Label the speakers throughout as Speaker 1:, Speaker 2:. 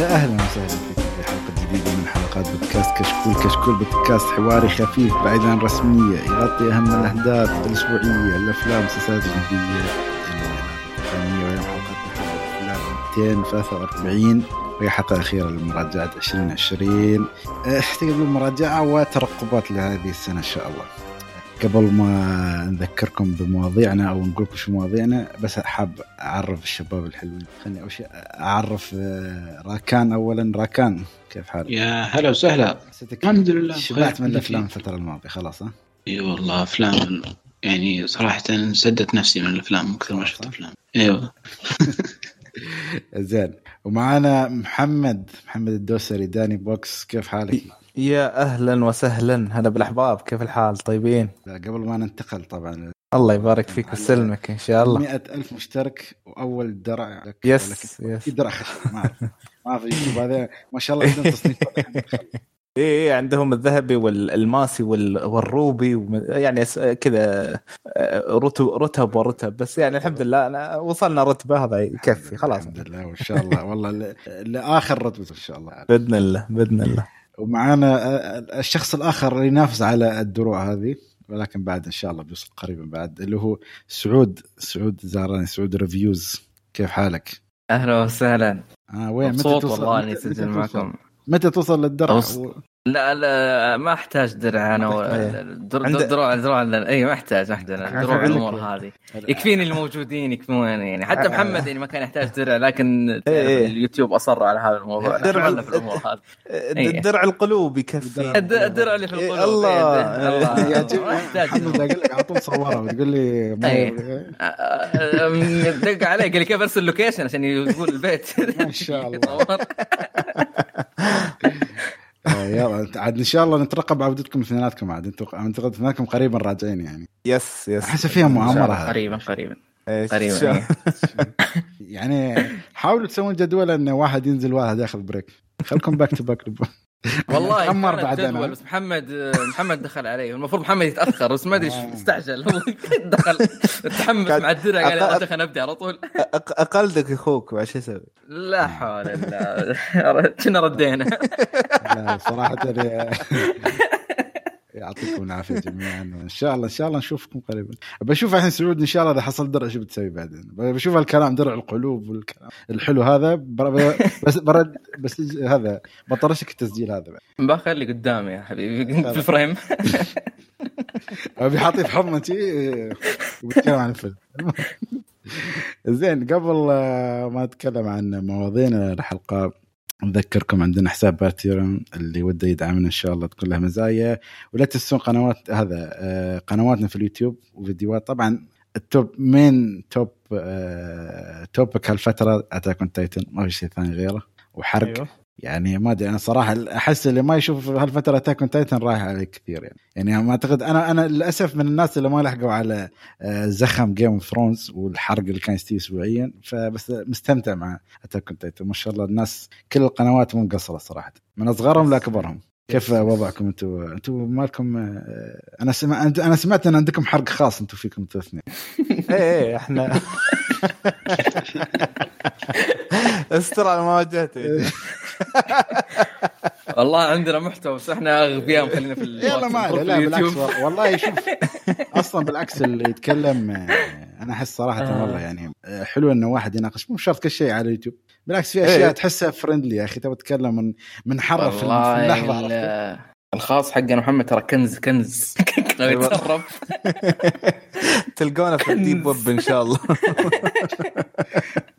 Speaker 1: يا أهلا وسهلا فيكم في حلقة جديدة من حلقات بودكاست كشكول. كشكول بودكاست حواري خفيف بعيد عن الرسميه يغطي أهم الاحداث الأسبوعية الأفلام المسلسلات الجديدة. الفنية واليوم حلقتنا الأفلام 243 وهي حلقة أخيرة لمراجعة 2020 أه، تقدر مراجعه وترقبات لهذه السنة إن شاء الله. قبل ما نذكركم بمواضيعنا أو نقول لكم شو مواضيعنا بس حاب أعرف الشباب الحلوين خليني أول شيء أعرف آه، راكان اولا راكان كيف حالك؟
Speaker 2: يا هلا وسهلا الحمد لله
Speaker 1: شبعت من. الأفلام الفترة الماضية خلاص ها؟
Speaker 2: إي والله أفلام يعني صراحة سدت نفسي من الأفلام من كثر ما شفت. أفلام أيوه
Speaker 1: زين ومعانا محمد محمد الدوسري Dani Box كيف حالك؟
Speaker 3: يا أهلا وسهلا. هلا بالأحباب كيف الحال؟ طيبين؟
Speaker 1: لا قبل ما ننتقل طبعا.
Speaker 3: الله يبارك فيك ويسلمك إن شاء الله.
Speaker 1: مئة ألف مشترك وأول درع لك
Speaker 3: yes
Speaker 1: yes. درع. ما أعرف ما في ما شاء الله عندهم تصنيف
Speaker 3: اي إيه عندهم الذهبي والالماسي وال- وال Ruby يعني كذا آه، رتب رتب ورتب. بس يعني الحمد لله أنا وصلنا رتبة هذا يكفي. خلاص.
Speaker 1: الحمد لله وإن شاء الله. والله لآخر رتبة إن شاء الله.
Speaker 3: بإذن الله بإذن الله.
Speaker 1: ومعانا آه، الشخص الآخر اللي ينافس على الدروع هذه ولكن بعد إن شاء الله بيوصل قريبا بعد اللي هو سعود سعود زهراني سعود Reviews كيف حالك؟
Speaker 4: أهلا وسهلا
Speaker 1: آه وين متى توصل
Speaker 4: والله
Speaker 1: متى- إني
Speaker 4: اسجل
Speaker 1: توصل؟
Speaker 4: معكم
Speaker 1: متى توصل للدرع؟
Speaker 4: أوص-
Speaker 1: و-
Speaker 4: لا لا ما أحتاج درع أنا
Speaker 3: إيه. عند-
Speaker 4: دروع دروع اي ما أحتاج ما أحتاج.
Speaker 3: عندك-
Speaker 4: دروع الأمور هذه. يكفيني الموجودين يكفون يعني حتى محمد يعني ما كان يحتاج درع لكن
Speaker 3: إيه.
Speaker 4: اليوتيوب أصر على هذا الموضوع.
Speaker 3: درع-
Speaker 4: في الأمور هذه. إيه.
Speaker 3: الدرع القلوب يكفي.
Speaker 4: الد- الدرع اللي في
Speaker 3: إيه،
Speaker 4: القلوب.
Speaker 3: الله.
Speaker 4: إيه، ما
Speaker 1: محمد أقول لك على طول صورها وتقول لي
Speaker 4: إيه. أم، دق علي قال لي كيف أرسل location عشان يقول البيت.
Speaker 1: ما شاء الله. آه، يلا عاد إن شاء الله نترقب عودتكم اثنيناتكم عاد. أنتم أعتقد اثنيناتكم قريبا راجعين يعني.
Speaker 3: yes yes.
Speaker 1: أحس فيها مؤامرة.
Speaker 4: قريبا قريبا. قريبا إيه.
Speaker 1: يعني حاولوا تسوون جدول إن واحد ينزل واحد ياخذ break. خلكم back to back
Speaker 4: والله
Speaker 1: أمر
Speaker 4: كانت
Speaker 1: بعدنا.
Speaker 4: جدول بس محمد محمد دخل علي المفروض محمد يتأخر بس ما أدري
Speaker 1: آه.
Speaker 4: إيش استعجل هو دخل تحمس مع الدرع قال يلا دخل ابدي على طول
Speaker 3: أق- أقلدك أخوك بعد شو أسوي؟
Speaker 4: لا حول الله كنا ردينا
Speaker 1: لا صراحة يعني يعطيكم العافية جميعا. إن شاء الله إن شاء الله نشوفكم قريبا. بشوف الحين سعود إن شاء الله إذا حصل درع شو بتسوي بعدين. بشوف الكلام درع القلوب والكلام. الحلو هذا بس برد بس هذا بطرشك التسجيل هذا بعد.
Speaker 4: بخلي قدامي يا حبيبي في الفريم.
Speaker 1: أبي حاطيه في حضنة شي وبتكلم عن الفيلم. زين قبل ما أتكلم عن مواضيعنا الحلقة نذكركم عندنا حساب Patreon اللي وده يدعمنا إن شاء الله تكون له مزايا. ولا تنسون قنوات هذا آه، قنواتنا في اليوتيوب وفيديوهات. طبعا ال top main top topic هالفترة Attack Titan ما في شيء ثاني غيره. وحرق.
Speaker 3: أيوه.
Speaker 1: يعني ما أدري أنا صراحة أحس اللي ما يشوف هالفترة Attack Titan رايح عليه كثير يعني. يعني ما أعتقد أنا أنا للأسف من الناس اللي ما لحقوا على آه، زخم Game of Thrones والحرق اللي كان يستوي اسبوعيا فبس مستمتع مع Attack Titan ما شاء الله الناس كل القنوات مو مقصره صراحة. من أصغرهم لأكبرهم. كيف وضعكم أنتم أنتم مالكم آه، أنا سمعت أنا سمعت إن عندكم حرق خاص أنتم فيكم أنتم الاثنين
Speaker 3: إيه إيه إحنا استر على ما واجهته
Speaker 4: والله عندنا محتوى بس إحنا أغبياء مخلينا في
Speaker 1: يلا ما عليه لا بالعكس. والله شوف أصلا بالعكس اللي يتكلم آه، أنا أحس صراحة
Speaker 4: آه.
Speaker 1: والله يعني آه، حلو إنه واحد يناقش مو شرط كل شيء على اليوتيوب بالعكس في
Speaker 3: إيه.
Speaker 1: أشياء تحسها friendly يا أخي تبغى تتكلم من من حره في اللحظه
Speaker 4: الخاص حقنا محمد ترى كنز كنز. لو
Speaker 1: أيوة.
Speaker 4: يتصرف
Speaker 3: تلقونا في ال deep web إن شاء الله.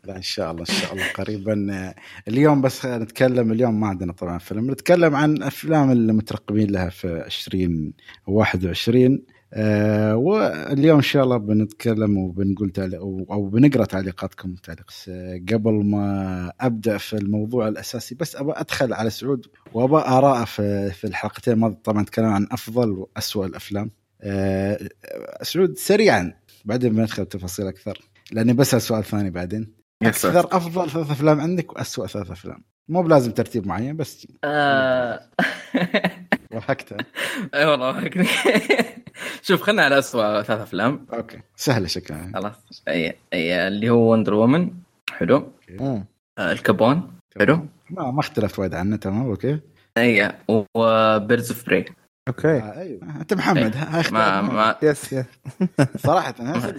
Speaker 1: لا إن شاء الله إن شاء الله. قريبا آه، اليوم بس نتكلم اليوم ما عندنا طبعا فيلم. نتكلم عن أفلام اللي مترقبين لها في 2021 آه واليوم إن شاء الله بنتكلم وبنقول تعليق أو بنقرأ تعليقاتكم تعليق آه، قبل ما أبدأ في الموضوع الأساسي بس ابى أدخل على سعود وابى اراءه في في الحلقتين. الماضيه طبعا تكلم عن أفضل واسوء الأفلام. آه سعود سريعا بعدين بندخل تفاصيل أكثر لأني بسأل سؤال ثاني بعدين. أكثر أفضل ثلاث أفلام عندك واسوء ثلاث أفلام. مو بلازم ترتيب معين بس
Speaker 4: آه،
Speaker 1: وحكتها
Speaker 4: إي والله وهقني. شوف خلنا على اسوء ثلاث أفلام.
Speaker 1: okay. سهلة شكلها
Speaker 4: خلاص. إي إي اللي هو Wonder Woman حلو.
Speaker 3: مم.
Speaker 4: آه، Al Capone حلو.
Speaker 1: ما ما اختلفت وايد عنه تمام okay.
Speaker 4: إي و Birds of
Speaker 3: Prey okay.
Speaker 1: آه أيوه. أنت محمد هاي
Speaker 4: ما ما
Speaker 1: yes yes. صراحة.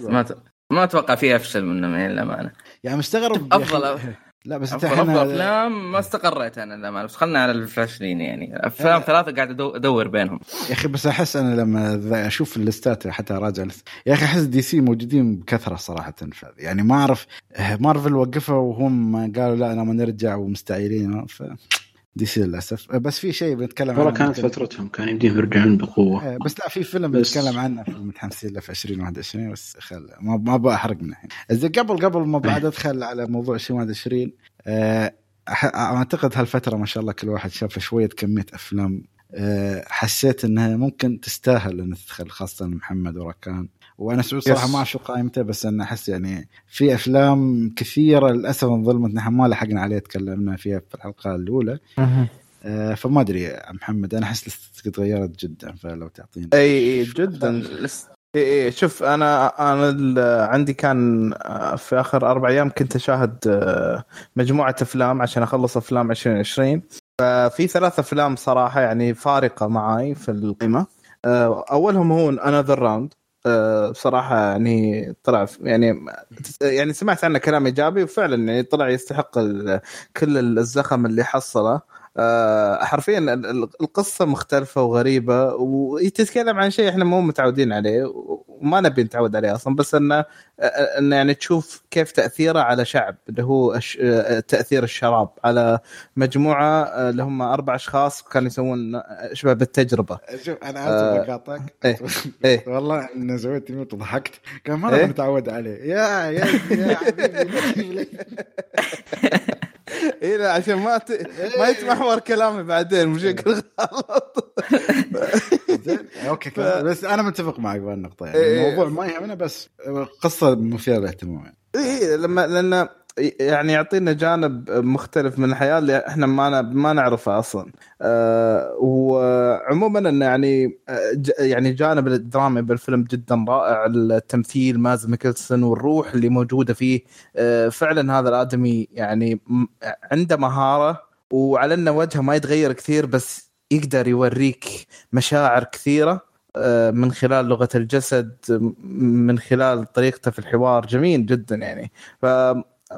Speaker 4: ما ت- ما أتوقع فيه افشل منه من الامانه
Speaker 1: يعني مستغرب.
Speaker 4: أفضل
Speaker 1: أخي. لا بس انت إحنا
Speaker 4: أفلام ما استقريت أنا للامانه بس خلنا على الفاشلين يعني. أفلام
Speaker 1: أنا-
Speaker 4: ثلاثة قاعد أدور بينهم.
Speaker 1: يا أخي بس أحس أنا لما أشوف الليستات حتى أراجع يا أخي أحس DC موجودين بكثرة صراحة ف- يعني ما أعرف آه، مارفل وقفوا وهم قالوا لا أنا ما نرجع ومستعيرين. ف DC للأسف. آه، بس في شيء بنتكلم
Speaker 2: والله
Speaker 1: عنه
Speaker 2: كانت فترتهم كان يمديهم يرجعون بقوة.
Speaker 1: آه، بس لا في فيلم
Speaker 2: بس-
Speaker 1: بنتكلم عنه في متحمسين له في 2021 بس خل ما ما أبغى احرق من الحين. زين قبل قبل ما بعد أدخل على موضوع 2021 آه، أح- أعتقد هالفترة ما شاء الله كل واحد شاف شوية كمية أفلام آه، حسيت إنها ممكن تستاهل إن تدخل خاصة محمد وركان. وأنا سعود
Speaker 3: صراحة.
Speaker 1: ما اعرف شو قائمته بس أنا أحس يعني في أفلام كثيرة للأسف انظلمت نحن ما لحقنا عليها تكلمنا فيها في الحلقة الأولى. آه، فما أدري يا محمد أنا أحس لستك تغيرت جدا فلو تعطينا
Speaker 3: أي أي جدا. لس- أي أي شوف أنا أنا ال- عندي كان آه، في آخر أربع أيام كنت أشاهد آه، مجموعة أفلام عشان أخلص أفلام 2020 ففي ثلاث أفلام صراحة يعني فارقة معاي في القيمة. آه، أولهم هو انذر راوند بصراحة يعني طلع يعني يعني سمعت عنه كلام إيجابي وفعلا يعني طلع يستحق كل الزخم اللي حصله. آه، حرفيا ال- ال- القصة مختلفة وغريبة وتتكلم عن شيء إحنا مو متعودين عليه وما نبي نتعود عليه أصلا بس انه انه يعني تشوف كيف تأثيره على شعب اللي هو آه، تأثير الشراب على مجموعة آه، اللي هم أربع أشخاص كانوا يسوون اشبه بالتجربة
Speaker 1: شوف أنا
Speaker 3: آه،
Speaker 1: اسف اقاطعك
Speaker 3: إيه، إيه.
Speaker 1: والله إن سويت ميوت وضحكت كان ما
Speaker 3: إيه؟
Speaker 1: متعود عليه يا يا يا حبيبي.
Speaker 3: اي لا عشان ما ت... ما يتمحور كلامي بعدين مش يقول غلط
Speaker 1: زين. okay
Speaker 3: ف-
Speaker 1: بس أنا متفق معك بهالنقطة يعني
Speaker 3: إيه.
Speaker 1: الموضوع ما يهمنا بس قصة مثيرة للاهتمام. يعني.
Speaker 3: اي لما لأن يعني يعطينا جانب مختلف من الحياة اللي إحنا ما ما نعرفه أصلا. آه وعموما إنه يعني آه، يعني جانب الدرامي بالفيلم جدا رائع. التمثيل Mads Mikkelsen والروح اللي موجودة فيه. آه فعلا هذا الآدمي يعني عنده مهارة وعلى إنه وجهه ما يتغير كثير بس يقدر يوريك مشاعر كثيرة آه، من خلال لغة الجسد من خلال طريقته في الحوار. جميل جدا يعني. ف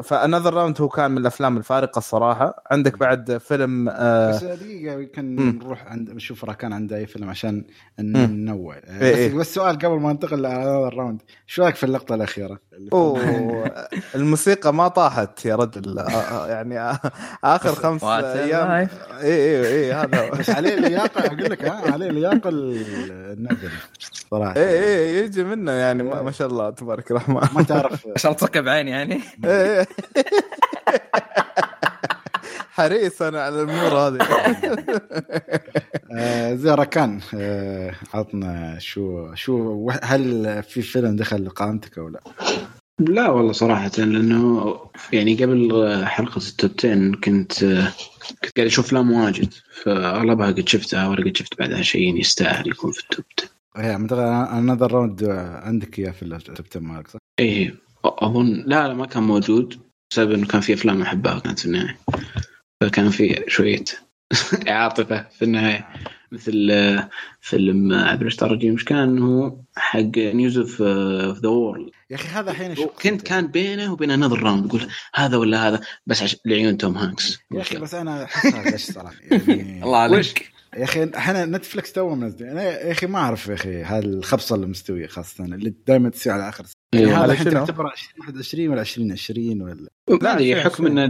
Speaker 3: ف Another Round هو كان من الأفلام الفارقة الصراحة عندك بعد فيلم آه
Speaker 1: بس دقيقة يمكن. نروح عند نشوف راكان عنده أي فيلم عشان. ننوع آه،
Speaker 3: إيه
Speaker 1: بس,
Speaker 3: إيه.
Speaker 1: بس سؤال قبل ما ننتقل على ال Round شو رأيك في اللقطة الأخيرة؟ اللي
Speaker 3: أوه الموسيقى ما طاحت يا رجل آه، آه، يعني آخر خمس
Speaker 4: أيام.
Speaker 3: اي اي اي هذا هو.
Speaker 1: بس عليه لياقة أقول لك ها عليه لياقة النادر صراحة
Speaker 3: اي اي يجي منه يعني ما ما شاء الله تبارك الرحمن
Speaker 1: ما تعرف
Speaker 4: عشان تصك بعيني يعني
Speaker 3: إيه، إيه. حريص أنا على الأمور هذه
Speaker 1: آه، زي ركان آه، عطنا شو شو هل في فيلم دخل قائمتك أو لا؟
Speaker 2: لا والله صراحة لأنه يعني قبل حلقة ال top 10 كنت كنت قاعد أشوف أفلام واجد فأغلبها قد شفتها ولا قد شفت بعدها شيء يستاهل يكون في ال top 10
Speaker 1: هي Another Round عندك إياه في ال top مالك صح؟
Speaker 2: إيه أظن لا لا ما كان موجود بسبب إنه كان في أفلام أحبها كانت في النهاية. فكان في شوية عاطفة في النهاية. مثل آه، فيلم عبر الشتار الرجيم مش كان هو حق News of ذا وورلد
Speaker 1: يا أخي هذا الحين
Speaker 2: كنت كان بينه وبين انذر راوند يقول هذا ولا هذا. بس عش... لعيون توم هانكس.
Speaker 1: يا أخي بس أنا احسها غش صراحة يعني
Speaker 4: الله عليك.
Speaker 1: يا أخي إحنا نتفلكس تو منزل أنا يا أخي ما أعرف يا أخي هالخبصه المستويه خاصة اللي دائما تصير على آخر. يعني
Speaker 2: أيوة.
Speaker 1: هذا
Speaker 3: على
Speaker 1: الحين؟ تعتبر 2021 ولا 2020 ولا
Speaker 3: لا،
Speaker 2: حكم
Speaker 3: عشرين.
Speaker 2: انه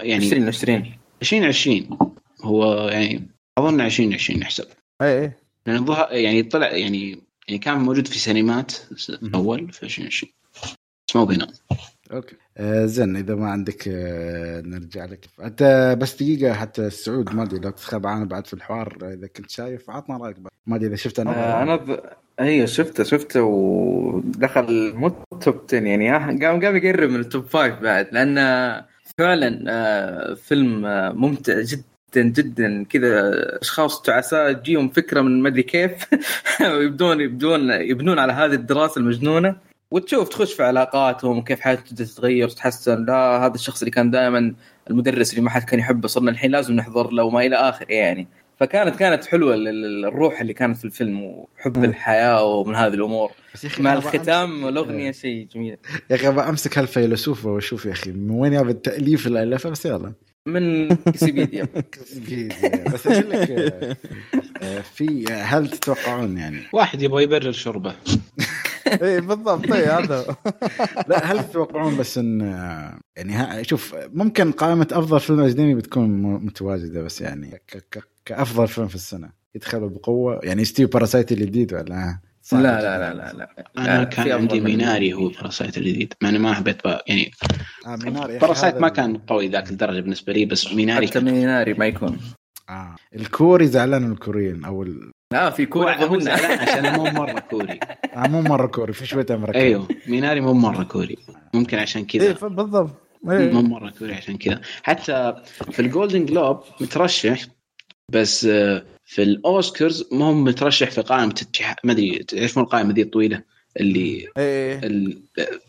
Speaker 2: يعني
Speaker 4: 2020
Speaker 2: 2020 هو يعني أظن 2020 يحسب
Speaker 3: اي اي
Speaker 2: لأن الظاهر يعني طلع يعني يعني كان موجود في سينمات. أول في 2020 بس مو بينهم
Speaker 1: okay. آه زين إذا ما عندك آه نرجع لك. انت بس دقيقة حتى السعود ما أدري لو تدخل معنا بعد في الحوار إذا كنت شايف عطنا رأيك بعد. ما أدري إذا شفت أنا.
Speaker 5: آه، أنا ب... أيوه شفته شفته ودخل مو top 10 يعني قام قام يقرب من ال top 5 بعد
Speaker 4: لأن فعلا آه، فيلم آه، ممتع جدا جدا. كذا أشخاص تعساء تجيهم فكرة من مدري كيف ويبدون يبدون يبنون على هذه الدراسة المجنونة. وتشوف تخش في علاقاتهم وكيف حياته تبدأ تتغير وتتحسن لا هذا الشخص اللي كان دائما المدرس اللي ما حد كان يحبه صرنا الحين لازم نحضر له وما إلى اخره يعني. فكانت كانت حلوة ال- ال- الروح اللي كانت في الفيلم وحب
Speaker 3: مم.
Speaker 4: الحياة ومن هذه الأمور.
Speaker 1: بس يا أخي
Speaker 4: مع الختام الاغنيه شيء جميل.
Speaker 1: يا أخي أبغى أمسك هالفيلسوف وأشوف يا أخي من وين جاب التأليف اللي الفها بس يلا.
Speaker 4: من كسيبيديا
Speaker 1: بس أقول لك آه، آه، في هل تتوقعون يعني؟
Speaker 2: واحد يبغى يبرر شربه.
Speaker 3: اي بالضبط. اي هذا
Speaker 1: لا هل تتوقعون بس إن يعني ها شوف ممكن قائمة أفضل فيلم أجنبي بتكون متواجدة بس يعني ك ك كأفضل فيلم في السنة. يدخلوا بقوة. يعني ستيف باراسايت الجديد ولا؟
Speaker 4: لا لا لا لا لا.
Speaker 2: أنا
Speaker 4: لا،
Speaker 2: كان
Speaker 4: في
Speaker 2: عندي ميناري هو باراسايت الجديد مع اني ما حبيت يعني
Speaker 1: آه Parasite
Speaker 2: ما كان قوي ذاك الدرجة بالنسبة لي بس ميناري
Speaker 4: حتى
Speaker 2: كان
Speaker 4: ميناري ما يكون.
Speaker 1: آه. الكوري زعلان من الكوريين أو ال...
Speaker 4: لا في
Speaker 2: هو. زعلان عشان مو مرة كوري.
Speaker 1: آه مو مرة كوري في شوية امريكان
Speaker 2: أيوه ميناري مو مرة كوري. ممكن عشان
Speaker 3: اي
Speaker 2: كذا
Speaker 3: بالضبط. إيه.
Speaker 2: مو مرة كوري عشان كذا. حتى في ال Golden Globe مترشح بس آه، في الأوسكارز ما هو مترشح في قائمة الترشيح- ما أدري تعرفون القائمة ذي الطويلة؟ اللي
Speaker 3: إيه
Speaker 2: ال-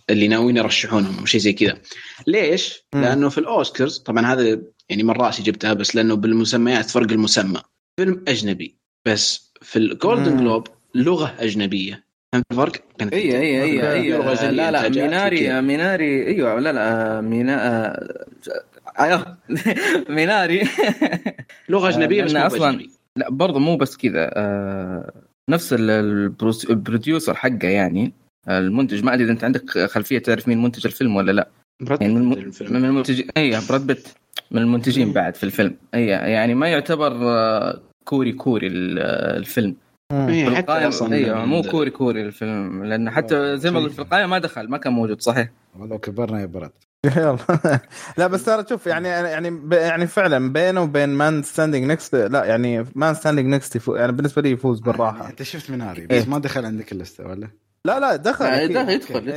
Speaker 2: اللي ناويين يرشحونهم شيء زي كذا. ليش؟
Speaker 3: مم.
Speaker 2: لأنه في الأوسكارز طبعا هذا يعني من رأسي جبتها بس لأنه بالمسميات فرق المسمى. فيلم أجنبي بس في ال
Speaker 3: Golden.
Speaker 2: Globe لغة أجنبية فهمت الفرق؟ كانت
Speaker 4: اي اي اي
Speaker 2: أجنبية،
Speaker 4: لا لا ميناري. ميناري أيوه لا لا مينا آه، آه، ميناري
Speaker 2: لغة أجنبية بس
Speaker 4: لأن
Speaker 2: مو
Speaker 4: أصلاً-
Speaker 2: اجنبي
Speaker 4: لا برضه مو بس كذا آه، نفس ال producer حقه يعني آه، المنتج ما أدري إذا أنت عندك خلفية تعرف مين منتج الفيلم ولا لا يعني من, الم...
Speaker 2: الفيلم.
Speaker 4: من المنتجين اي براد بيت من المنتجين بعد في الفيلم اي يعني ما يعتبر آه، كوري كوري ال- الفيلم.
Speaker 2: إيه، حتى
Speaker 4: القائمة
Speaker 2: أصلا
Speaker 4: أيوه مو كوري كوري الفيلم لأن حتى زي ما قلت في القائمه ما دخل ما كان موجود صحيح؟
Speaker 1: ولو كبرنا يا برد
Speaker 3: يلا. لا بس ترى شوف يعني يعني ب- يعني فعلا بينه وبين Man Standing Next لا يعني Man Standing Next يعني بالنسبة لي يفوز
Speaker 1: بالراحة. أنت شفت ميناري بس
Speaker 3: إيه.
Speaker 1: ما دخل عندك اللستة ولا؟
Speaker 3: لا لا دخل
Speaker 4: لا،
Speaker 3: أكيد.
Speaker 4: يدخل- يدخل-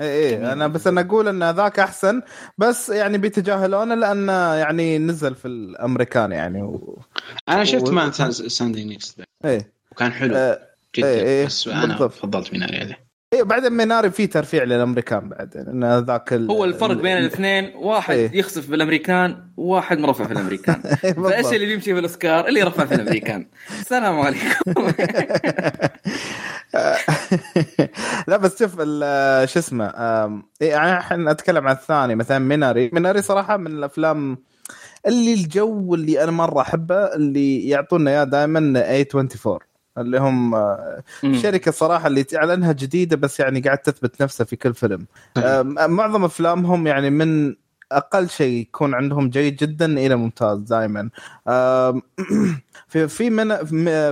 Speaker 3: إيه. اي اي أنا بس أنا أقول إن ذاك أحسن بس يعني بيتجاهلونه لأنه يعني نزل في الأمريكان يعني و...
Speaker 2: أنا شفت
Speaker 3: و-
Speaker 2: مان ساندينج نيكست
Speaker 3: إيه
Speaker 2: وكان حلو
Speaker 3: آه،
Speaker 2: جدا
Speaker 3: إيه، إيه،
Speaker 2: بس أنا
Speaker 3: بالضبط.
Speaker 2: فضلت ميناري عليه
Speaker 3: إيه بعدين ميناري في ترفيع للأمريكان بعد. إن ذاك ال...
Speaker 4: هو الفرق بين
Speaker 3: ال-
Speaker 4: الاثنين واحد
Speaker 3: إيه.
Speaker 4: يخسف بالأمريكان وواحد مرفع في الأمريكان.
Speaker 3: إيه،.
Speaker 4: فإيش اللي بيمشي في الأوسكار؟ اللي يرفع في الأمريكان. السلام عليكم.
Speaker 3: لا بس شوف شو اسمه إيه، يعني إحنا أتكلم عن الثاني مثلا ميناري ميناري صراحة من الأفلام اللي الجو اللي أنا مرة أحبه اللي يعطونا إياه دائما A24 اللي هم آه، شركة صراحة اللي تعلنها جديدة بس يعني قاعد تثبت نفسها في كل فيلم. آم، معظم أفلامهم يعني من أقل شيء يكون عندهم جيد جدا إلى ممتاز دائما في في من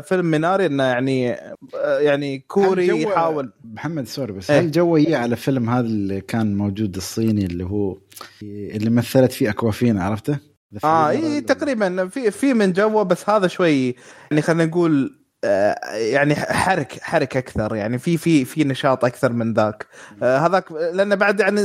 Speaker 3: فيلم ميناري إنه يعني آه، يعني كوري يحاول.
Speaker 1: محمد سوري بس
Speaker 3: إيه.
Speaker 1: هل جو يجي على فيلم هذا اللي كان موجود الصيني اللي هو اللي مثلت فيه Awkwafina عرفته؟
Speaker 3: آه اي تقريبا في في من جوه بس هذا شوي يعني خلينا نقول آه، يعني حرك حرك أكثر يعني في في في نشاط أكثر من ذاك. آه، هذاك لأن بعد يعني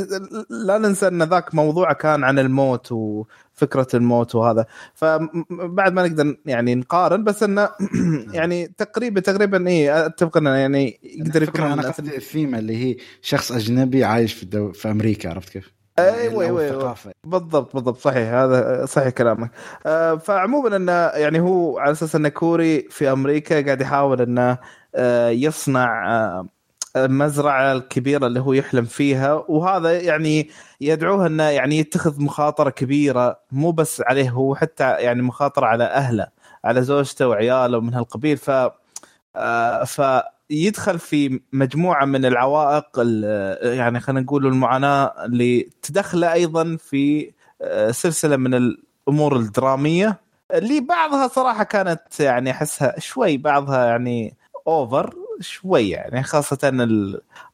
Speaker 3: لا ننسى أن ذاك موضوعه كان عن الموت وفكرة الموت وهذا. فبعد ما نقدر يعني نقارن بس انه يعني تقريبا تقريبا اي أتفق انه يعني يقدر يكون أنا
Speaker 1: قصدي الثيمه اللي هي شخص أجنبي عايش في الدو... في أمريكا عرفت كيف؟ أيوه
Speaker 3: أيوه أيوة. بالضبط بالضبط. صحيح هذا صحيح كلامك. آه، فعموما إنه يعني هو على أساس إنه كوري في أمريكا قاعد يحاول إنه آه، يصنع آه، المزرعة الكبيرة اللي هو يحلم فيها. وهذا يعني يدعوه إنه يعني يتخذ مخاطرة كبيرة مو بس عليه هو حتى يعني مخاطرة على أهله على زوجته وعياله ومن هالقبيل. ف آه، فيدخل في مجموعة من العوائق ال- يعني خلينا نقول المعاناة اللي تدخله أيضا في آه، سلسلة من الأمور الدرامية اللي بعضها صراحة كانت يعني أحسها شوي بعضها يعني أوفر شوي يعني خاصة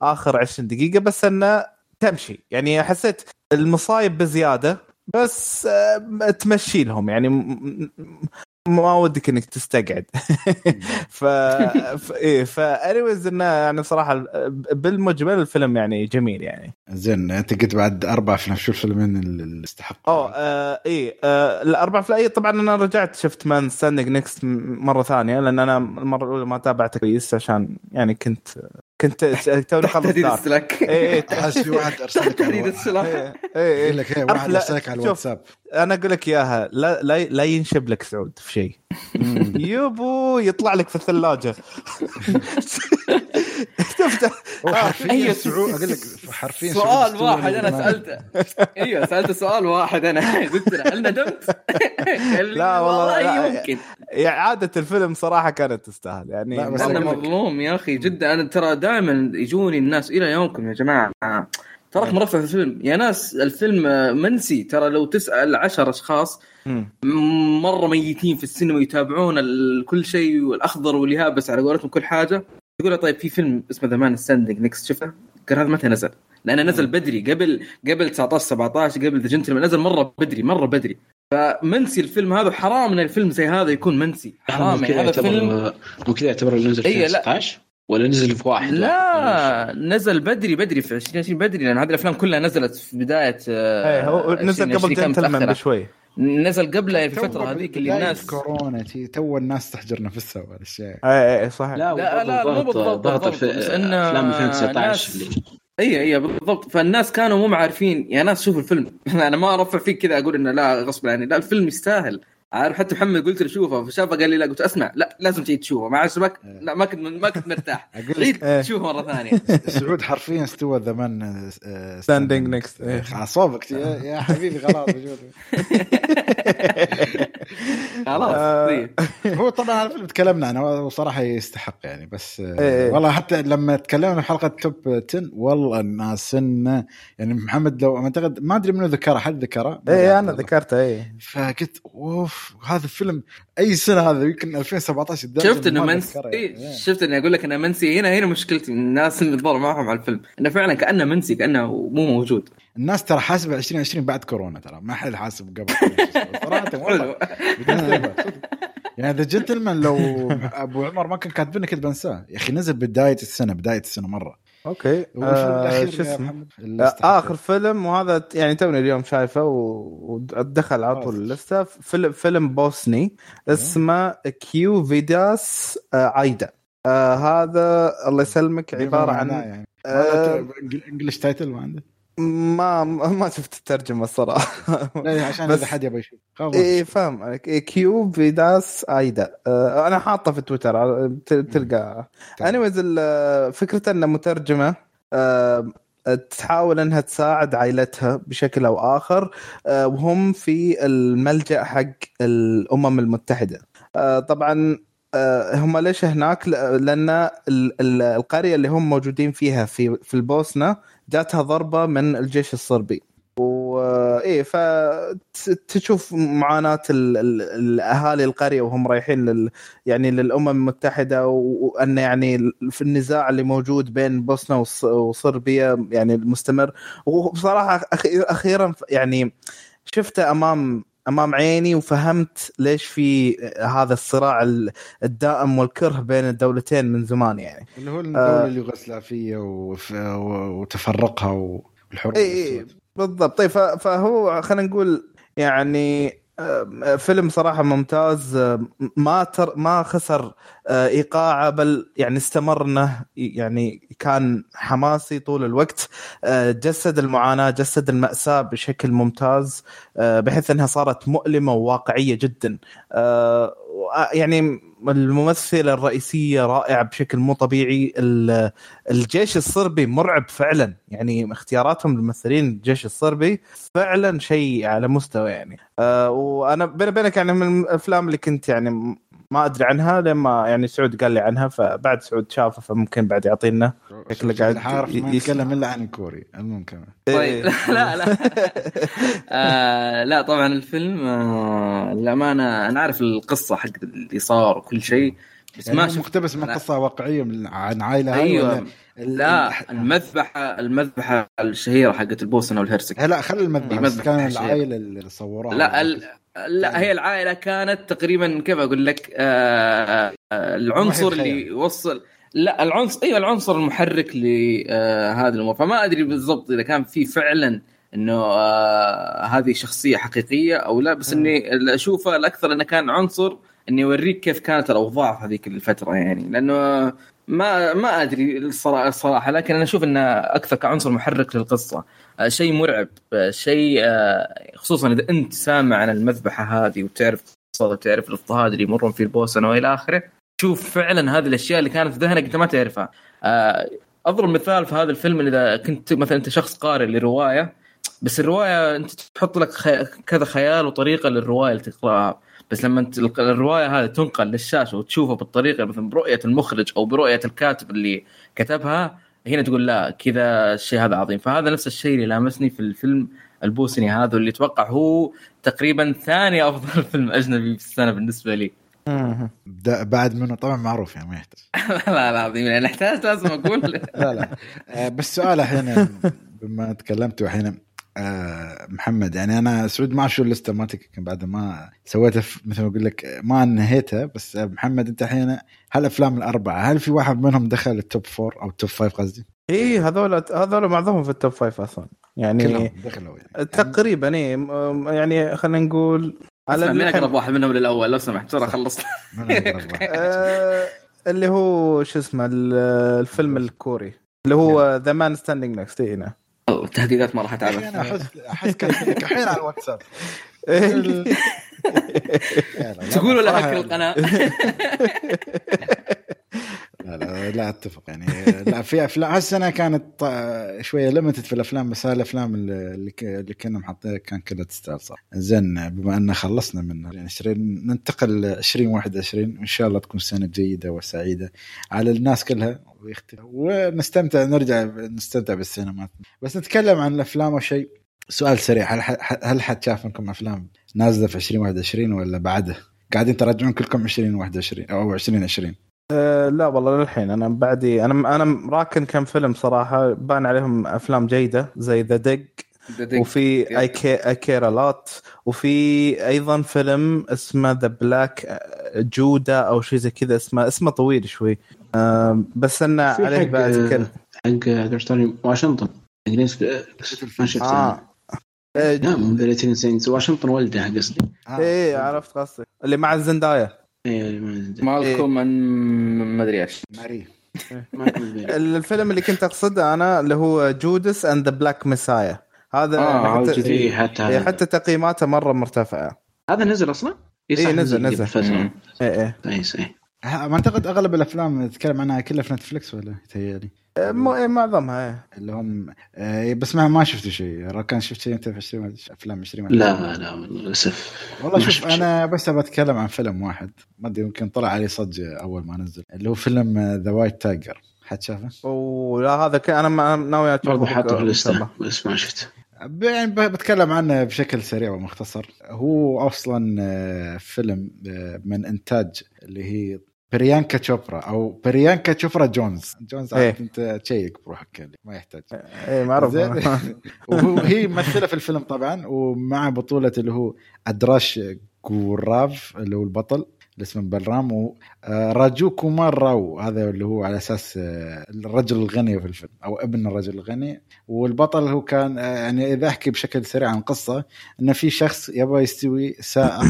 Speaker 3: آخر 20 دقيقة بس إنه تمشي. يعني حسيت المصايب بزيادة بس آه، تمشي لهم. يعني ما ودك إنك تستقعد. ف, ف... إيه فانيويز إنه يعني صراحة بالمجمل الفيلم يعني جميل يعني.
Speaker 1: زين أنت قلت بعد أربع افلام شو الفيلمين اللي استحقوا؟
Speaker 3: اوه آه إيه آه الاربع في اي طبعا أنا رجعت شفت Man Standing Next مرة ثانية لأن أنا المرة الأولى ما تابعته كويس عشان يعني كنت كنت توني خلص
Speaker 4: تهديد
Speaker 3: دار
Speaker 4: السلاك
Speaker 3: اي اي
Speaker 1: أحس في واحد ارسل لك على
Speaker 4: تهديد
Speaker 1: الوا-
Speaker 4: السلاك
Speaker 3: اي اي
Speaker 1: لك واحد ارسل لك على. الواتساب.
Speaker 3: أنا أقول لك إياها لا لا, لا ينشب لك سعود في شيء. يبو يطلع لك في الثلاجة. تفتح آه،
Speaker 1: حرفيا
Speaker 4: أيوة.
Speaker 1: سعود أقول لك حرفيا سعود
Speaker 4: سؤال واحد
Speaker 1: أنا.
Speaker 4: سألته. أيوه سألته سؤال واحد أنا. قلت له هل ندمت؟ قال لي
Speaker 3: لا والله لا.
Speaker 4: يمكن.
Speaker 3: يعني عادة الفيلم صراحة كانت تستاهل يعني
Speaker 1: أنا
Speaker 4: مظلوم يا أخي جدا. أنا ترى دائما يجوني الناس إلى يومكم يا جماعة. تراك مرفع في الفيلم. يا ناس الفيلم آه، منسي ترى لو تسأل عشر أشخاص مرة ميتين في السينما يتابعون كل شيء والأخضر واليابس على قولتهم كل حاجة. يقول له طيب في فيلم اسمه The Man Standing Next شفته؟ قال هذا متى نزل؟ لأنه نزل بدري. قبل قبل 19 17 قبل The Gentlemen نزل مرة بدري مرة بدري. فمنسي الفيلم هذا. حرام إن الفيلم زي هذا يكون منسي. حرام. يعني
Speaker 2: كذا
Speaker 4: هذا فيلم
Speaker 2: يعتبر مو كذا يعتبر نزل في
Speaker 4: إيه، لا.
Speaker 2: 16 ولا نزل في واحد
Speaker 4: لا نزل بدري بدري في 2020 بدري لأن هذه الأفلام كلها نزلت في بداية آه،
Speaker 3: إيه هو نزل
Speaker 4: 2020
Speaker 3: قبل جنتلمان. بشوي.
Speaker 4: نزل قبله في الفترة هذيك اللي الناس
Speaker 1: كورونا تو الناس تحجر نفسها والاشياء
Speaker 3: اي اي صح
Speaker 2: لا
Speaker 4: لا، لا، مو بالضبط،
Speaker 2: ضغط أفلام 2019
Speaker 4: ناس-
Speaker 2: اللي
Speaker 4: اي اي بالضبط. فالناس كانوا مو عارفين يا ناس شوفوا الفيلم. أنا ما أرفع فيك كذا أقول إنه لا غصب عني. لا الفيلم يستاهل. عارف حتى محمد قلت له شوفه فشافه قال لي لا قلت اسمع لا لازم تعيد تشوفه ما عجبك لا ما كنت ما كنت مرتاح عيد
Speaker 3: إيه.
Speaker 4: تشوفه مرة ثانية
Speaker 1: سعود حرفيا استوى زمان
Speaker 3: Standing next. إيه.
Speaker 1: أعصابك يا يا حبيبي خلاص.
Speaker 4: خلاص
Speaker 3: آه.
Speaker 4: طيب.
Speaker 1: هو طبعا على تكلمنا عنه وصراحه يستحق يعني بس آه،
Speaker 3: إيه.
Speaker 1: والله حتى لما تكلمنا في حلقة توب 10 والله الناس يعني محمد لو أعتقد ما أدري منو ذكرها حد ذكره
Speaker 3: اي أنا ذكرته اي
Speaker 1: فقلت أوف هذا الفيلم أي سنة هذا؟ يمكن 2017 لدرجة
Speaker 4: شفت
Speaker 1: إنه
Speaker 4: منسي
Speaker 1: أتذكره
Speaker 4: إيه،
Speaker 1: يعني.
Speaker 4: شفت إني أقول لك إنه منسي هنا هنا مشكلتي الناس اللي تضل معهم على الفيلم إنه فعلا كأنه منسي كأنه مو موجود.
Speaker 1: الناس ترى حاسبة 2020 بعد كورونا ترى ما حد حاسب قبل. صراحة والله. يعني The Gentlemen لو أبو عمر ما كان كاتبينه كنت بنساه. يا أخي نزل بداية السنة بداية السنة
Speaker 3: مرة.
Speaker 1: أوكي.
Speaker 3: آه شو اسمه؟
Speaker 1: استحق.
Speaker 3: آخر فيلم وهذا يعني توني اليوم شايفه ودخل على طول. اللسته فيلم فيلم بوسني. اسمه Quo Vadis آه Aida آه هذا الله يسلمك
Speaker 1: عبارة
Speaker 3: عن
Speaker 1: يعني.
Speaker 3: آه
Speaker 1: English title ما عنده؟
Speaker 3: ما ما شفت الترجمة الصراحه
Speaker 1: عشان إذا حد يبغى يشوف.
Speaker 3: اي فاهم عليك. إيه Quo Vadis Aida. آه أنا حاطه في تويتر تلقى. anyways فكرته إنه مترجمة آه تحاول إنها تساعد عائلتها بشكل أو آخر آه وهم في الملجأ حق الأمم المتحدة. آه طبعا هم ليش هناك؟ لأن ال- ال- القرية اللي هم موجودين فيها في في البوسنة جاتها ضربة من الجيش الصربي. وايه فتشوف معاناة ال- ال- الأهالي القرية وهم رايحين لل يعني للأمم المتحدة وأن يعني في النزاع اللي موجود بين وص- وصربيا يعني المستمر. وبصراحة أخيرا يعني شفته أمام أمام عيني وفهمت ليش في هذا الصراع ال- الدائم والكره بين الدولتين من زمان يعني.
Speaker 1: اللي هو الدولة اليوغوسلافيه وف- وتفرقها والحروب
Speaker 3: اي اي بالضبط. طيب فهو خلينا نقول يعني آه، فيلم صراحة ممتاز. آه، ما تر ما خسر آه، إيقاعه بل يعني استمر إنه يعني كان حماسي طول الوقت. آه، جسد المعاناة جسد المأساة بشكل ممتاز آه، بحيث إنها صارت مؤلمة وواقعية جدا. آه، يعني الممثلة الرئيسية رائعة بشكل مو طبيعي. ال- الجيش الصربي مرعب فعلا. يعني اختياراتهم للممثلين الجيش الصربي فعلا شيء على مستوى يعني. أه وأنا بيني وبينك يعني من الأفلام اللي كنت يعني ما أدري عنها لما يعني سعود قال لي عنها فبعد سعود شافه فممكن بعد يعطينا شكله قاعد
Speaker 1: حارف ما يتكلم إلا عن الكوري المهم كمان
Speaker 4: طيب
Speaker 3: إيه.
Speaker 4: لا لا آه لا طبعا الفيلم آه للأمانة أنا عارف القصة حق اللي صار وكل شيء بس
Speaker 1: يعني
Speaker 4: ما
Speaker 1: مقتبس من. قصة واقعية من عن عائلة هاي أيوه
Speaker 4: لا
Speaker 1: ال-
Speaker 4: المذبحة المذبحة الشهيرة حقت البوسنة والهرسك
Speaker 1: لا خلي المذبح بس
Speaker 4: المذبح
Speaker 1: كان. العائلة اللي صوروها
Speaker 4: لا ال... لا هي العائلة كانت تقريبا كيف أقول لك آه آه العنصر اللي
Speaker 1: الخيال.
Speaker 4: وصل لا العنصر أيوه العنصر المحرك لهذه الأمور. فما أدري بالضبط إذا كان في فعلا إنه آه هذه شخصية حقيقية أو لا بس إني أشوفه الأكثر إنه كان عنصر انه يوريك كيف كانت الأوضاع في هذيك الفترة يعني. لأنه ما ما أدري الصراحه الصراحة لكن أنا أشوف إنه أكثر كعنصر محرك للقصة. آه، شيء مرعب آه، شيء آه، خصوصا إذا أنت سامع عن المذبحة هذه وتعرف وتعرف الأضطهاد اللي يمرون فيه البوسنة وإلى آخره تشوف فعلا هذه الأشياء اللي كانت في ذهنك أنت ما تعرفها آه، أضرب مثال في هذا الفيلم إذا كنت مثلا أنت شخص قارئ لروايه بس الرواية أنت تحط لك. كذا خيال وطريقة للرواية اللي تقرأها بس لما أنت الرواية هذه تنقل للشاشة وتشوفها بالطريقة مثلا برؤية المخرج أو برؤية الكاتب اللي كتبها هنا تقول لا كذا الشيء هذا عظيم. فهذا نفس الشيء اللي لامسني في الفيلم البوسني هذا اللي أتوقع هو تقريبا ثاني أفضل فيلم أجنبي في السنة بالنسبة لي.
Speaker 1: بعد منه طبعا معروف يعني ما يحتاج.
Speaker 4: لا لا عظيم. يعني احتاج لازم أقول.
Speaker 1: لا لا. آه، بس سؤال الحين بما تكلمت الحين آه، محمد يعني أنا سعود ما شو اللستة مالتك بعد ما سويتها مثل ما أقول لك ما انهيتها بس آه، محمد أنت الحين هالأفلام الأربعة هل في واحد منهم دخل ال top four أو ال top five قصدي؟
Speaker 3: اي هذول هذول معظمهم في ال top five أصلا. يعني
Speaker 1: كلهم دخلوا يعني.
Speaker 3: تقريبا اي يعني خلينا نقول على
Speaker 4: مين
Speaker 3: الحين-
Speaker 4: أقرب واحد منهم للأول؟ لو سمحت بسرعة خلصت؟
Speaker 3: آه، اللي هو شو اسمه ال- الفيلم الكوري اللي هو The Man Standing Next هنا.
Speaker 4: التهديدات ما راح
Speaker 1: أنا
Speaker 4: اتعبث
Speaker 1: أحس احس كاتب لك الحين على الواتساب.
Speaker 4: تقول ولا هكر القناة؟
Speaker 1: لا لا لا أتفق يعني لا في أفلام هالسنه كانت ط- شوية limited في الأفلام بس هالافلام اللي اللي كنا محطينها كان كلها تستاهل صح زين بما أن خلصنا من 20 ننتقل ل 2021 وان شاء الله تكون سنة جيدة وسعيدة على الناس كلها. ونستمتع نرجع نستمتع بالسينما. بس نتكلم عن الأفلام أو شيء. سؤال سريع هل هل حد شاف منكم أفلام نازلة في 2021 ولا بعده؟ قاعدين تراجعون كلكم 2021 أو 2020
Speaker 3: آه، لا والله للحين. أنا بعدي أنا أنا راكن كم فيلم صراحة. بان عليهم أفلام جيدة زي The Dig وفي اي كي اي كير لوت وفي أيضا فيلم اسمه ذا بلاك جودا أو شيء زي كذا. اسمه اسمه طويل شوي. آه، بس انه
Speaker 2: في
Speaker 3: عليه
Speaker 2: حق
Speaker 3: بعد كذا.
Speaker 2: حق قرطاني واشنطن
Speaker 3: آه آه،
Speaker 2: لا مو ذا واشنطن ولده قصدي.
Speaker 1: آه.
Speaker 3: إيه عرفت قصدي اللي مع الزندايا
Speaker 4: مالكم من ما أدري إيش.
Speaker 1: ماري.
Speaker 3: الفيلم اللي كنت أقصده أنا اللي هو Judas and the Black Messiah هذا
Speaker 4: آه، هذا
Speaker 3: حتى.
Speaker 2: إيه، حتى
Speaker 3: إيه،
Speaker 2: هذا.
Speaker 3: حتى تقييماته مرة مرتفعة.
Speaker 2: هذا نزل أصلا؟
Speaker 3: إيه،
Speaker 2: صح،
Speaker 3: نزل- نزل.
Speaker 2: كويس إيه
Speaker 1: ما أعتقد أغلب الأفلام نتكلم عنها كلها في نتفلكس ولا تهيألي؟
Speaker 3: مو إيه، معظمها إيه.
Speaker 1: اللي هم آه بس ما ما شفت شيء. راكان شفت شيء؟ أنت في 20 أفلام 20
Speaker 2: لا لا للأسف.
Speaker 1: والله شوف. أنا بس بتكلم عن فيلم واحد. ما أدري يمكن طلع عليه صج أول ما نزل. اللي هو فيلم The White Tiger حد شافه؟
Speaker 3: ولا هذا ك... أنا ما- ناوي أشوفه
Speaker 2: برضه حاطه في. الليستة بس ما شفت
Speaker 1: ب- يعني بتكلم عنه بشكل سريع ومختصر. هو أصلا آه، فيلم آه، من إنتاج اللي هي بريانكا تشوبرا أو بريانكا تشوبرا جوناس. جوناس
Speaker 3: إيه.
Speaker 1: عاد أنت check بروحك يعني ما يحتاج.
Speaker 3: إيه معروف.
Speaker 1: زين. وهي ممثلة في الفيلم طبعا ومع بطولة اللي هو أدارش جوراف اللي هو البطل اللي اسمه بلرام وراجو كومار راو هذا اللي هو على أساس آه، الرجل الغني في الفيلم أو ابن الرجل الغني. والبطل هو كان آه، يعني إذا أحكي بشكل سريع عن القصة إنه في شخص يبغى يستوي سائق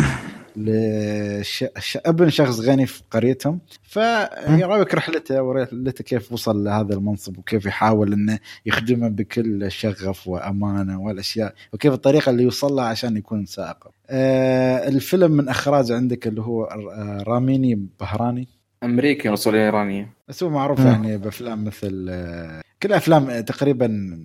Speaker 1: لش... ش... ابن شخص غني في قريتهم. فيراويك رحلته ورحلته كيف وصل لهذا المنصب وكيف يحاول إنه يخدمه بكل شغف وأمانة والأشياء وكيف الطريقة اللي يوصل لها عشان يكون سائق. آه الفيلم من أخراج عندك اللي هو آه، راميني بهراني.
Speaker 4: أمريكي رسوليه إيرانية.
Speaker 1: بس هو معروف
Speaker 3: مم.
Speaker 1: يعني بأفلام مثل آه، كل أفلام تقريبا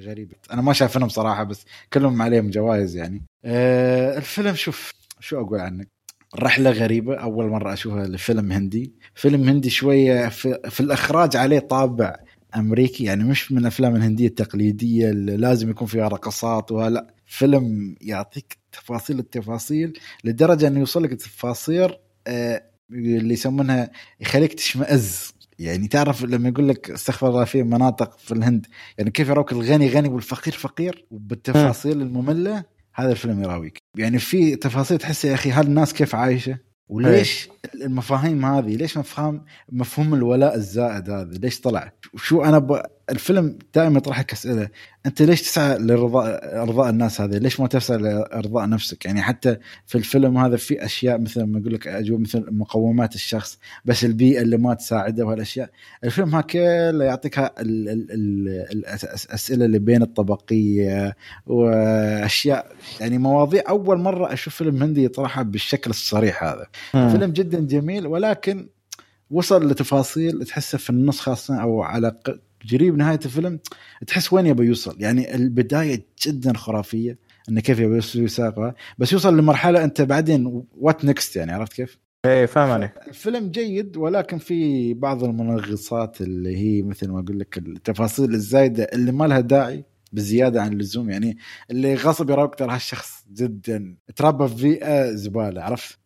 Speaker 1: غريبة. أنا ما شايفهم صراحة بس كلهم عليهم جوائز يعني. آه، الفيلم شوف شو أقول عنك؟ رحلة غريبة أول مرة أشوفها لفيلم هندي. فيلم هندي شوية في, في الإخراج عليه طابع أمريكي يعني مش من الأفلام الهندية التقليدية اللي لازم يكون فيها رقصات ولا فيلم يعطيك تفاصيل التفاصيل لدرجة أنه يوصل لك تفاصيل آه، اللي يسمونها يخليك تشمئز. يعني تعرف لما يقول لك استغفر الله في مناطق في الهند يعني كيف يراوك الغني غني والفقير فقير وبالتفاصيل المملة هذا الفيلم يراويك. يعني في تفاصيل تحس يا أخي هالناس كيف عايشة؟ وليش المفاهيم هذه؟ ليش مفهوم مفهوم الولاء الزائد هذا؟ ليش طلع؟ وشو أنا ب... الفيلم دائما يطرح لك اسئله أنت ليش تسعى لرضاء ارضاء الناس هذه؟ ليش ما تسعى لارضاء نفسك؟ يعني حتى في الفيلم هذا في أشياء مثل ما أقول لك أجوبة مثل مقومات الشخص بس البيئة اللي ما تساعده وهالأشياء، الفيلم ها كله يعطيك ال- ال- ال- الاسئله اللي بين الطبقية وأشياء يعني مواضيع أول مرة أشوف فيلم هندي يطرحها بالشكل الصريح هذا. فيلم جدا جميل ولكن وصل لتفاصيل تحسه في النص خاصة أو على قريب نهاية الفيلم تحس وين يبي يوصل يعني البداية جدا خرافية انه كيف يبي يوصل يساقها بس يوصل لمرحلة أنت بعدين what next يعني عرفت كيف؟
Speaker 3: إيه فاهم عليك
Speaker 1: الفيلم جيد ولكن في بعض المنغصات اللي هي مثل ما أقول لك التفاصيل الزايدة اللي ما لها داعي بزيادة عن اللزوم يعني اللي غصب يراوك ترى هالشخص جدا تربى في بيئه زبالة عرفت؟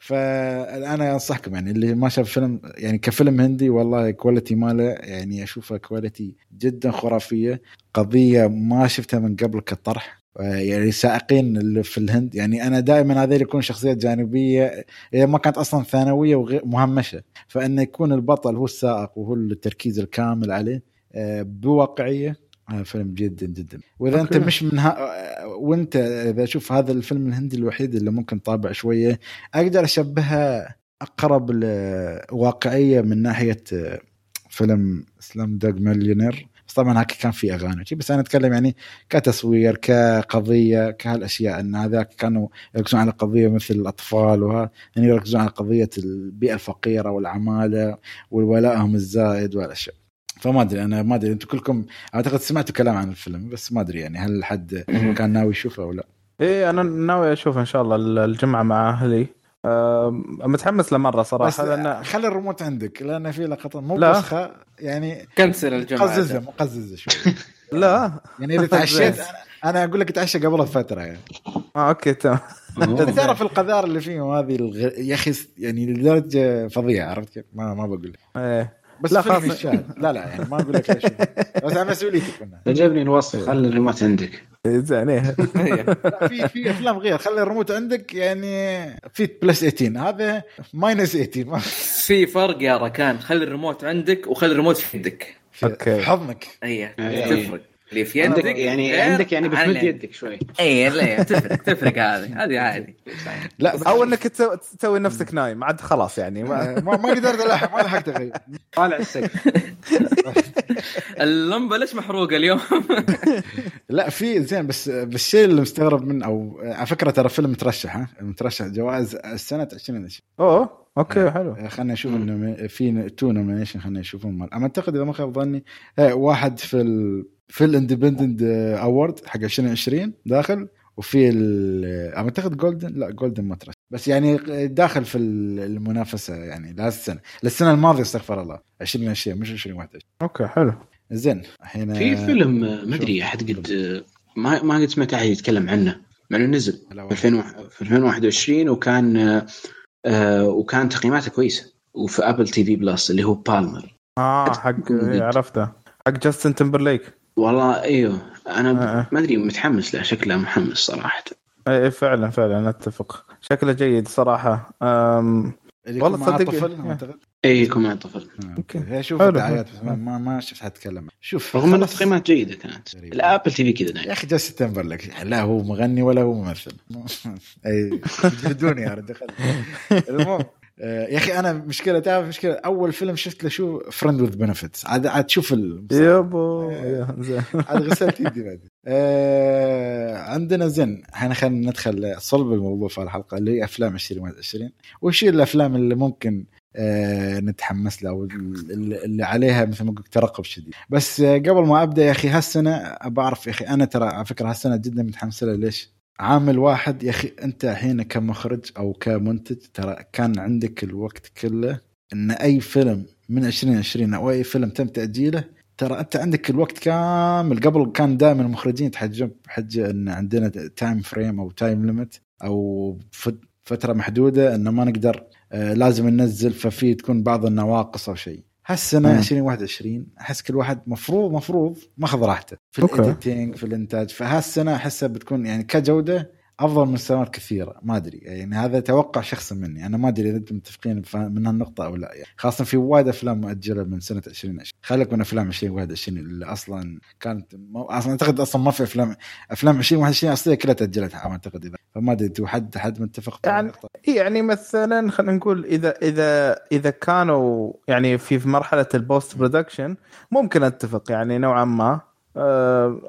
Speaker 1: فأنا أنصحكم يعني اللي ما شاف فيلم يعني كفيلم هندي والله quality ماله يعني أشوفه quality جدا خرافية. قضية ما شفتها من قبل كطرح. يعني سائقين اللي في الهند يعني أنا دائما هذول يكون شخصيات جانبية هي ما كانت أصلا ثانوية وغير مهمشة. فإنه يكون البطل هو السائق وهو التركيز الكامل عليه آه، بواقعية. فيلم جدا جدا. وإذا أنت
Speaker 3: أوكي.
Speaker 1: مش من ها وأنت إذا أشوف هذا الفيلم الهندي الوحيد اللي ممكن طابع شوية أقدر اشبهها أقرب لواقعية من ناحية آه، فيلم سلام دوج مليونير بس طبعا هاك كان في أغاني بس أنا أتكلم يعني كتصوير كقضية كهالأشياء. إن هذاك كانوا يركزون على قضية مثل الأطفال وها يعني يركزون على قضية البيئة الفقيرة والعمالة وولائهم الزائد والأشياء. فما أدري أنا ما أدري أنتم كلكم أعتقد سمعتوا كلام عن الفيلم بس ما أدري يعني هل حد كان ناوي يشوفه أو لا.
Speaker 3: إيه أنا ناوي أشوف إن شاء الله الجمعة مع أهلي. آم، متحمس له
Speaker 1: مرة
Speaker 3: صراحة لأن
Speaker 1: خلي الريموت عندك لأن في لقطة مو. بسخه يعني
Speaker 4: كنسل الجمعة
Speaker 1: مقززه مقززه شوي.
Speaker 3: لا.
Speaker 1: يعني إذا تعشيت أنا أقول لك تعشى قبل فتره يعني.
Speaker 3: آه أوكي تمام.
Speaker 1: تعرف القذاره اللي فيهم هذه الغ... يا أخي يعني لدرجة فظيعة عرفت كيف؟ ما ما بقول. لك
Speaker 3: إيه.
Speaker 1: بس
Speaker 3: لا، خلاص.
Speaker 1: يشاهد لا لا يعني ما أقول لك ليش بس على مسؤوليتك منها
Speaker 2: عجبني الوصف خلي الريموت عندك.
Speaker 3: زين إيه.
Speaker 1: لا، في في أفلام غير. خلي الريموت عندك يعني في plus 18 هذا minus 18 ما
Speaker 4: في فرق يا ركان. خلي الريموت عندك وخلي الريموت في يدك.
Speaker 1: في حضنك.
Speaker 4: اي
Speaker 2: أي.
Speaker 4: تفرق. اللي في يدك
Speaker 2: عندك يعني عندك يعني
Speaker 4: عن
Speaker 2: بتمد يدك شوي.
Speaker 4: اي لا تفرق تفرق هذه. هذه عادي.
Speaker 1: لا
Speaker 3: أو إنك تسوي- نفسك نايم عاد خلاص يعني. ما...
Speaker 1: ما ما قدرت ألحق ما لحقت أغير.
Speaker 2: طالع السقف.
Speaker 4: اللمبة ليش محروقة اليوم؟
Speaker 1: لا في زين بس بالشيء اللي مستغرب منه أو على فكرة ترى فيلم مترشح ها؟ مترشح جوائز سنه 2020
Speaker 3: أوه okay حلو.
Speaker 1: خلينا نشوف انه في two nomination خلينا نشوفهم. أنا أعتقد إذا ما خاب ظني آه، واحد في ال في ال Independent Award حق 2020 داخل وفي ال- أعتقد Golden لا Golden ما ترشح بس يعني داخل في المنافسة يعني لهذه السنة. للسنه الماضية استغفر الله. 2020 مش 2021
Speaker 3: okay حلو.
Speaker 1: زين الحين
Speaker 2: في فيلم آه، ما أدري أحد قد آه، ما ما قد سمعت أحد يتكلم عنه. مع إنه نزل في 2000 في 2021 وكان آه، آه، وكان تقييماته كويسة. وفي Apple TV Plus اللي هو Palmer
Speaker 3: آه حق إيه، عرفته. حق Justin Timberlake
Speaker 2: والله إيوه. أنا
Speaker 3: آه.
Speaker 2: ما أدري متحمس له شكله محمس صراحة.
Speaker 3: إيه فعلا فعلا أتفق. شكله جيد صراحة. أم... والله تصدق-
Speaker 1: طفل أعتقد.
Speaker 2: إي يكون مع طفل.
Speaker 1: آه،
Speaker 3: okay.
Speaker 1: هي شوف
Speaker 3: حلو.
Speaker 1: الدعايات بس ما ما, ما شفت حد يتكلم شوف
Speaker 2: رغم ان. التقييمات جيدة كانت.
Speaker 1: غريب.
Speaker 2: ال Apple TV كذا
Speaker 1: يا أخي Justin Timberlake لا هو مغني ولا هو ممثل. أي جلدوني يا رجل المهم آه، يا أخي أنا مشكلة تعرف مشكلة؟ أول فيلم شفت له شو؟ Friends with Benefits عاد عاد تشوف ال-
Speaker 3: يابو يا زين.
Speaker 1: عاد غسلت يدي بعد. آه عندنا زين. إحنا خلينا ندخل صلب الموضوع في الحلقة اللي هي أفلام 2021 وش الأفلام اللي ممكن آه نتحمس لها؟ واللي اللي عليها مثل ما قلت ترقب شديد. بس آه قبل ما أبدأ يا أخي هالسنة بعرف يا أخي أنا ترى على فكرة هالسنة جدا متحمس لها. ليش؟ عامل واحد يا أخي أنت الحين كمخرج أو كمنتج ترى كان عندك الوقت كله إن أي فيلم من 2020 أو أي فيلم تم تأجيله ترى أنت عندك الوقت كامل. قبل كان دائما المخرجين يتحجب بحجه إن عندنا time frame أو time limit أو فت- فترة محدودة ان ما نقدر آه، لازم ننزل ففي تكون بعض النواقص أو شيء. هالسنه
Speaker 3: مم.
Speaker 1: 2021 أحس كل واحد مفروض مفروض ماخذ راحته في. الايديتنج في الإنتاج فهالسنة أحسها بتكون يعني كجودة أفضل من سنوات كثيرة. ما أدري. يعني هذا توقع شخصي مني. أنا ما أدري إذا أنتم متفقين من هالنقطة أو لا. يعني خاصة في وايد أفلام مؤجلة من سنة 2020 خليك من أفلام 2021 اللي أصلا كانت مو... أصلا أعتقد أصلا ما في افلام أفلام 2021 أصلية كلها تاجلت أعتقد إذا. فما أدري أنتم حد حد متفق
Speaker 3: يعني-؟ يعني مثلا خلينا نقول اذا اذا إذا كانوا يعني في مرحلة ال post production ممكن أتفق. يعني نوعا ما.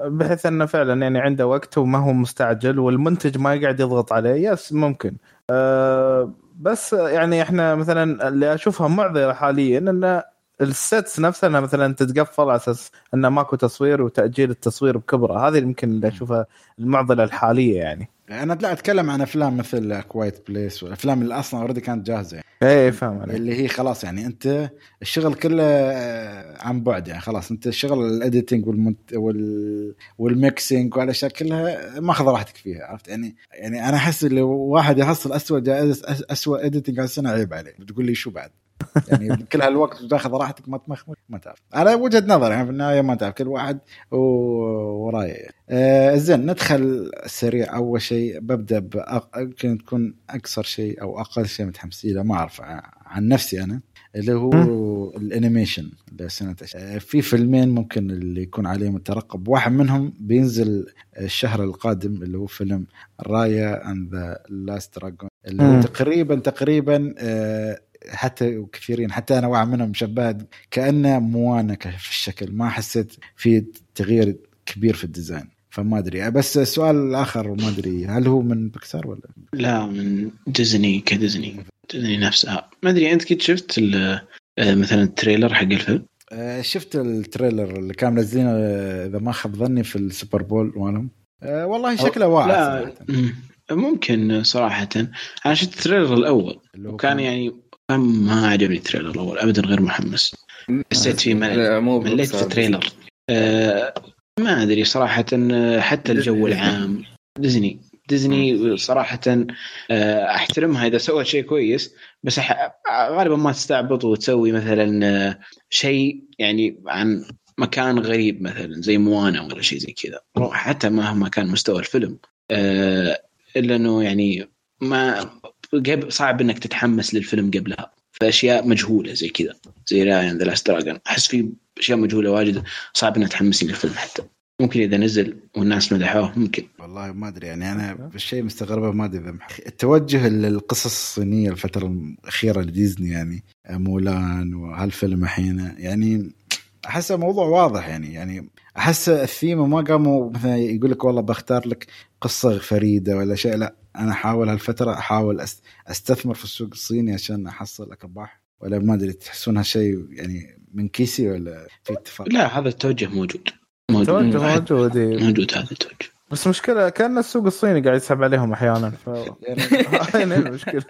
Speaker 3: بحيث أنه فعلا يعني عنده وقت وما هو مستعجل والمنتج ما يقعد يضغط عليه. yes ممكن. آه، بس يعني إحنا مثلا اللي أشوفها معضلة حاليا ان ال sets نفسها إنها مثلا تتقفل على أساس إنه ماكو تصوير وتأجيل التصوير بكبره. هذه يمكن اللي أشوفها المعضلة الحالية يعني.
Speaker 1: أنا لا أتكلم عن أفلام مثل Quiet Place والأفلام اللي أصلا already كانت جاهزة. يعني.
Speaker 3: إيه فاهم عليك.
Speaker 1: اللي هي خلاص يعني أنت الشغل كله آه، عن بعد يعني خلاص. أنت الشغل ال editing والمنت وال وال mixing والاشياء كلها ماخذ راحتك فيها عرفت؟ يعني يعني أنا أحس اللي واحد يحصل اسوء جائزه اسوء editing هالسنه عيب عليه. بتقول لي شو بعد؟ يعني كل هالوقت وتاخذ راحتك ما تمخمخ ما تعرف. على وجهة نظر يعني في النهاية ما تعرف كل واحد ورايه. آه زين ندخل سريع أول شيء ببدأ بأق... يمكن تكون أكثر شيء أو أقل شيء متحمسين له ما أعرف ع- عن نفسي أنا اللي هو ال animation لسنة آه في فيلمين ممكن اللي يكون عليهم الترقب. واحد منهم بينزل الشهر القادم اللي هو فيلم Raya and the Last Dragon اللي هو. تقريبا تقريبا آه حتى كثيرين حتى أنا واحد منهم مشبه كأنه Moana ك- في الشكل ما حسيت في تغيير كبير في ال design فما أدري. بس السؤال الآخر ما أدري هل هو من بيكسار ولا؟
Speaker 2: لا من Disney ك Disney Disney نفسها. ما أدري أنت قد شفت آه، مثلا ال trailer حق الفيلم؟
Speaker 1: آه شفت ال trailer اللي كان منزلينه إذا ما خاب ظني في ال Super Bowl مالهم. آه والله شكله.
Speaker 2: مم. ممكن صراحة. أنا شفت ال
Speaker 1: trailer هو
Speaker 2: وكان يعني ما عجبني ال trailer الأول ابدا غير محمس. حسيت فيه ملل مليت في.
Speaker 5: ال
Speaker 2: trailer آه ما أدري صراحة آه، حتى الجو العام. Disney. Disney صراحة آه، أحترمها إذا سوت شيء كويس بس غالبا ما تستعبط وتسوي مثلا آه، شيء يعني عن مكان غريب مثلا زي Moana ولا شيء زي كذا. حتى مهما كان مستوى الفيلم آه، إلا إنه يعني ما صعب إنك تتحمس للفيلم قبلها. في اشياء مجهولة زي كذا. زي Raya and the Last Dragon أحس في أشياء مجهولة واجد صعب انك تحمسني للفيلم حتى. ممكن إذا نزل والناس مدحوه ممكن.
Speaker 1: والله ما أدري يعني أنا الشيء مستغربه ما أدري إذا التوجه للقصص الصينية الفترة الأخيرة لديزني يعني مولان وهالفيلم الحين يعني احس الموضوع واضح يعني يعني أحس الثيمه ما قاموا مثلا يقول لك والله بختار لك قصة فريدة ولا شيء لا. أنا أحاول هالفترة أحاول أستثمر في السوق الصيني عشان أحصل ارباح ولا ما أدري تحسون هالشيء يعني من كيسي ولا في اتفاق؟
Speaker 2: لا هذا التوجه موجود. موجود.
Speaker 3: توجه
Speaker 2: واحد-
Speaker 3: موجود إيه.
Speaker 2: موجود هذا التوجه.
Speaker 3: بس مشكلة كأن السوق الصيني قاعد يسحب عليهم أحيانا ف يعني المشكلة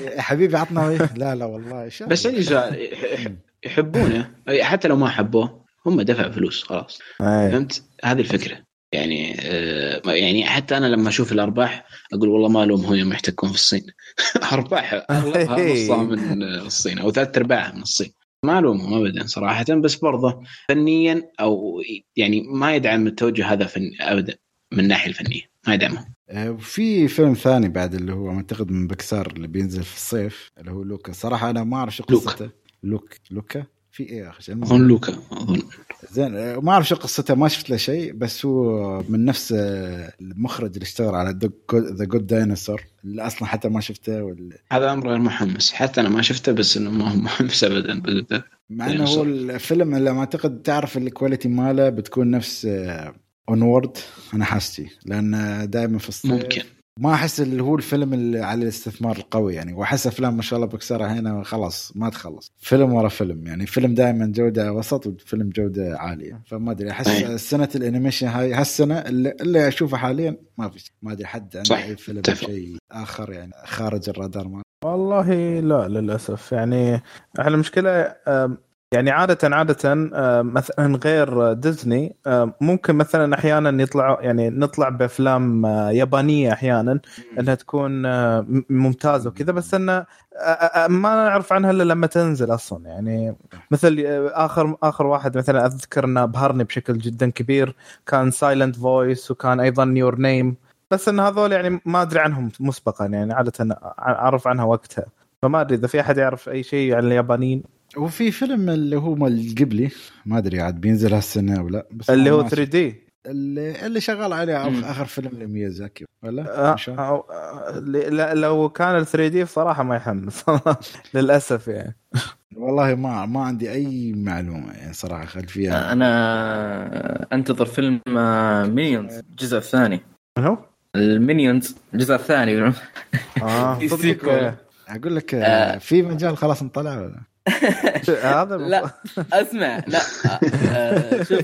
Speaker 1: يا حبيبي عطنا. لا لا والله شاء
Speaker 2: بس عندي سؤال يح- يحبونه حتى لو ما حبوه هم دفعوا فلوس خلاص.
Speaker 3: إيه.
Speaker 2: فهمت؟ هذه الفكرة. يعني آه يعني حتى أنا لما أشوف الأرباح أقول والله ما لهم هم يوم يحتكون في الصين. أرباح أغلبها نصها من الصين أو ثلاث أرباعها من الصين. ما الومهم ابدا صراحة بس برضه فنيا أو يعني ما يدعم التوجه هذا فن ابدا من الناحية الفنية ما يدعمه
Speaker 1: آه، وفي فيلم ثاني بعد اللي هو أعتقد من بكسار اللي بينزل في الصيف اللي هو لوكا. صراحة أنا ما أعرف شو. قصته. لوك لوكا؟ في إيه يا أخي؟
Speaker 2: أظن لوكا أظن.
Speaker 1: زين آه، ما أعرف شو قصته ما شفت له شيء بس هو من نفس آه، المخرج اللي اشتغل على The Good Dinosaur اللي أصلا حتى ما شفته وال...
Speaker 2: هذا أمر غير محمس. حتى أنا ما شفته بس إنه ما هو محمس ابدا.
Speaker 1: مع إنه هو. الفيلم اللي ما أعتقد تعرف ال quality ماله بتكون نفس Onward أنا حاستي لأن دائما في الصيف
Speaker 2: ممكن.
Speaker 1: ما أحس اللي هو الفيلم اللي على الاستثمار القوي يعني وأحس أفلام ما شاء الله بكسر هنا خلاص ما تخلص فيلم ورا فيلم يعني فيلم دائما جودة وسط وفيلم جودة عالية فما أدري
Speaker 2: أحس.
Speaker 1: سنة الأنيميشن هاي هالسنة اللي, اللي أشوفه حاليا ما في. ما أدري حد عنده. أي فيلم. شيء آخر يعني خارج الرادار ما
Speaker 3: والله لا للأسف يعني إحنا المشكلة يعني عادة عادة آم، مثلا غير ديزني آم، ممكن مثلا أحيانا يطلعوا يعني نطلع بأفلام آه، يابانية أحيانا إنها تكون آه، م- ممتازة وكذا بس إنه آه، آه، ما نعرف عنها إلا لما تنزل أصلا يعني مثل آه، آخر آخر واحد مثلا أذكر إنه أبهرني بشكل جدا كبير كان Silent Voice وكان أيضا Your Name بس إن هذول يعني ما أدري عنهم مسبقا يعني عادة أعرف عنها وقتها فما أدري إذا في أحد يعرف أي شيء عن اليابانيين.
Speaker 1: وفي فيلم اللي هو مال قبلي ما أدري عاد بينزل هالسنة ولا بس
Speaker 3: اللي هو
Speaker 1: ما
Speaker 3: 3D
Speaker 1: اللي, اللي شغال عليه
Speaker 2: مم.
Speaker 1: آخر فيلم لميازاكي ولا؟
Speaker 3: آه؟ آه آه لا- لو كان ال 3D بصراحة ما يحمس للأسف يعني
Speaker 1: والله ما ما عندي أي معلومة يعني صراحة خلفية
Speaker 4: أنا أنتظر فيلم Minions الجزء الثاني
Speaker 3: من هو؟
Speaker 4: ال Minions الجزء الثاني آه.
Speaker 3: آه،
Speaker 1: أقول لك
Speaker 4: آه.
Speaker 1: آه. في مجال خلاص نطلع ولا؟
Speaker 3: هذا
Speaker 4: لا أسمع لا آه، شوف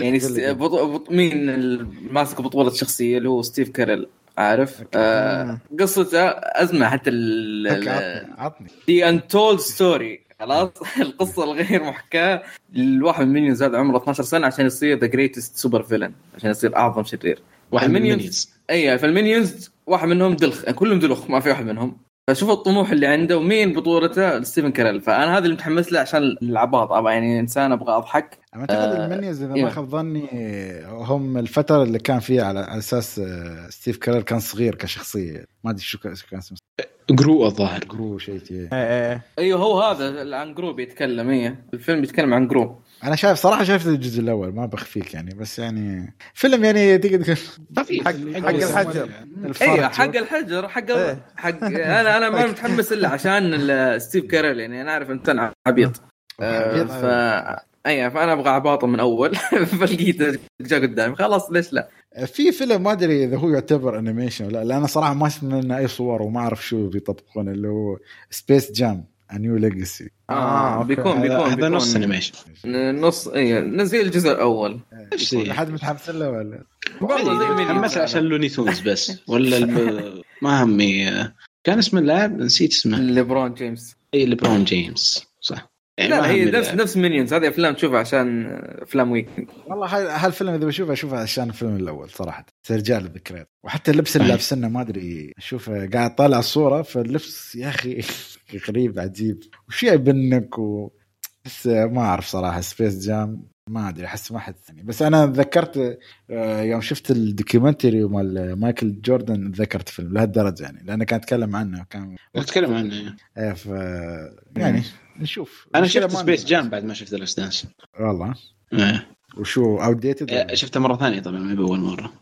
Speaker 4: يعني بط... مين ماسك بطولة الشخصية اللي هو ستيف كاريل عارف؟ آه قصته أسمع حتى ال
Speaker 1: عطني
Speaker 4: the untold story خلاص؟ القصة الغير محكاة. الواحد من Minions هذا عمره 12 سنة عشان يصير the greatest super villain عشان يصير أعظم شرير.
Speaker 2: واحد من
Speaker 4: ال
Speaker 2: Minions. ال Minions.
Speaker 4: اي فال Minions واحد منهم دلخ كلهم دلخ ما في واحد منهم. فشوف الطموح اللي عنده ومين بطولته؟ ستيفن كاريل. فأنا هذا اللي متحمس له عشان العباط أبغى يعني إنسان أبغى
Speaker 1: أضحك. أعتقد
Speaker 4: آه،
Speaker 1: ال Minions إذا
Speaker 4: إيه.
Speaker 1: ما خاب ظني هم الفترة اللي كان فيها على أساس آه، ستيف كاريل كان صغير كشخصية ما أدري شو كان اسمه
Speaker 2: جرو الظاهر
Speaker 1: جرو شيء كذا
Speaker 3: إيه، إيه.
Speaker 4: أيوه هو هذا عن جرو بيتكلم إيه الفيلم بيتكلم عن جرو
Speaker 1: أنا شايف صراحة شايف الجزء الأول ما بخفيك يعني بس يعني فيلم يعني تقدر تقول
Speaker 3: حق حق الحجر
Speaker 1: الفرج.
Speaker 4: أيوه حق الحجر حق. حق أنا أنا ما متحمس إلا عشان ستيف كاريل يعني أنا عارف أنت عبيط آه،
Speaker 1: عبيط.
Speaker 4: ف أيوه فأنا أبغى عباطة من أول. فلقيته جاء قدامي. خلاص ليش لا؟
Speaker 1: في فيلم ما أدري إذا هو يعتبر animation ولا لا أنا صراحة ما شفت منه أي صور وما أعرف شو بيطبقون اللي هو Space Jam New Legacy
Speaker 3: آه، آه.
Speaker 4: بيكون بيكون
Speaker 2: هذا نص animation
Speaker 4: نص اي نزل الجزء الأول.
Speaker 2: نفس.
Speaker 1: حد متحمس له ولا؟
Speaker 4: والله زي Minions
Speaker 2: تحمس
Speaker 4: هذا.
Speaker 2: عشان Looney Tunes بس. ولا الب... ما همي. كان اسم اللاعب نسيت اسمه.
Speaker 4: ليبرون جيمس.
Speaker 2: اي ليبرون جيمس. يعني
Speaker 4: لا هي نفس. نفس مينيونز هذه أفلام تشوفها عشان أفلام ويك
Speaker 1: والله هاي- هالفيلم إذا بشوفه أشوفه عشان الفيلم الأول صراحة. ترجع الذكريات. وحتى اللبس اللي
Speaker 2: أي.
Speaker 1: لابسنه ما أدري اشوفه قاعد طالع الصورة فاللبس يا أخي غريب عجيب. وش يبنك و بس ما أعرف صراحة سبيس جام ما أدري أحس ما حد ثاني. بس أنا تذكرت آه، يوم شفت الدوكيومنتري مال مايكل جوردن تذكرت فيلم لهالدرجة يعني لأنه كان يتكلم عنه كان
Speaker 2: نتكلم عنه
Speaker 1: إيه. ف يعني نشوف. أنا
Speaker 2: شفت
Speaker 1: Space.
Speaker 2: Jam بعد ما شفت ال Last Dance
Speaker 1: والله.
Speaker 2: إيه.
Speaker 1: وشو outdated
Speaker 2: إيه، شفته مرة ثانية طبعا ما باول مرة.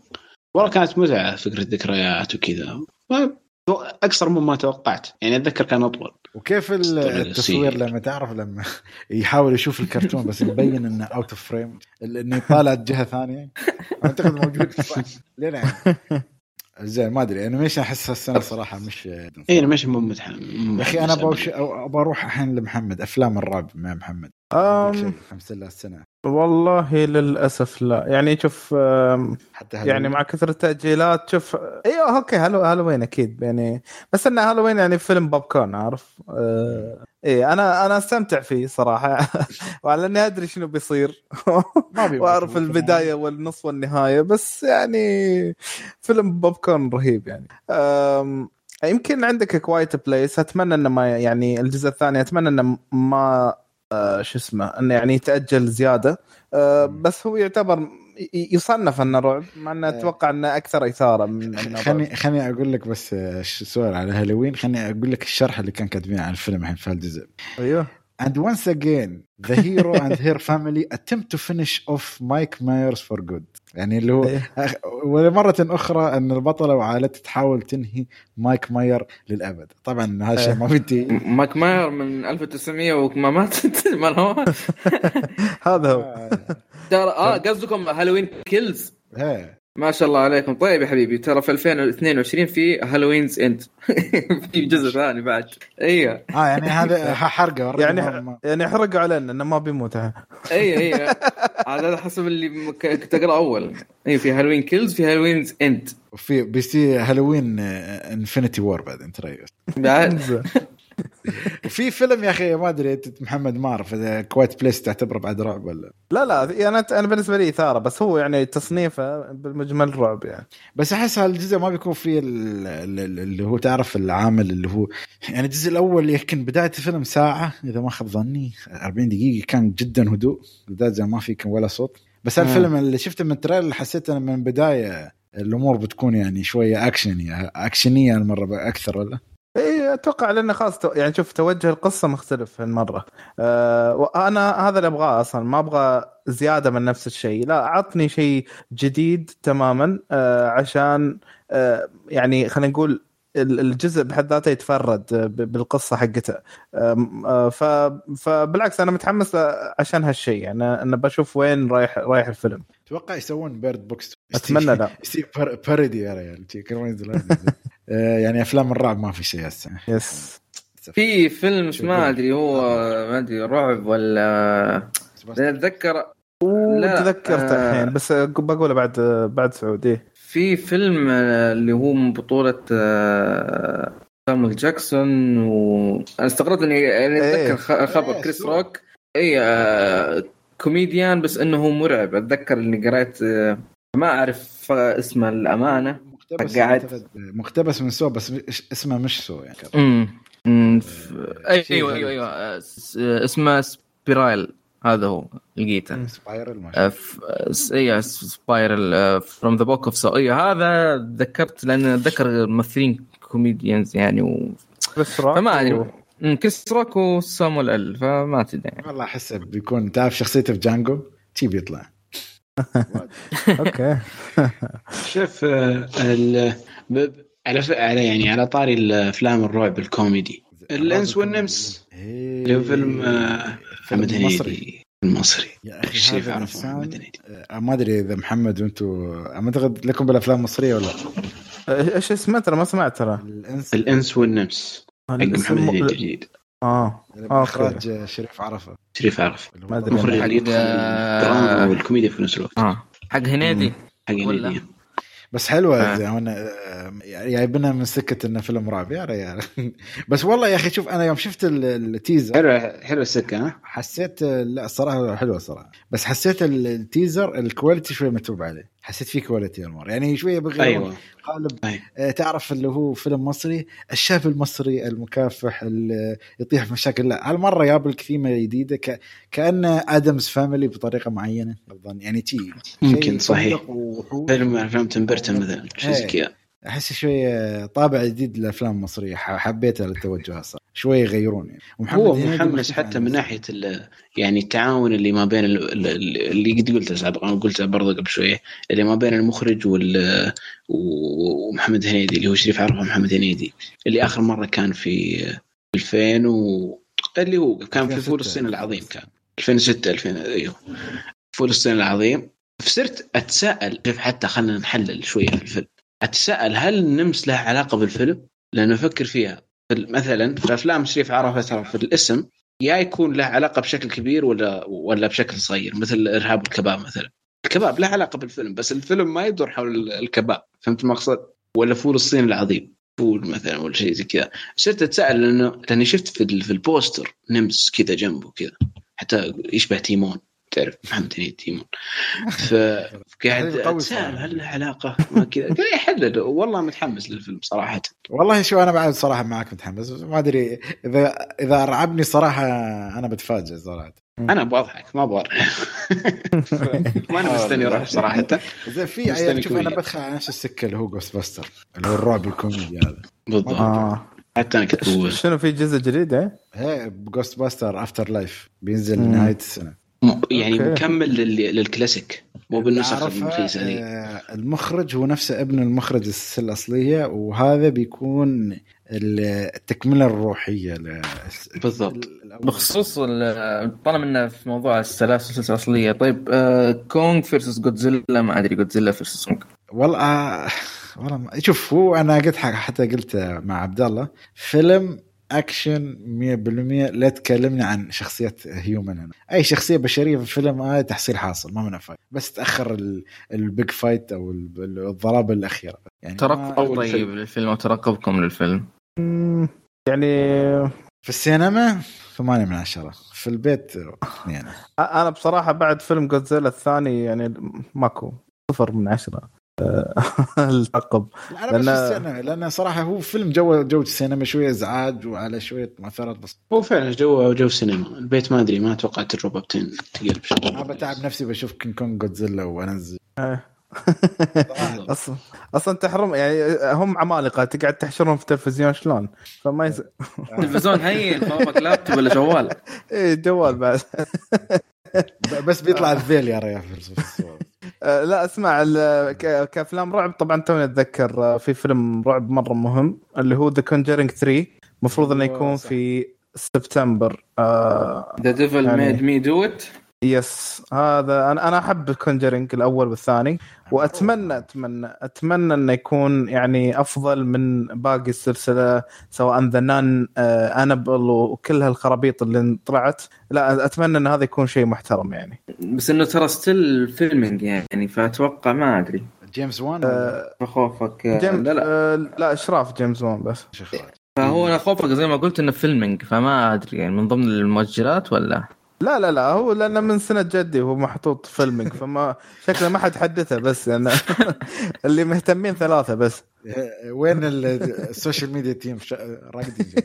Speaker 2: والله كانت متعة فكرة ذكريات وكذا. ما- اقصر مما توقعت. يعني أتذكر كان أطول.
Speaker 1: وكيف التصوير. لما تعرف لما يحاول يشوف الكرتون بس يبين إنه out of frame إنه يطالع جهة ثانية؟ أعتقد موجود. ليه زين ما أدري animation أحس هالسنة صراحة مش
Speaker 2: اي مش مو متحمس
Speaker 1: يا أخي أنا أبغى أبغى أروح الحين لمحمد أفلام الرعب مع محمد.
Speaker 3: أم.
Speaker 1: متحمس له السنة
Speaker 3: والله للأسف لا. يعني شوف
Speaker 1: حتى
Speaker 3: يعني مع كثر التأجيلات شوف أيوه okay Hallo- Halloween أكيد يعني بس انه هالوين يعني فيلم بوب كورن عارف؟ آه إيه أنا أنا أستمتع فيه صراحة. وعلى إني أدري شنو بيصير. وأعرف البداية والنص والنهاية بس يعني فيلم بوب كورن رهيب يعني. أم، يمكن عندك Quiet Place أتمنى إنه ما يعني الجزء الثاني أتمنى إنه ما شو اسمه إنه يعني يتأجل زيادة آه،. بس هو يعتبر يصنف إنه رعب مع إنه
Speaker 1: إيه.
Speaker 3: أتوقع إنه أكثر إثارة من.
Speaker 1: خلني خلني أقول لك بس آه، سؤال على هالوين خلني أقول لك الشرح اللي كان كاتبينه عن الفيلم الحين في هالجزء
Speaker 3: أيوه
Speaker 1: And once again, the hero and her family attempt to finish off Mike Myers for good. يعني اللي هو
Speaker 3: إيه.
Speaker 1: ولمرة أخرى أن البطلة وعائلته تحاول تنهي مايك ماير للأبد. طبعا هذا الشيء
Speaker 3: إيه.
Speaker 1: ما بدي
Speaker 4: مايك ماير من 1900 وما ماتت ما هو
Speaker 3: هذا هو
Speaker 4: ترى آه قصدكم Halloween Kills
Speaker 1: إيه.
Speaker 4: ما شاء الله عليكم. طيب يا حبيبي ترى في 2022 في Halloween Ends. في جزء ثاني بعد. أيوه
Speaker 1: آه يعني هذا حرقة
Speaker 3: يعني يعني حرقوا علينا إنه ما بيموت. ها.
Speaker 4: أيوه أيوه هذا حسب اللي كنت أقرأ أول. أيوه في Halloween Kills في Halloween Ends.
Speaker 1: وفي بيصير Halloween Infinity War بعد أنت رأيك؟
Speaker 4: بعد.
Speaker 1: وفي فيلم يا أخي ما أدري محمد ما أعرف إذا Quiet Place تعتبره بعد رعب ولا
Speaker 3: لا لا أنا أنا بالنسبة لي إثارة بس هو يعني تصنيفه بالمجمل رعب يعني
Speaker 1: بس أحس هالجزء ما بيكون فيه ال- ال- ال- اللي هو تعرف العامل اللي هو يعني الجزء الأول يمكن بداية الفيلم ساعة إذا ما خاب ظني 40 دقيقة كان جدا هدوء بدايه زي ما في كان ولا صوت بس
Speaker 2: مم.
Speaker 1: هالفيلم اللي شفته من التريلر حسيت إنه من البدايه الأمور بتكون يعني شوية أكشنية أكشنية المرة أكثر ولا؟
Speaker 3: اي أتوقع لأنه خلاص يعني شوف توجه القصة مختلف هالمرة. آه وأنا هذا اللي أبغاه أصلا. ما أبغى زيادة من نفس الشيء. لا عطني شيء جديد تماما آه عشان آه يعني خلينا نقول ال- الجزء بحد ذاته يتفرد آه، بالقصة حقته. آه، فبالعكس أنا متحمس عشان هالشيء. يعني أنا بشوف وين رايح رايح الفيلم.
Speaker 1: أتوقع يسوون Bird Box
Speaker 3: أتمنى لا.
Speaker 1: Parody يا ريال. آه، يعني أفلام الرعب ما في شيء هسه
Speaker 3: yes
Speaker 4: في فيلم مش ما أدري هو ما أدري رعب ولا أتذكر لا،
Speaker 3: تذكرت
Speaker 4: آه.
Speaker 3: الحين بس بقوله بعد بعد سعود إيه.
Speaker 4: في فيلم آه، اللي هو من بطولة آه، سامويل جاكسون وأنا استغربت اني يعني. أتذكر خ- خبر
Speaker 1: إيه،
Speaker 4: كريس. روك اي آه، كوميديان بس إنه هو مرعب أتذكر إني قريت آه، ما أعرف اسمه الأمانة
Speaker 1: مقتبس
Speaker 4: قاعد.
Speaker 1: مقتبس من Saw بس اسمه مش Saw يعني
Speaker 4: امم ف- أيوه. أيوه أيوه اسمه Spiral هذا هو لقيته
Speaker 1: Spiral ما شاء
Speaker 4: آه،
Speaker 1: الله.
Speaker 4: ف- آه، س- اي Spiral from the Book of Saw اي هذا تذكرت لأن اتذكر ممثلين comedians يعني و... فما
Speaker 3: و-
Speaker 4: ادري أمم، كريس روك وسامويل ال فما تدري يعني.
Speaker 1: والله أحسه بيكون تعرف شخصيته في Django تي بيطلع
Speaker 3: Okay.
Speaker 2: شوف آه، ال- ب- على على يعني على طاري الأفلام الرعب الكوميدي. الإنس والنمس.
Speaker 1: إيه.
Speaker 2: اللي هو فيلم آه،
Speaker 1: فيلم
Speaker 2: محمد
Speaker 1: مصري.
Speaker 2: هنيدي المصري.
Speaker 1: يا أخي
Speaker 2: الشريف عرفه
Speaker 1: الإنسان،
Speaker 2: محمد هنيدي؟
Speaker 1: آه، ما أدري إذا محمد وأنتم أعتقد لكم بالأفلام المصرية ولا؟
Speaker 3: إيش اسمه؟ ترى ما سمعت ترى.
Speaker 1: الإنس.
Speaker 2: الإنس والنمس. حق محمد هنيدي الجديد.
Speaker 3: آه
Speaker 1: آه، إخراج شريف عرفة
Speaker 2: شريف عرف
Speaker 1: اللي هو
Speaker 3: ما أدري.
Speaker 2: المخرج
Speaker 3: حق-
Speaker 2: يدخل
Speaker 4: آه.
Speaker 2: الدراما والكوميديا في نفس الوقت
Speaker 4: آه حق هنيدي
Speaker 2: حق؟ هنيدي
Speaker 1: بس حلوة
Speaker 4: آه.
Speaker 1: آه، جايبينها من سكة إنه فيلم رعب. يا ريال. بس والله يا أخي شوف أنا يوم شفت ال- ال teaser
Speaker 2: حلو حلو السكة ها؟
Speaker 1: حسيت لا الصراحه حلوة صراحة. بس حسيت ال- ال teaser ال quality شوي متعوب عليه. حسيت فيه quality المره يعني شوية بغير
Speaker 2: أيوه.
Speaker 1: قالب
Speaker 2: أيوة.
Speaker 1: آه، تعرف اللي هو فيلم مصري الشاب المصري المكافح اللي يطيح في مشاكل. لا هالمرة جاب لك ثيمة جديدة. ك... كانه Addams Family بطريقة معينة. أظن. يعني تي
Speaker 2: ممكن صحيح. فيلم افلام تيم بيرتون مثلا شيء
Speaker 1: أحس شوية طابع جديد للافلام المصريه حبيت التوجه صراحة شوي يغيرون يعني
Speaker 2: هو
Speaker 1: هنيدي
Speaker 2: محمس
Speaker 1: مختلف
Speaker 2: حتى من ناحية ال- يعني التعاون اللي ما بين ال- ال- اللي قد قلته سابقا قلته برضه قبل شوية اللي ما بين المخرج وال ومحمد هنيدي اللي هو شريف عرفة محمد هنيدي. اللي آخر مرة كان في 2000 و اللي هو كان في
Speaker 1: 2006.
Speaker 2: فول الصين العظيم كان. 2006 2000 أيوه. فول الصين العظيم. فصرت أتساءل كيف حتى خلينا نحلل شوية في الفيلم. أتساءل هل النمس لها علاقة بالفيلم؟ لأنه أفكر فيها. في- مثلا في افلام شريف عرفه ترى في الاسم يا يكون له علاقة بشكل كبير ولا ولا بشكل صغير مثل الارهاب والكباب مثلا. الكباب له علاقة بالفيلم بس الفيلم ما يدور حول الكباب. فهمت المقصد؟ ولا فول الصين العظيم. فول مثلا ولا شيء زي كذا. صرت أتساءل لأنه لأني شفت في البوستر نمس كذا جنبه كذا. حتى يشبه تيمون. تعرف محمد هنيدي تيمون فقاعد
Speaker 1: أتساءل.
Speaker 2: هل له علاقه ما كذا؟ قاعد يحلل. والله متحمس للفيلم صراحة.
Speaker 1: والله شو أنا بعد صراحة معك متحمس. ما أدري إذا إذا رعبني صراحة أنا بتفاجئ صراحة.
Speaker 2: أنا أبغى أضحك ما أبغى. ما أنا مستني أروح صراحة.
Speaker 1: زين في عيال شوف
Speaker 2: أنا.
Speaker 1: بدخل على نفس السكة اللي هو Ghostbuster اللي هو الرعب الكوميدي هذا.
Speaker 2: بالضبط.
Speaker 3: آه.
Speaker 2: حتى أنا كنت بقول
Speaker 3: شنو في جزء جديد إيه؟
Speaker 1: هي Ghostbuster Afterlife بينزل. نهاية
Speaker 2: السنة. يعني
Speaker 3: okay.
Speaker 2: مكمل لل- للكلاسيك مو بالنسخ المخيسه ذي
Speaker 1: آه، المخرج هو نفسه ابن المخرج السلسله الأصلية وهذا بيكون ال- التكملة الروحية ل-
Speaker 2: بالضبط.
Speaker 4: بخصوص ال- طالما إنه في موضوع السلاسل الأصلية طيب آه Kong versus Godzilla ما أدري Godzilla versus Kong
Speaker 1: والله آه، والله ما- شوف هو أنا قلت حتى قلت مع عبد الله فيلم اكشن 100% لا تكلمني عن شخصيات human هنا أي شخصية بشرية في الفيلم هذا تحصيل حاصل ما منها فايدة بس تأخر ال- ال big fight أو ال- الضرب الأخيرة. يعني ما-
Speaker 4: ترقب
Speaker 2: أول
Speaker 4: طيب
Speaker 2: فيلم.
Speaker 4: للفيلم وترقبكم للفيلم.
Speaker 3: يعني
Speaker 1: في السينما 8 من 10 في البيت يعني
Speaker 3: أنا بصراحة بعد فيلم جودزيلا الثاني يعني ماكو صفر من عشرة. آه، التعقب
Speaker 1: لا أنا بس
Speaker 3: لأن-
Speaker 1: السينما لأن صراحة هو فيلم جو جو السينما شوية إزعاج وعلى شوية مؤثرات بس.
Speaker 2: هو فعلا جو جو سينما. البيت ما أدري ما أتوقع تجربه بتن تقلب
Speaker 1: ما بتعب نفسي بشوف King Kong Godzilla وأنزل.
Speaker 3: أصلا أصلا تحرم يعني هم عمالقة تقعد تحشرهم في التلفزيون شلون؟ فما يس...
Speaker 4: تلفزيون هين فوقك لابتوب ولا جوال؟
Speaker 3: إيه جوال بعد.
Speaker 1: بس بيطلع الذيل يا ريال. في الصور
Speaker 3: آه، لا اسمع كأفلام رعب طبعا توني أتذكر آه، في فيلم رعب مرة مهم اللي هو The Conjuring 3 المفروض
Speaker 1: إنه
Speaker 3: يكون. في سبتمبر آه
Speaker 4: The
Speaker 3: Devil
Speaker 4: Made Me Do It
Speaker 3: yes هذا أنا أنا أحب ال Conjuring الأول والثاني واتمنى اتمنى أتمنى إنه يكون يعني أفضل من باقي السلسلة سواء The Nun Annabelle وكل هالخرابيط اللي طلعت. لا أتمنى إن هذا يكون شيء محترم يعني.
Speaker 4: بس إنه ترى still filming يعني فأتوقع ما أدري.
Speaker 1: جيمس وان
Speaker 3: آه، جيم
Speaker 4: لا لا.
Speaker 3: آه لا إشراف جيمس وان بس.
Speaker 4: فهو أنا خوفك زي ما قلت إنه filming فما أدري يعني من ضمن المؤجلات ولا؟
Speaker 3: لا لا لا هو لأنه من سنة جدي وهو محطوط filming فما شكله ما حد حدثه بس يعني اللي مهتمين ثلاثة بس.
Speaker 1: وين ال- ال social media team راقدين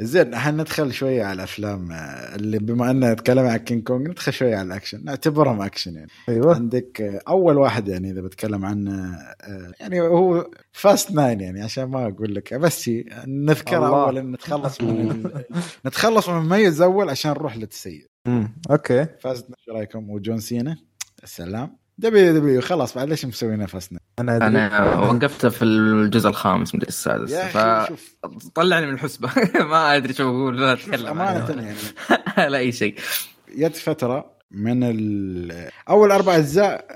Speaker 1: زين حندخل شوية على الأفلام آه، اللي بما ان نتكلم عن King Kong ندخل شوية على الأكشن. نعتبرهم أكشن يعني.
Speaker 3: أيوه.
Speaker 1: عندك آه، أول واحد يعني إذا بتكلم عنه آه، يعني هو Fast Nine يعني عشان ما أقول لك. بس نذكره
Speaker 3: الله.
Speaker 1: اولا نتخلص من نتخلص من المميز أول عشان نروح للسيء
Speaker 3: Okay.
Speaker 1: Fast Nine شو رأيكم؟ وجون سينا السلام. WW خلاص بعد ليش مسوينا Fast
Speaker 3: Nine أنا.
Speaker 4: أنا وقفت في الجزء الخامس من السادس.
Speaker 1: شوف.
Speaker 4: فطلعني من الحسبة. ما أدري شو أقول لا أتكلم
Speaker 1: أمانة
Speaker 4: عنه.
Speaker 1: يعني.
Speaker 4: لا أي شيء.
Speaker 1: جت فترة من ال... أول أربع أجزاء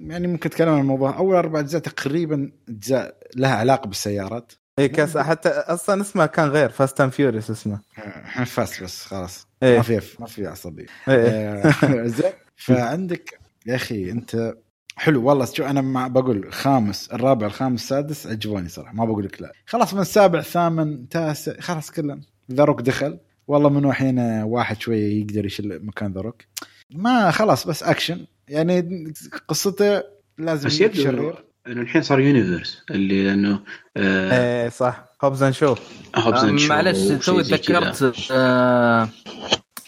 Speaker 1: يعني ممكن أتكلم عن الموضوع. أول أربع أجزاء تقريبا أجزاء لها علاقة بالسيارات.
Speaker 3: إي cars. حتى أصلا اسمه كان غير. Fast and Furious اسمه.
Speaker 1: إحنا Fast بس خلاص.
Speaker 3: إيه.
Speaker 1: ما في ما في عصبية.
Speaker 3: إيه.
Speaker 1: آه، زين. فعندك يا أخي أنت حلو. والله شو أنا مع بقول خامس الرابع الخامس السادس عجبوني صراحة ما بقول لك لا. خلاص من سابع ثامن تاسع خلاص كلهم The Rock دخل. والله من الحين واحد شوية يقدر يشيل مكان The Rock. ما خلاص بس أكشن. يعني قصته لازم
Speaker 2: بس يبدو
Speaker 1: شرير
Speaker 2: إنه الحين صار universe اللي لأنه آه
Speaker 3: إيه صح. Hobbs and
Speaker 2: Shaw
Speaker 4: Hobbs
Speaker 2: and Shaw
Speaker 4: معلش
Speaker 2: وشيء
Speaker 4: تو
Speaker 2: زي كذا.
Speaker 4: تذكرت آه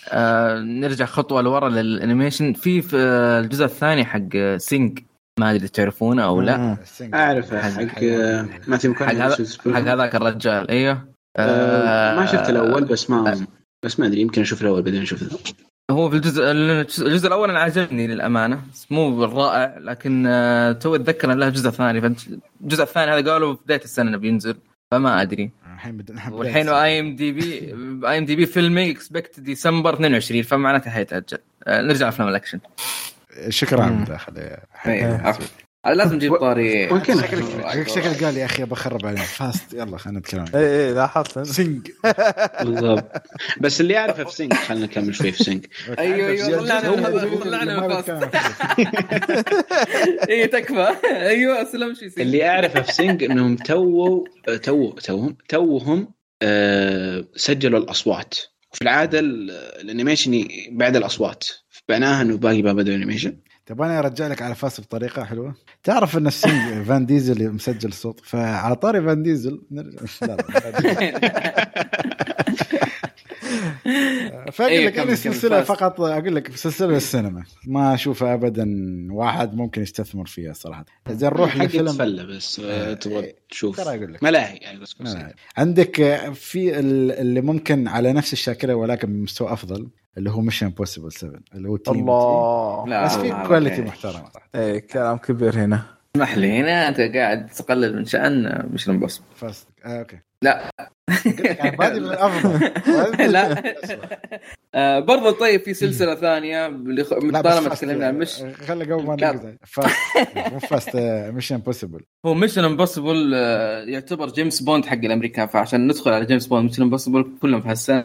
Speaker 4: آه نرجع خطوة لورا لل animation. في في الجزء الثاني حق Sing ما أدري تعرفونه أو لا.
Speaker 3: مم.
Speaker 2: أعرفه حق آه، ماثيو
Speaker 4: حق هذاك الرجال. أيوه.
Speaker 2: آه، ما شفت الأول بس
Speaker 4: آه.
Speaker 2: ما بس ما أدري يمكن أشوف الأول بعدين أشوف
Speaker 4: هو في الجزء الجزء الأول أنا عجبني للأمانة. مو بالرائع لكن آه، تو أتذكر ان له جزء ثاني. فالجزء الثاني هذا قالوا في بداية السنة بينزل فما أدري.
Speaker 1: الحين بدنا
Speaker 4: والحين اي ام دي بي اي ام دي بي فيلمي اكسبكت ديسمبر 22 فمعناته حيتأجل. آه، نرجع أفلام الأكشن.
Speaker 1: شكرا. على
Speaker 3: مم.
Speaker 1: المداخله
Speaker 4: لازم نجيب طاري
Speaker 2: كنا؟
Speaker 1: شكلك شكلك قال يا أخي بخرب عليهم. فاست يلا خلينا نتكلم.
Speaker 3: اي اي لاحظت
Speaker 1: سينج
Speaker 2: بالضبط. بس اللي اعرفه في سينك خلينا نكمل شوي في سينك
Speaker 4: أيوه أيوه طلعنا طلعنا فاست اي تكفى. أيوه أسلم شيء يصير
Speaker 2: اللي اعرفه في Sing إنهم تو تو توهم توهم آه، سجلوا الأصوات. وفي العادة ال- ال animation بعد الأصوات. معناها إنه باقي ما بدوا animation
Speaker 1: تبغاني أرجع لك على Fast بطريقة حلوة. تعرف إن ال Sing فان ديزل مسجل صوت فعلى طاري فان ديزل نرجع. لا لا فأقول
Speaker 4: إيه،
Speaker 1: لك
Speaker 4: كمل، سلسلة.
Speaker 1: فقط أقول لك سلسلة السينما. ما اشوفها ابدا واحد ممكن يستثمر فيها صراحة. زين نروح
Speaker 2: حق
Speaker 1: لفيلم
Speaker 2: تفلى بس آه، تبغى تشوف.
Speaker 1: ترى أقول لك.
Speaker 2: ملاهي يعني بس
Speaker 1: لا. عندك في ال- اللي ممكن على نفس الشاكلة ولكن بمستوى أفضل اللي هو ميشن امبوسيبل 7 اللي هو تيم
Speaker 3: الله.
Speaker 4: لا
Speaker 1: بس في كواليتي. محترمه صراحة
Speaker 3: إيه كلام كبير هنا.
Speaker 4: اسمح لي هنا أنت قاعد تقلل من شأن مش
Speaker 1: فاست آه أوكي.
Speaker 4: لا.
Speaker 1: يعني بادي بالافضل
Speaker 4: لا. آه برضه طيب في سلسلة ثانية اللي خ-
Speaker 1: لا
Speaker 4: طالما تكلمنا عن مش
Speaker 1: خلي قبل ما. نقطع فاست مو Fast Mission Impossible
Speaker 4: هو Mission Impossible يعتبر جيمس بوند حق الأمريكان فعشان ندخل على جيمس بوند Mission Impossible كلهم في هالسنة.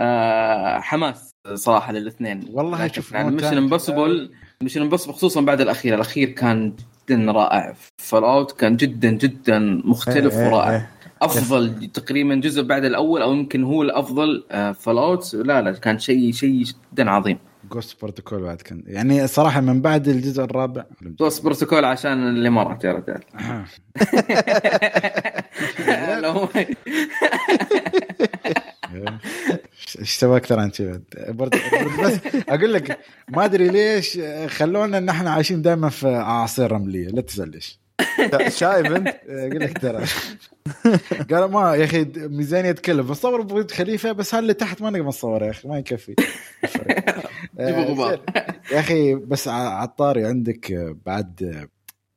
Speaker 4: آه حماس. صراحة للاثنين.
Speaker 1: والله شوف
Speaker 4: يعني Mission Impossible Mission Impossible خصوصا بعد الأخير الأخير كان جدا رائع. Fallout كان جدا جدا مختلف
Speaker 3: إيه، إيه،
Speaker 4: ورائع.
Speaker 3: إيه.
Speaker 4: أفضل تقريبا جزء بعد الأول أو يمكن هو الأفضل Fallout لا لا كان شيء شيء جدا عظيم.
Speaker 1: جوست بروتوكول بعد كان. يعني صراحة من بعد الجزء الرابع.
Speaker 4: دوس بروتوكول عشان الامارات يا رجال.
Speaker 1: إيش سوى أكثر عن كذا؟ برضه بس أقول لك ما أدري ليش خلونا ان إحنا عايشين دائما في أعاصير رملية. لا تسال ليش
Speaker 3: شايف أنت؟
Speaker 1: أقول لك ترى. قال ما يا أخي ميزانية تكلف. بصور برج خليفة بس هاللي تحت ما نقدر نصور يا أخي؟ ما يكفي.
Speaker 4: جيبوا غبار.
Speaker 1: يا أخي بس على الطاري عندك آه، بعد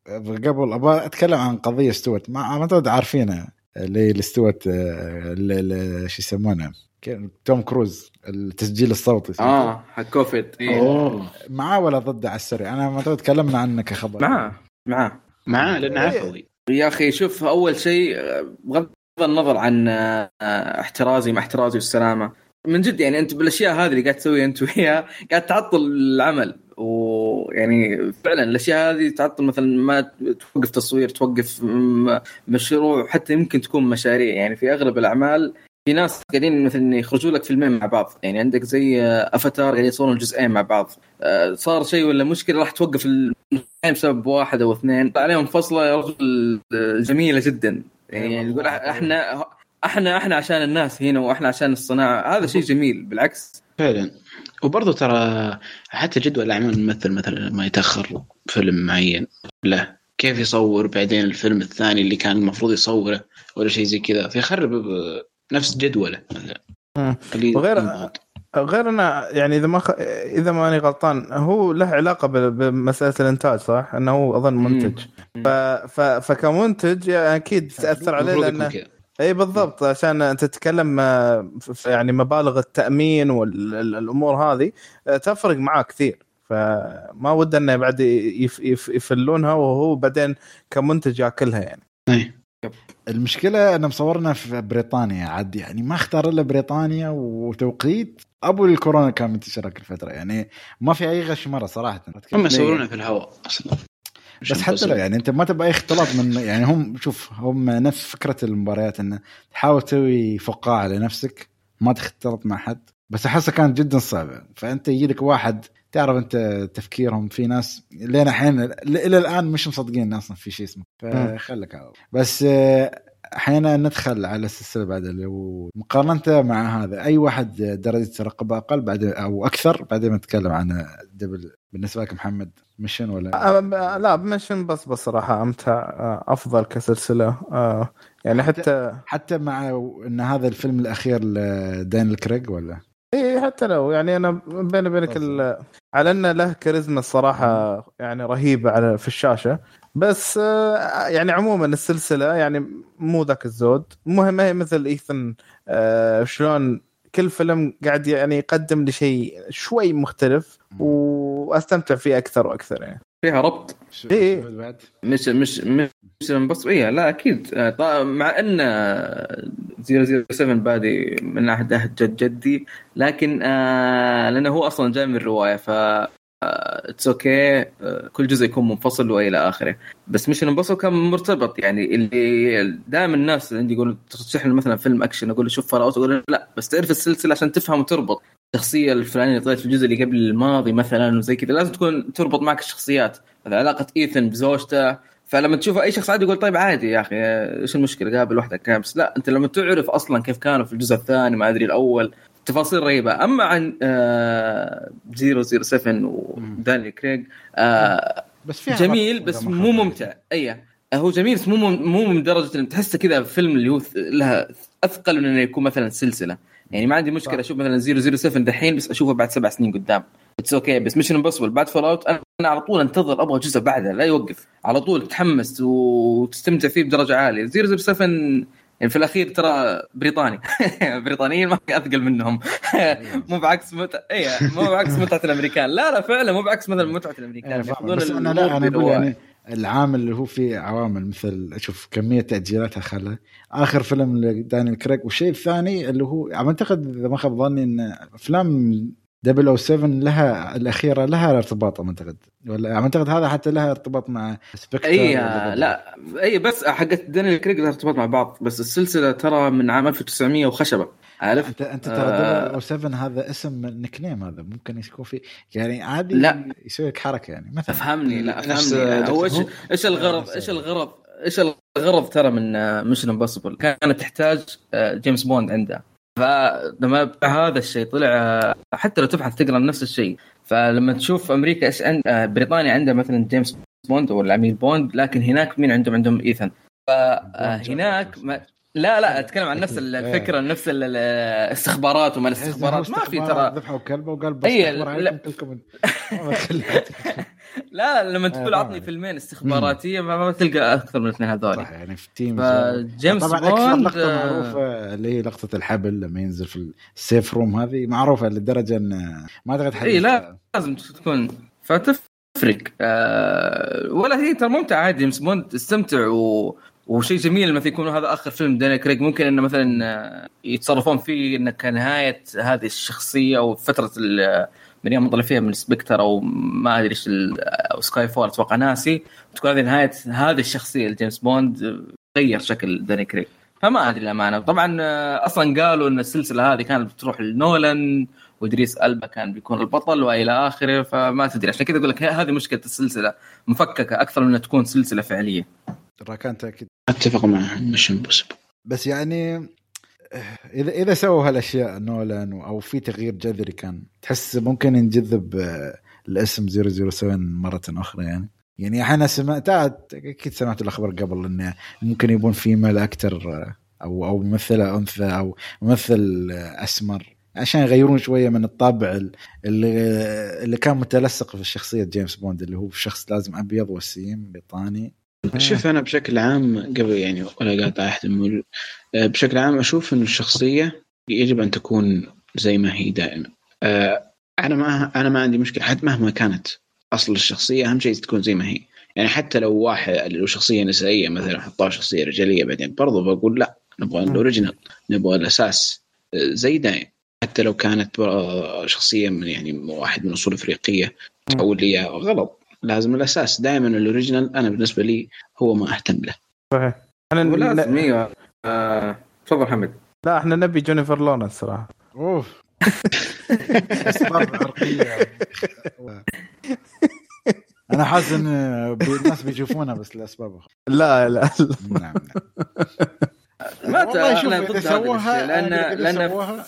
Speaker 1: آه، قبل أبغى أتكلم عن قضية ستوارت. ما ما عارفينها. اللي اللي ستوارت آه، شو يسمونه؟ توم كروز التسجيل الصوتي
Speaker 4: آه حق كوفيد. إيه.
Speaker 1: معاه ولا ضده على السريع. أنا ما تكلمنا عنه كخبر.
Speaker 4: معاه معاه.
Speaker 2: معاه لأنه عفوي
Speaker 4: يا أخي شوف أول شيء آه، بغض النظر عن آه، احترازي ما احترازي والسلامة من جد يعني أنت بالأشياء هذه اللي قاعد تسويها أنت وياه قاعد تعطل العمل. ويعني فعلا الأشياء هذه تعطل مثلا ما توقف تصوير توقف مشروع حتى يمكن تكون مشاريع. يعني في أغلب الأعمال في ناس قاعدين مثلا يخرجوا لك فيلمين مع بعض. يعني عندك زي أفاتار قاعدين يصورون الجزئين مع بعض. آه، صار شيء ولا مشكلة راح توقف الفيلم بسبب واحد أو اثنين. عليهم فصلة يا رجل آه، جميلة جدا. يعني
Speaker 1: أيوة.
Speaker 4: يقول. إحنا إحنا إحنا عشان الناس هنا وإحنا عشان الصناعة. هذا شيء جميل بالعكس.
Speaker 2: فعلا. وبرضه ترى حتى جدول أعمال الممثل مثلا لما يتأخر فيلم معين له كيف يصور بعدين الفيلم الثاني اللي كان المفروض يصوره ولا شيء زي كذا؟ فيخرب نفس جدوله.
Speaker 3: وغير-. غير إنه يعني إذا ما خ... إذا ماني غلطان هو له علاقة ب... بمسألة الإنتاج صح؟ إنه هو أظن منتج. ف... ف... فكمنتج يعني أكيد تأثر عليه
Speaker 2: لأنه
Speaker 3: اي بالضبط. عشان أنت تتكلم آه، يعني مبالغ التأمين والامور هذه آه، تفرق معاه كثير. فما ود إنه بعد يف... يف... يفلونها وهو بعدين كمنتج ياكلها يعني.
Speaker 2: إيه.
Speaker 1: المشكلة إن مصورنا في بريطانيا عاد يعني ما اختار إلا بريطانيا وتوقيت. أبو الكورونا كان منتشر الفترة يعني ما في أي غش مرة صراحة.
Speaker 2: هم يصورونها في الهواء أصلا.
Speaker 1: بس حتى لو يعني انت ما تبغى اي اختلاط من يعني هم شوف هم نفس فكرة المباريات انه تحاول تسوي فقاعة لنفسك ما تختلط مع حد. بس أحسها كانت جدا صعبة. فأنت يجي لك واحد تعرف أنت تفكيرهم في ناس لين الحين إلى الآن مش مصدقين أصلا في شيء اسمه. فخلك. بس آه، أحيانا ندخل على السلسلة بعد اللي هو مقارنه مع هذا أي واحد درجة رقابه أقل بعد أو أكثر بعدين نتكلم عن double بالنسبة لك محمد Mission ولا؟
Speaker 3: لا Mission بس بصراحه أمتع آه، أفضل كسلسلة آه، يعني حتى
Speaker 1: حتى مع إن هذا الفيلم الأخير لدانيال كريج ولا؟
Speaker 3: إي حتى لو يعني أنا بيني وبينك ال- على إنه له كاريزما الصراحه يعني رهيبة على في الشاشة. بس آه، يعني عموما السلسلة يعني مو ذاك الزود. مو ما هي مثل إيثن آه، شلون كل فيلم قاعد يعني يقدم لي شيء شوي مختلف واستمتع فيه أكثر وأكثر يعني.
Speaker 4: فيها ربط؟
Speaker 3: إيه.
Speaker 1: بعد؟
Speaker 4: Mission Mission Mission بس إيه لا أكيد. آه، طا- مع إن آه، 007 بادي من عهد عهد جد جدي لكن آه لأنه هو أصلا جاي من الرواية ف it's okay كل جزء يكون منفصل وإلى آخره. بس Mission انبسط كان مرتبط يعني اللي دائما الناس اللي عندي يقولوا ترشح لي مثلا فيلم أكشن أقول له شوف Fallout أقول لا بس تعرف السلسلة عشان تفهم وتربط الشخصية الفلانية اللي طلعت في الجزء اللي قبل الماضي مثلا وزي كذا لازم تكون تربط معك الشخصيات. مثلا علاقة ايثن بزوجته. فلما تشوف أي شخص عادي يقول طيب عادي يا أخي إيش المشكلة؟ قابل واحدة كان بس لا أنت لما تعرف أصلا كيف كانوا في الجزء الثاني ما أدري الأول تفاصيل رهيبة. أما عن آه 007 وداني كريج آه
Speaker 1: بس فيها
Speaker 4: جميل بس مو ممتع. أي هو جميل بس مو مو من درجه إن تحسه كذا فيلم اللي هو لها أثقل من إنه يكون مثلا سلسلة. يعني ما عندي
Speaker 1: مشكلة.
Speaker 4: أشوف مثلا 007 دحين بس أشوفه بعد سبع سنين قدام. it's okay بس Mission Impossible بعد Fallout أنا على طول أنتظر أبغى جزء بعده لا يوقف. على طول تحمس وتستمتع فيه بدرجة عالية. 007 يعني في الأخير ترى بريطاني. بريطانيين ما أثقل منهم. مو بعكس متع اي مو بعكس متعة الأمريكان. لا لا فعلا مو بعكس مثلا
Speaker 1: متعة الأمريكان.
Speaker 4: ياخذون
Speaker 1: بس
Speaker 4: أنا
Speaker 1: لا أنا
Speaker 4: أقول.
Speaker 1: يعني العامل اللي هو فيه عوامل مثل شوف كمية تاجيلاتها خلى آخر فيلم لدانيال كريج والشيء الثاني اللي هو أعتقد إذا ما خاب ظني إن أفلام 007 لها الأخيرة لها ارتباط أعتقد. ولا أعتقد هذا حتى لها ارتباط مع سبكتر إي
Speaker 4: لا. إي بس حقت دانيال كريج لها ارتباط مع بعض بس السلسلة ترى من عام 1900 وخشبة. عارف؟
Speaker 1: انت أنت
Speaker 4: آه.
Speaker 1: ترى 007 هذا اسم nickname هذا ممكن يكون في يعني عادي
Speaker 4: لا.
Speaker 1: يسوي لك حركة يعني مثلا.
Speaker 4: أفهمني لا أفهمني. هو
Speaker 2: إيش
Speaker 4: إيش الغرض إيش الغرض إيش الغرض ترى من Mission Impossible كانت تحتاج آه، جيمس بوند عنده. فلما هذا الشيء طلع حتى لو تبحث تقرأ نفس الشيء. فلما تشوف أمريكا إيش عند آه، بريطانيا عندها مثلا جيمس بوند أو العميل بوند لكن هناك مين عندهم؟ عندهم ايثن فهناك ما لا لا أتكلم عن نفس الفكرة نفس ال- الاستخبارات وما الاستخبارات. ما في ترى.
Speaker 1: ذبحوا كلبه وقال بس
Speaker 4: أي، لا. لا لما تقول
Speaker 1: آه،
Speaker 4: عطني. فيلمين استخباراتية ما, تلقى أكثر من الاثنين هذول
Speaker 1: صح يعني في team
Speaker 4: فجيمس
Speaker 1: طبعا أكثر
Speaker 4: بوند
Speaker 1: لقطة
Speaker 4: آه،
Speaker 1: معروفة اللي هي لقطة الحبل لما ينزل في ال safe room هذه معروفة لدرجة إن ما أعتقد حد
Speaker 4: إي، لا. لازم تكون. فتفرق آه. ولا هي ترى ممتع عادي جيمس بوند تستمتع و... وشيء جميل لما يكون هذا آخر فيلم داني كريج ممكن إنه مثلا آه، يتصرفون فيه إنه كنهاية هذه الشخصية أو فترة ال- من يوم طلع فيها من Spectre أو ما أدري إيش أو Skyfall أتوقع ناسي تكون هذه نهاية هذه الشخصية لجيمس بوند آه، غير شكل داني كريج فما أدري الامانه طبعا آه، أصلا قالوا إن السلسلة هذه كانت بتروح لنولان وادريس ألبا كان بيكون البطل وإلى آخره فما تدري. عشان كذا أقول لك هذه مشكلة السلسلة مفككة أكثر من تكون سلسلة فعلية.
Speaker 1: راكان تاكد
Speaker 2: أتفق معه Mission Impossible.
Speaker 1: بس يعني إذا إذا سووا هالأشياء نولان أو في تغيير جذري كان تحس ممكن ينجذب آه، الاسم 007 مرة أخرى يعني. يعني أنا سمعت أكيد سمعت الأخبار قبل انه ممكن يبون female أكتر أو أو ممثلة أنثى أو ممثل آه، أسمر عشان يغيرون شوية من الطابع ال- اللي اللي كان متلصق في شخصية جيمس بوند اللي هو شخص لازم أبيض وسيم بريطاني
Speaker 2: شوف أنا بشكل عام قبل يعني ولا قاطع أحد المول آه، بشكل عام أشوف ان الشخصية يجب أن تكون زي ما هي دائما. آه، أنا ما أنا ما عندي مشكلة حتى مهما كانت أصل الشخصية أهم شيء تكون زي ما هي. يعني حتى لو واحد لو شخصية نسائية مثلا حطوها شخصية رجالية بعدين برضو بقول لا نبغى ال original نبغى الأساس آه، زي دايم حتى لو كانت شخصية من يعني واحد من أصول إفريقية تحول لي غلط. لازم الأساس. دائما ال original أنا بالنسبة لي هو ما أهتم له.
Speaker 3: صحيح. إحنا
Speaker 5: ولازم
Speaker 3: ن...
Speaker 5: إيوه. آه، تفضل حمد
Speaker 3: لا إحنا نبي جونيفر لورنس صراحة.
Speaker 1: أوف. أسباب عرقية. أنا حاسس إن الناس بيشوفونها بس لأسباب أخرى.
Speaker 3: لا لا
Speaker 1: نعم نعم.
Speaker 4: ما
Speaker 1: اذا
Speaker 4: ضد
Speaker 1: سووها
Speaker 4: لأن
Speaker 1: لأن
Speaker 4: لأن-
Speaker 1: سووها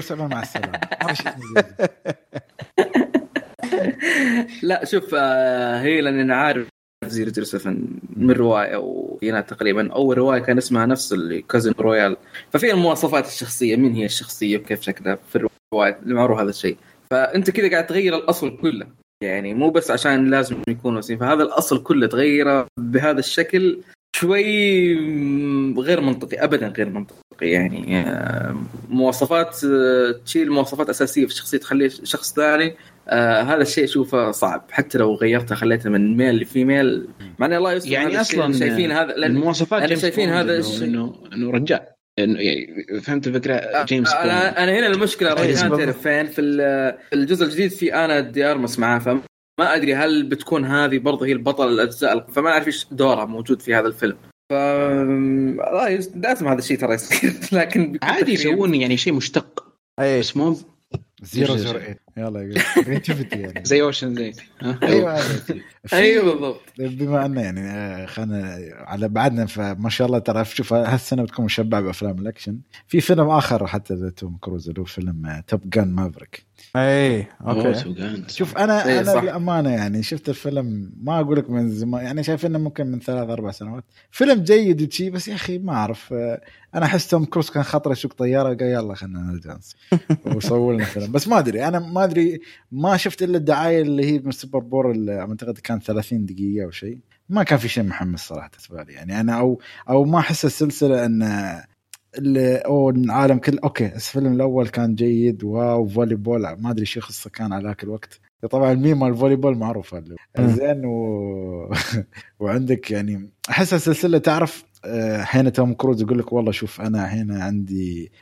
Speaker 1: 007 مع السلامة ما في شيء اسمه 007.
Speaker 4: لا شوف آه، هي لأن أنا عارف 007 من رواية وهنا تقريبا أول رواية كان اسمها نفس اللي كازن رويال ففي المواصفات الشخصية مين هي الشخصية وكيف شكلها في الرواية؟ معروف هذا الشيء. فأنت كذا قاعد تغير الأصل كله. يعني مو بس عشان لازم يكون وسيم فهذا الأصل كله تغيره بهذا الشكل شوي غير منطقي ابدا غير منطقي. يعني آه، مواصفات آه، تشيل مواصفات اساسيه في الشخصية تخليه شخص ثاني آه هذا الشيء أشوفه صعب. حتى لو غيرتها خليتها من male ل female مع ان الله يستر
Speaker 2: يعني أصلا
Speaker 4: شايفين هذا لأن
Speaker 2: المواصفات
Speaker 4: لأن
Speaker 2: جيمس
Speaker 4: شايفين
Speaker 2: بوند
Speaker 4: هذا الشيء.
Speaker 2: انه إنه رجال. إنه يعني فهمت الفكرة جيمس بوند
Speaker 4: أنا أنا هنا المشكلة
Speaker 3: بالضبط.
Speaker 4: تعرف فين؟ في ال- في الجزء الجديد في أنا دي ارمس معاه فما أدري هل بتكون هذه برضه هي البطل الأجزاء فما أعرف إيش دورها موجود في هذا الفيلم. ف لازم هذا الشيء ترى يصير. لكن
Speaker 2: عادي. يسوون يعني شيء مشتق.
Speaker 3: اي
Speaker 2: بس مو
Speaker 1: 008 يلا كريتيفيتي يعني.
Speaker 2: زي أوشن زيت.
Speaker 1: أيوه في-
Speaker 4: أيوه بالضبط.
Speaker 1: بما انه يعني آه، خلينا على بعدنا فما شاء الله ترى شوف هالسنة بتكون مشبعة بأفلام الأكشن. في فيلم آخر حتى لتوم كروز اللي هو فيلم آه، Top Gun Maverick.
Speaker 3: اي okay.
Speaker 1: شوف أنا
Speaker 4: إيه، أنا.
Speaker 1: بالأمانة يعني شفت الفيلم ما أقول لك من زمان يعني شايف إنه ممكن من ثلاث أربع سنوات. فيلم جيد وشي بس يا أخي ما أعرف آه، أنا أحس توم كروز كان خطره يسوق طيارة قال يلا خلينا نرجع وصور لنا فيلم بس ما أدري أنا ما أدري ما شفت إلا الدعاية اللي هي من ال Super Bowl أعتقد كانت 30 دقيقة أو شيء. ما كان في شيء محمس صراحة بالنسبة لي يعني أنا أو أو ما أحس السلسلة إن أو العالم كله okay الفيلم الأول كان جيد واو volleyball ما أدري شو قصة كان على ذاك الوقت. طبعا الميم مال ال volleyball معروف. زين و... وعندك يعني أحس السلسلة تعرف حين توم كروز يقول لك والله شوف أنا هنا عندي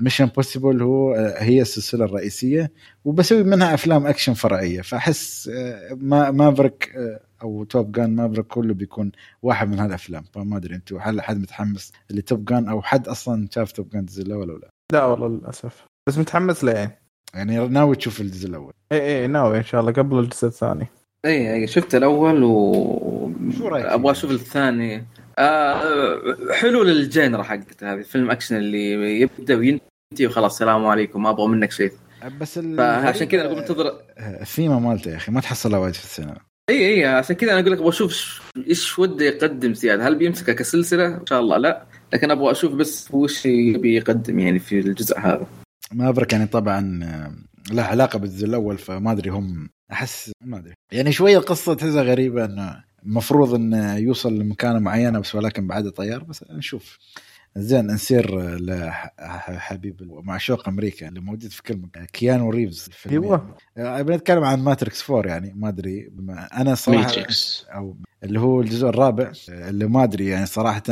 Speaker 1: Mission Impossible هو آه، هي السلسلة الرئيسية وبسوي منها أفلام أكشن فرعية. فأحس آه، ما Maverick آه، أو Top Gun Maverick كله بيكون واحد من هالأفلام. فما أدري أنتم هل حد متحمس اللي Top Gun أو حد أصلا شاف Top Gun الجزء الأول ولا لا؟
Speaker 3: لا والله للأسف. بس متحمس له يعني.
Speaker 1: يعني ناوي تشوف الجزء الأول.
Speaker 3: اي اي ناوي إن شاء الله قبل الجزء الثاني.
Speaker 4: اي اي شفت الأول و
Speaker 1: شو رأيك أبغى؟
Speaker 4: أشوف الثاني. آه حلو لل genre حقته هذه فيلم أكشن اللي يبدأ وينتهي وخلاص السلام عليكم ما أبغى منك شيء.
Speaker 1: بس
Speaker 4: فعشان كذا أنا أقول منتظر
Speaker 1: الثيمة مالته يا أخي ما تحصلها وايد في السينما.
Speaker 4: إي إي عشان كذا أنا أقول لك أبغى أشوف إيش وده يقدم زيادة. هل بيمسكها كسلسلة؟ إن شاء الله لا لكن أبغى أشوف بس وش يبي يقدم يعني في الجزء هذا.
Speaker 1: Maverick يعني طبعا آه، له علاقة بالجزء الأول فما أدري هم أحس ما أدري. يعني شوية القصة تحسها غريبة إنه المفروض انه يوصل لمكانة معينة بس ولكن بعد طيار بس نشوف. زين نسير لحبيب معشوق أمريكا اللي موجود في كل مكان. كيانو ريفز.
Speaker 3: أيوه.
Speaker 1: آه، بنتكلم عن Matrix 4 يعني ما أدري. بما أنا صراحة
Speaker 2: Matrix
Speaker 1: أو اللي هو الجزء الرابع اللي ما أدري يعني صراحة.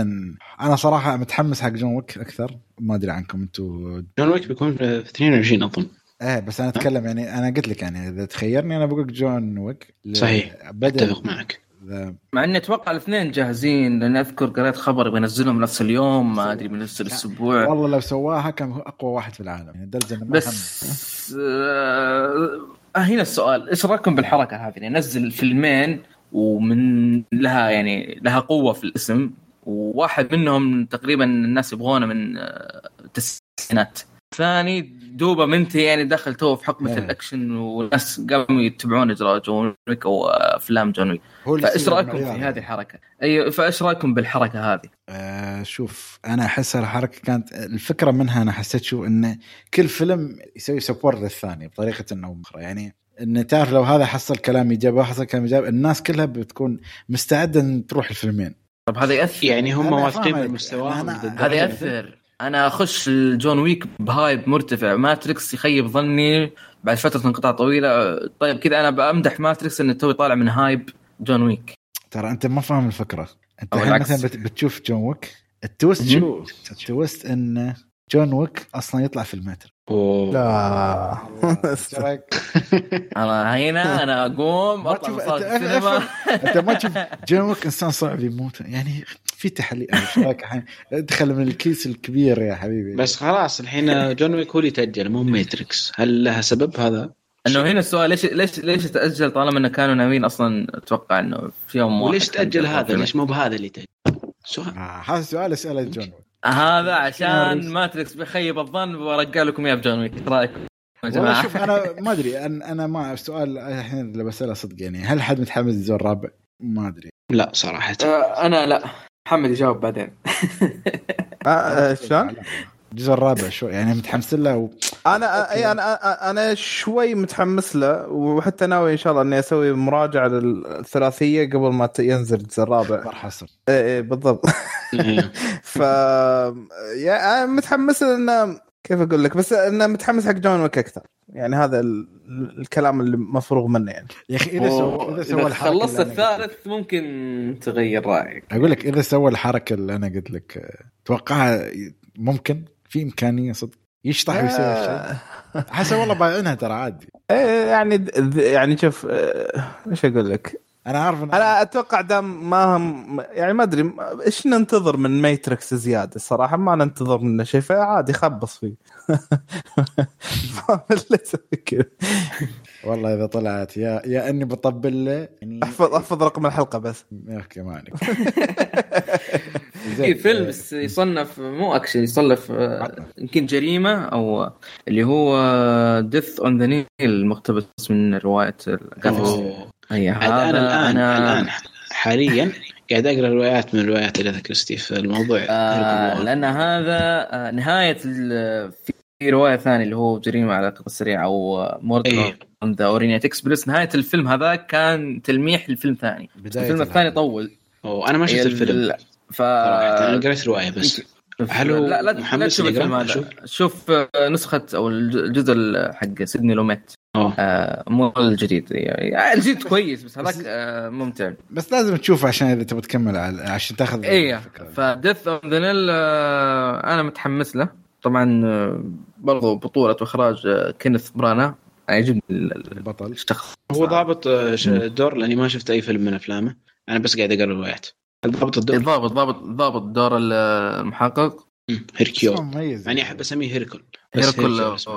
Speaker 1: أنا صراحة متحمس حق جون ويك أكثر. ما أدري عنكم أنتم
Speaker 2: جون ويك بيكون في 22 أظن.
Speaker 1: إيه بس أنا أتكلم يعني أنا قلت لك يعني إذا تخيرني أنا بقول لك جون ويك.
Speaker 2: صحيح. أتفق معك.
Speaker 1: ذا-
Speaker 4: مع إني أتوقع الاثنين جاهزين لأن أذكر قريت خبر بينزلهم نفس اليوم ما أدري بينزل الأسبوع.
Speaker 1: والله لو سواها كان هو أقوى واحد في العالم. يعني لدرجه إنه ما
Speaker 4: بس آه هنا السؤال إيش رأيكم بالحركة هذه؟ يعني نزل فيلمين ومن لها يعني لها قوة في الاسم وواحد منهم تقريبا الناس يبغونه من آه، التسعينات ثاني دوبه منتهي يعني دخل تو في حقبه
Speaker 1: إيه.
Speaker 4: الأكشن والناس قاموا يتبعون إجراء جون ويك أو أفلام جون ويك فإيش
Speaker 1: رأيكم.
Speaker 4: في هذه الحركة؟ أيوه فإيش رأيكم بالحركة هذه؟
Speaker 1: آه شوف أنا أحس الحركة كانت الفكرة منها أنا حسيت شو انه كل فيلم يسوي support للثاني بطريقة أو أخرى يعني إن تعرف لو هذا حصل كلام إيجابي وحصل كلام إيجابي الناس كلها بتكون مستعدة إن تروح الفيلمين
Speaker 4: طب هذا يأثر
Speaker 2: يعني هم واثقين. من مستواهم ضد
Speaker 4: هذا يأثر أنا أخش الجون ويك ب hype مرتفع. ماتريكس يخيب ظني بعد فترة انقطاع طويلة. طيب كذا أنا بمدح ماتريكس إنه توي طالع من hype جون ويك.
Speaker 1: ترى أنت ما فاهم الفكرة.
Speaker 4: أنت
Speaker 1: الحين. مثلا بت- بتشوف جون ويك. ال twist
Speaker 4: مهم.
Speaker 1: شو؟ ال twist إن جون ويك أصلا يطلع في المتر.
Speaker 2: أوه.
Speaker 3: لا؟
Speaker 4: أنا هنا
Speaker 1: أنا
Speaker 4: أقوم أطلع
Speaker 1: أنت ما تشوف جون ويك إنسان صعب يموت. يعني في تحليل. إيش رايك الحين أدخل من الكيس الكبير يا حبيبي.
Speaker 2: بس خلاص الحين جون ويك هو اللي تأجل مو ماتريكس. هل لها سبب هذا؟
Speaker 4: إنه هنا السؤال ليش ليش ليش تأجل طالما انه كانوا ناويين أصلا؟ أتوقع إنه في يوم واحد
Speaker 2: وليش
Speaker 4: تأجل
Speaker 2: هذا؟ ليش مو بهذا اللي تأجل؟ سؤال.
Speaker 1: آه، هذا سؤال أسأله جون ويك.
Speaker 4: هذا عشان ماتريكس بيخيب الظن برجع لكم إياه بجون ويك. إيش رأيكم
Speaker 1: والله شوف أنا ما أدري. أنا أنا ما السؤال الحين اللي بسأله صدق يعني هل حد متحمس للجزء الرابع؟ ما أدري.
Speaker 2: لا صراحة.
Speaker 4: آه، أنا لا. محمد يجاوب بعدين.
Speaker 3: آه، آه، شلون؟
Speaker 1: الجزء الرابع شو يعني متحمس له و...
Speaker 3: أنا أي أنا أنا شوي متحمس له وحتى ناوي إن شاء الله إني أسوي مراجعة للثلاثية قبل ما ينزل الجزء الرابع.
Speaker 1: اكبر حصر
Speaker 3: اي اي بالضبط. ف يا أنا متحمس لأن كيف أقول لك؟ بس أنا متحمس حق جون ويك أكثر. يعني هذا ال... الكلام اللي مفروغ منه يعني.
Speaker 1: يا أخي إذا سوى إذا سوى الحركة
Speaker 4: خلصت الثالث ممكن تغير رأيك.
Speaker 1: أقول لك إذا سوى الحركة اللي أنا قلت لك آه، توقعها ممكن في إمكانية صدق. يشطح ويسوي هالشيء. حسب والله بايعينها ترى عادي.
Speaker 3: إيه يعني د- يعني شوف آه، إيش أقول لك؟
Speaker 1: أنا عارف ان
Speaker 3: أنا أتوقع دام ما هم يعني ما أدري إيش ننتظر من ماتريكس زيادة؟ الصراحه ما ننتظر منه شيء فعادي خبص فيه. فاهم اللي يسوي كذا
Speaker 1: والله إذا طلعت يا يا إني بطبل له يعني
Speaker 3: احفظ أحفظ رقم الحلقة بس.
Speaker 1: أوكي ما عليك.
Speaker 4: في فيلم بس يصنف مو أكشن يصنف آه، يمكن جريمة أو اللي هو Death on the Nile مقتبس من
Speaker 2: رواية أنا
Speaker 4: هذا
Speaker 2: الآن
Speaker 4: أنا
Speaker 2: الان حاليا قاعد أقرأ روايات من روايات اجاثا كريستي في الموضوع
Speaker 4: آه لأن هذا آه نهاية ال- في رواية ثانية اللي هو جريمه على القطار السريع أو
Speaker 2: Murder
Speaker 4: on the Orient Express نهاية الفيلم هذا كان تلميح لفيلم ثاني الفيلم الثاني. طول
Speaker 2: أوه. أنا ما شفت الفيلم
Speaker 4: ال- ف
Speaker 2: صراحة أنا قريت رواية بس هل هو
Speaker 4: لا لا لا تشوف الفيلم؟ هذا؟ شوف آه، نسخة أو الج- الجزء ال- حق سيدني لوميت
Speaker 2: أوه.
Speaker 4: آه مو الجديد. يعني الجديد كويس بس هذاك آه ممتع.
Speaker 1: بس لازم تشوفه عشان إذا تبغى تكمل على عشان تاخذ
Speaker 4: إيه.
Speaker 1: الفكرة.
Speaker 4: ف Death on the Nile أنا متحمس له. طبعا آه، برضو بطولة وإخراج آه، كينيث برانا. يعجبني ال- ال-
Speaker 1: البطل.
Speaker 4: الشخص.
Speaker 2: هو ضابط آه، ش- دور لأني ما شفت أي فيلم من أفلامه. أنا بس قاعد أقرأ روايات. ضابط الدور؟
Speaker 4: ضابط ضابط ضابط دور ال- المحقق؟
Speaker 2: هيركيو
Speaker 1: مميز
Speaker 2: يعني أحب أسميه هيركل.
Speaker 4: هيركل
Speaker 2: بس.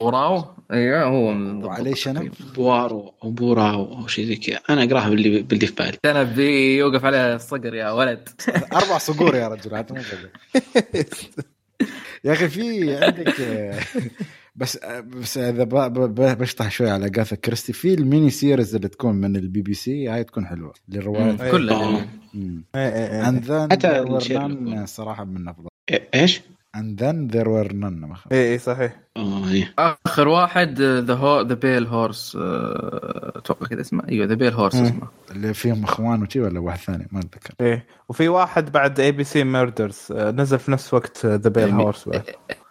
Speaker 4: بوراو؟ أيوه هو
Speaker 1: وعليه شنب؟
Speaker 2: بوارو أو بوراو أو شيء زي كذا. أنا أقرأها باللي باللي في بالي.
Speaker 4: أنا بدي يوقف عليه الصقر يا ولد.
Speaker 1: أربع صقور يا رجل هذا مو صقر يا أخي في عندك آه، بس آه، بس إذا ب- ب- ب- بشطح شوي على جاثا كريستي في ال mini series اللي تكون من البي بي سي هاي تكون حلوة للروايات.
Speaker 4: كلها.
Speaker 2: آه.
Speaker 3: إيه إيه إيه.
Speaker 1: and then
Speaker 2: حتى
Speaker 1: صراحة من
Speaker 2: أفضل. إيش؟
Speaker 1: and then there were none.
Speaker 3: اي اي إيه، صحيح.
Speaker 2: آه إيه.
Speaker 4: آخر واحد ذا هو The Pale Horse أتوقع كذا اسمه. أيوه The Pale
Speaker 3: Horse.
Speaker 4: اسمه.
Speaker 1: اللي فيهم إخوان وشي ولا واحد ثاني؟ ما أتذكر.
Speaker 3: إيه. وفي واحد بعد ABC Murders نزل في نفس وقت ذا بيل هورس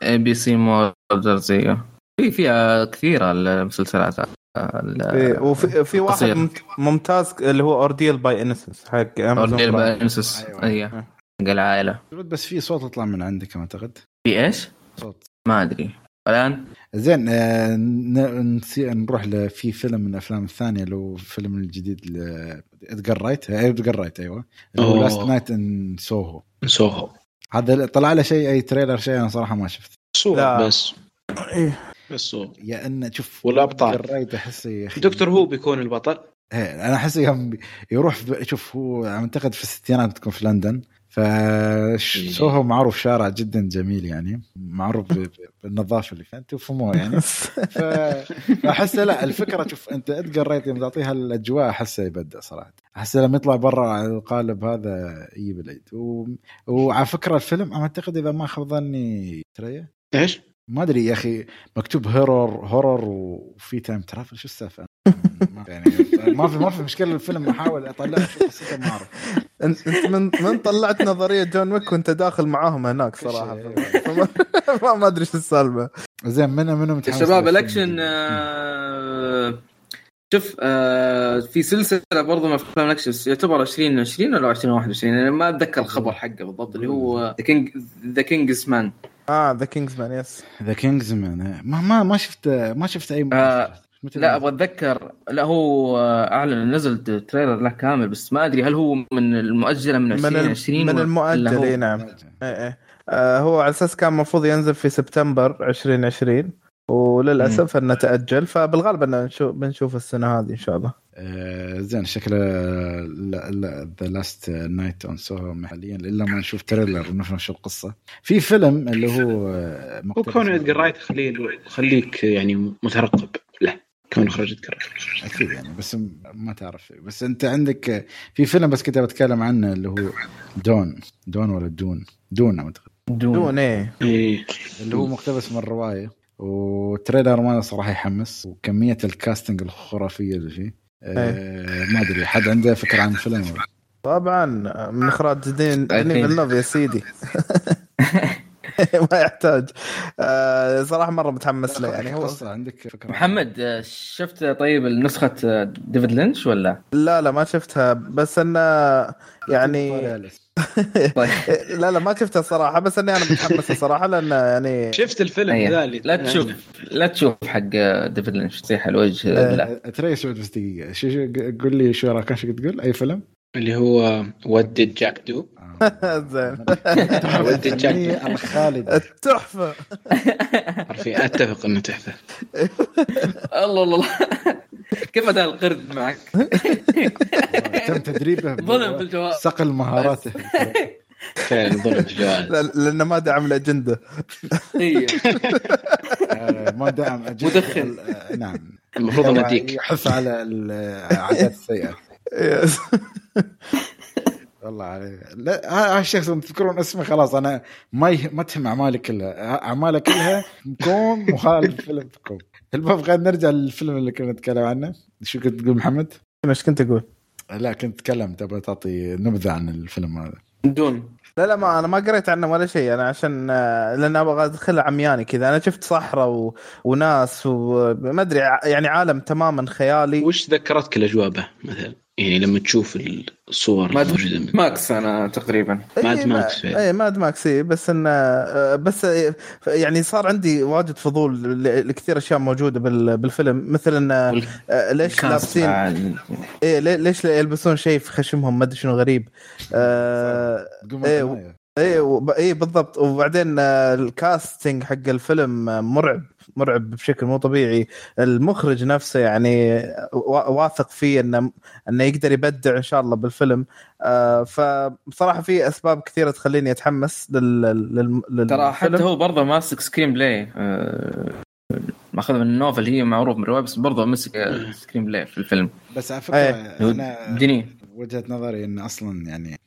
Speaker 4: اي بي سي موردرز أيوه. في فيها كثيرة المسلسلات ال-
Speaker 3: وفي في واحد ممتاز اللي هو Ordeal by Innocence حق Amazon
Speaker 4: Ordeal
Speaker 3: by
Speaker 4: Innocence
Speaker 1: أيوة.
Speaker 4: أيوه. حق العائله
Speaker 1: بس في صوت يطلع من عندك أعتقد.
Speaker 4: في إيش؟
Speaker 1: صوت.
Speaker 4: ما أدري. الآن؟
Speaker 1: زين آه، نروح في فيلم من الأفلام الثانية اللي هو فيلم الجديد ادجار رايت ادجار رايت أيوه. اللي هو. Last Night in Soho
Speaker 2: Soho
Speaker 1: هذا طلع له شيء أي trailer شيء أنا صراحة ما شفت
Speaker 2: صور
Speaker 3: لا.
Speaker 2: بس.
Speaker 3: إيه.
Speaker 2: بس صور
Speaker 1: يا أن شوف
Speaker 2: والأبطال.
Speaker 1: إدجار رايت احس
Speaker 2: Doctor Who بيكون البطل؟
Speaker 1: إيه، أنا احس يوم يروح شوف هو أعتقد في الستينات تكون في لندن. فسوهو معروف شارع جدا جميل يعني. معروف بالنظافة اللي فيه تفهموها يعني. ف- فأحس لا الفكرة شوف أنت ادجار رايت يوم تعطيها الأجواء أحسه يبدع صراحة. احس لما يطلع برا القالب هذا يجيب العيد. و... وعلى فكرة الفيلم أعتقد إذا ما خاب ظني ترى
Speaker 2: إيش؟
Speaker 1: ما أدري يا أخي مكتوب horror horror وفي time travel شو السالفة؟ يعني ما في ما في مشكلة الفيلم احاول اطلع شو قصته؟ ما أعرف.
Speaker 3: انت من من طلعت نظرية جون ويك وأنت داخل معاهم هناك
Speaker 1: صراحة.
Speaker 3: فما- ما ما أدري شو السالفة.
Speaker 1: زين منو منو متحمس للفيلم؟
Speaker 4: الاكشن؟ آه، شوف آه، في سلسلة برضو من أفلام الاكشن يعتبر 2020 ولا 2021 أنا ما أتذكر الخبر حقه بالضبط اللي هو The King ذا كينجز مان
Speaker 3: آه ذا كينجز مان يس
Speaker 1: ذا كينجز مان ما ما ما شفت ما شفت أي
Speaker 4: آه، لا أبغى أتذكر. لا هو آه، أعلن نزل trailer له كامل بس ما أدري هل هو من المؤجلة من
Speaker 3: من الم-
Speaker 4: 2020
Speaker 3: من
Speaker 4: ولا
Speaker 3: المؤجل إي نعم. إيه إيه آه هو على أساس كان المفروض ينزل في سبتمبر 2020 وللأسف إنه تأجل فبالغالب إنه نشوف بنشوف السنة هذه إن شاء الله.
Speaker 1: آه زين شكله The Last Night in Soho حاليا الا ما نشوف trailer ونفهم شو القصة. في فيلم اللي هو
Speaker 2: هو كون
Speaker 1: من-
Speaker 2: ادجار رايت خليه خليك يعني مترقب. كون ادجار رايت
Speaker 1: أكيد يعني بس ما تعرف. بس أنت عندك في فيلم بس كنت بتكلم عنه اللي هو دون. دون ولا دون؟ دون أعتقد.
Speaker 3: دون. إيه.
Speaker 2: إيه.
Speaker 1: اللي هو مقتبس من الرواية. و trailer ماله صراحة يحمس. وكمية ال casting الخرافية اللي فيه. آه ما أدري حد عنده فكرة عن الفيلم؟
Speaker 3: طبعا من إخراج دين دين يا سيدي. ما يحتاج. آه صراحة مرة متحمس له يعني. هو
Speaker 1: عندك فكرة
Speaker 4: محمد آه، شفت طيب نسخة آه، ديفيد لينش ولا؟
Speaker 3: لا لا ما شفتها. بس انه يعني
Speaker 4: طيب.
Speaker 3: لا لا ما شفتها صراحة. بس إني أنا متحمس صراحة لأن يعني
Speaker 2: شفت الفيلم
Speaker 4: أيه.
Speaker 2: ذا اللي
Speaker 4: لا تشوف لا تشوف حق ديفيد لينش. تريح الوجه. لا.
Speaker 1: ترى سعود بس دقيقة. شو شو قول لي شو رأيك؟ إيش تقول أي فيلم؟
Speaker 2: اللي هو What Did Jack Do.
Speaker 3: زين.
Speaker 2: ودي جاك.
Speaker 1: الفنية الخالد
Speaker 3: التحفه
Speaker 2: حرفيا أتفق إنه تحفة.
Speaker 4: الله الله كيف أداء القرد معك؟
Speaker 1: تم تدريبه
Speaker 4: ظلم في الجوائز.
Speaker 1: صقل مهاراته.
Speaker 2: فعلا ظلم في الجوائز.
Speaker 3: لا- لأنه ما دعم الأجندة.
Speaker 4: إيه.
Speaker 1: آه، ما دعم أجل-
Speaker 4: مدخن.
Speaker 1: آه، نعم.
Speaker 2: المفروض اناديك
Speaker 1: يحث على العادات
Speaker 3: السيئة.
Speaker 1: والله عليك. لا ها- هالشخص انت تذكرون اسمه خلاص أنا ما يه... ما تهم اعمالي كلها اعماله كلها كوم مخالف فيلم كوم المهم خلينا نرجع للفيلم اللي كنا نتكلم عنه؟ شو كنت تقول محمد؟
Speaker 3: إيش كنت أقول؟
Speaker 1: لا كنت تتكلم تبغى تعطي نبذة عن الفيلم هذا.
Speaker 4: Dune.
Speaker 3: لا لا ما أنا ما قريت عنه ولا شيء أنا عشان لأن أبغى أدخل عمياني كذا. أنا شفت صحراء و... وناس وما أدري يعني عالم تماما خيالي.
Speaker 2: وش ذكرتك الاجواء به مثلا؟ يعني لما تشوف الصور
Speaker 4: Mad
Speaker 2: الموجودة منه
Speaker 4: Max أنا تقريبا.
Speaker 2: Mad
Speaker 3: إيه،
Speaker 2: Max.
Speaker 3: اي Mad Max إيه، بس انه آه، بس آه، يعني صار عندي واجد فضول لكثير أشياء موجودة بال- بالفيلم. مثل انه آه، ليش لابسين ليه- ليش يلبسون شيء في خشمهم؟ ما أدري شنو غريب. آه إيه،
Speaker 1: بالنهاية.
Speaker 3: اي وب... اي بالضبط. وبعدين ال casting حق الفيلم مرعب. مرعب بشكل مو طبيعي المخرج نفسه يعني وا- واثق فيه إنه إنه يقدر يبدع إن شاء الله بالفيلم آه فبصراحة في أسباب كثيرة تخليني أتحمس لل... لل... لل...
Speaker 4: ترى حتى
Speaker 3: للفيلم.
Speaker 4: هو برضه ماسك screenplay آه، ماخذ من ال novel هي معروف من الرواية بس برضه مسك screenplay في الفيلم
Speaker 1: بس على فكرة
Speaker 3: إيه.
Speaker 1: أنا
Speaker 4: ديني
Speaker 1: وجهة نظري إن أصلا يعني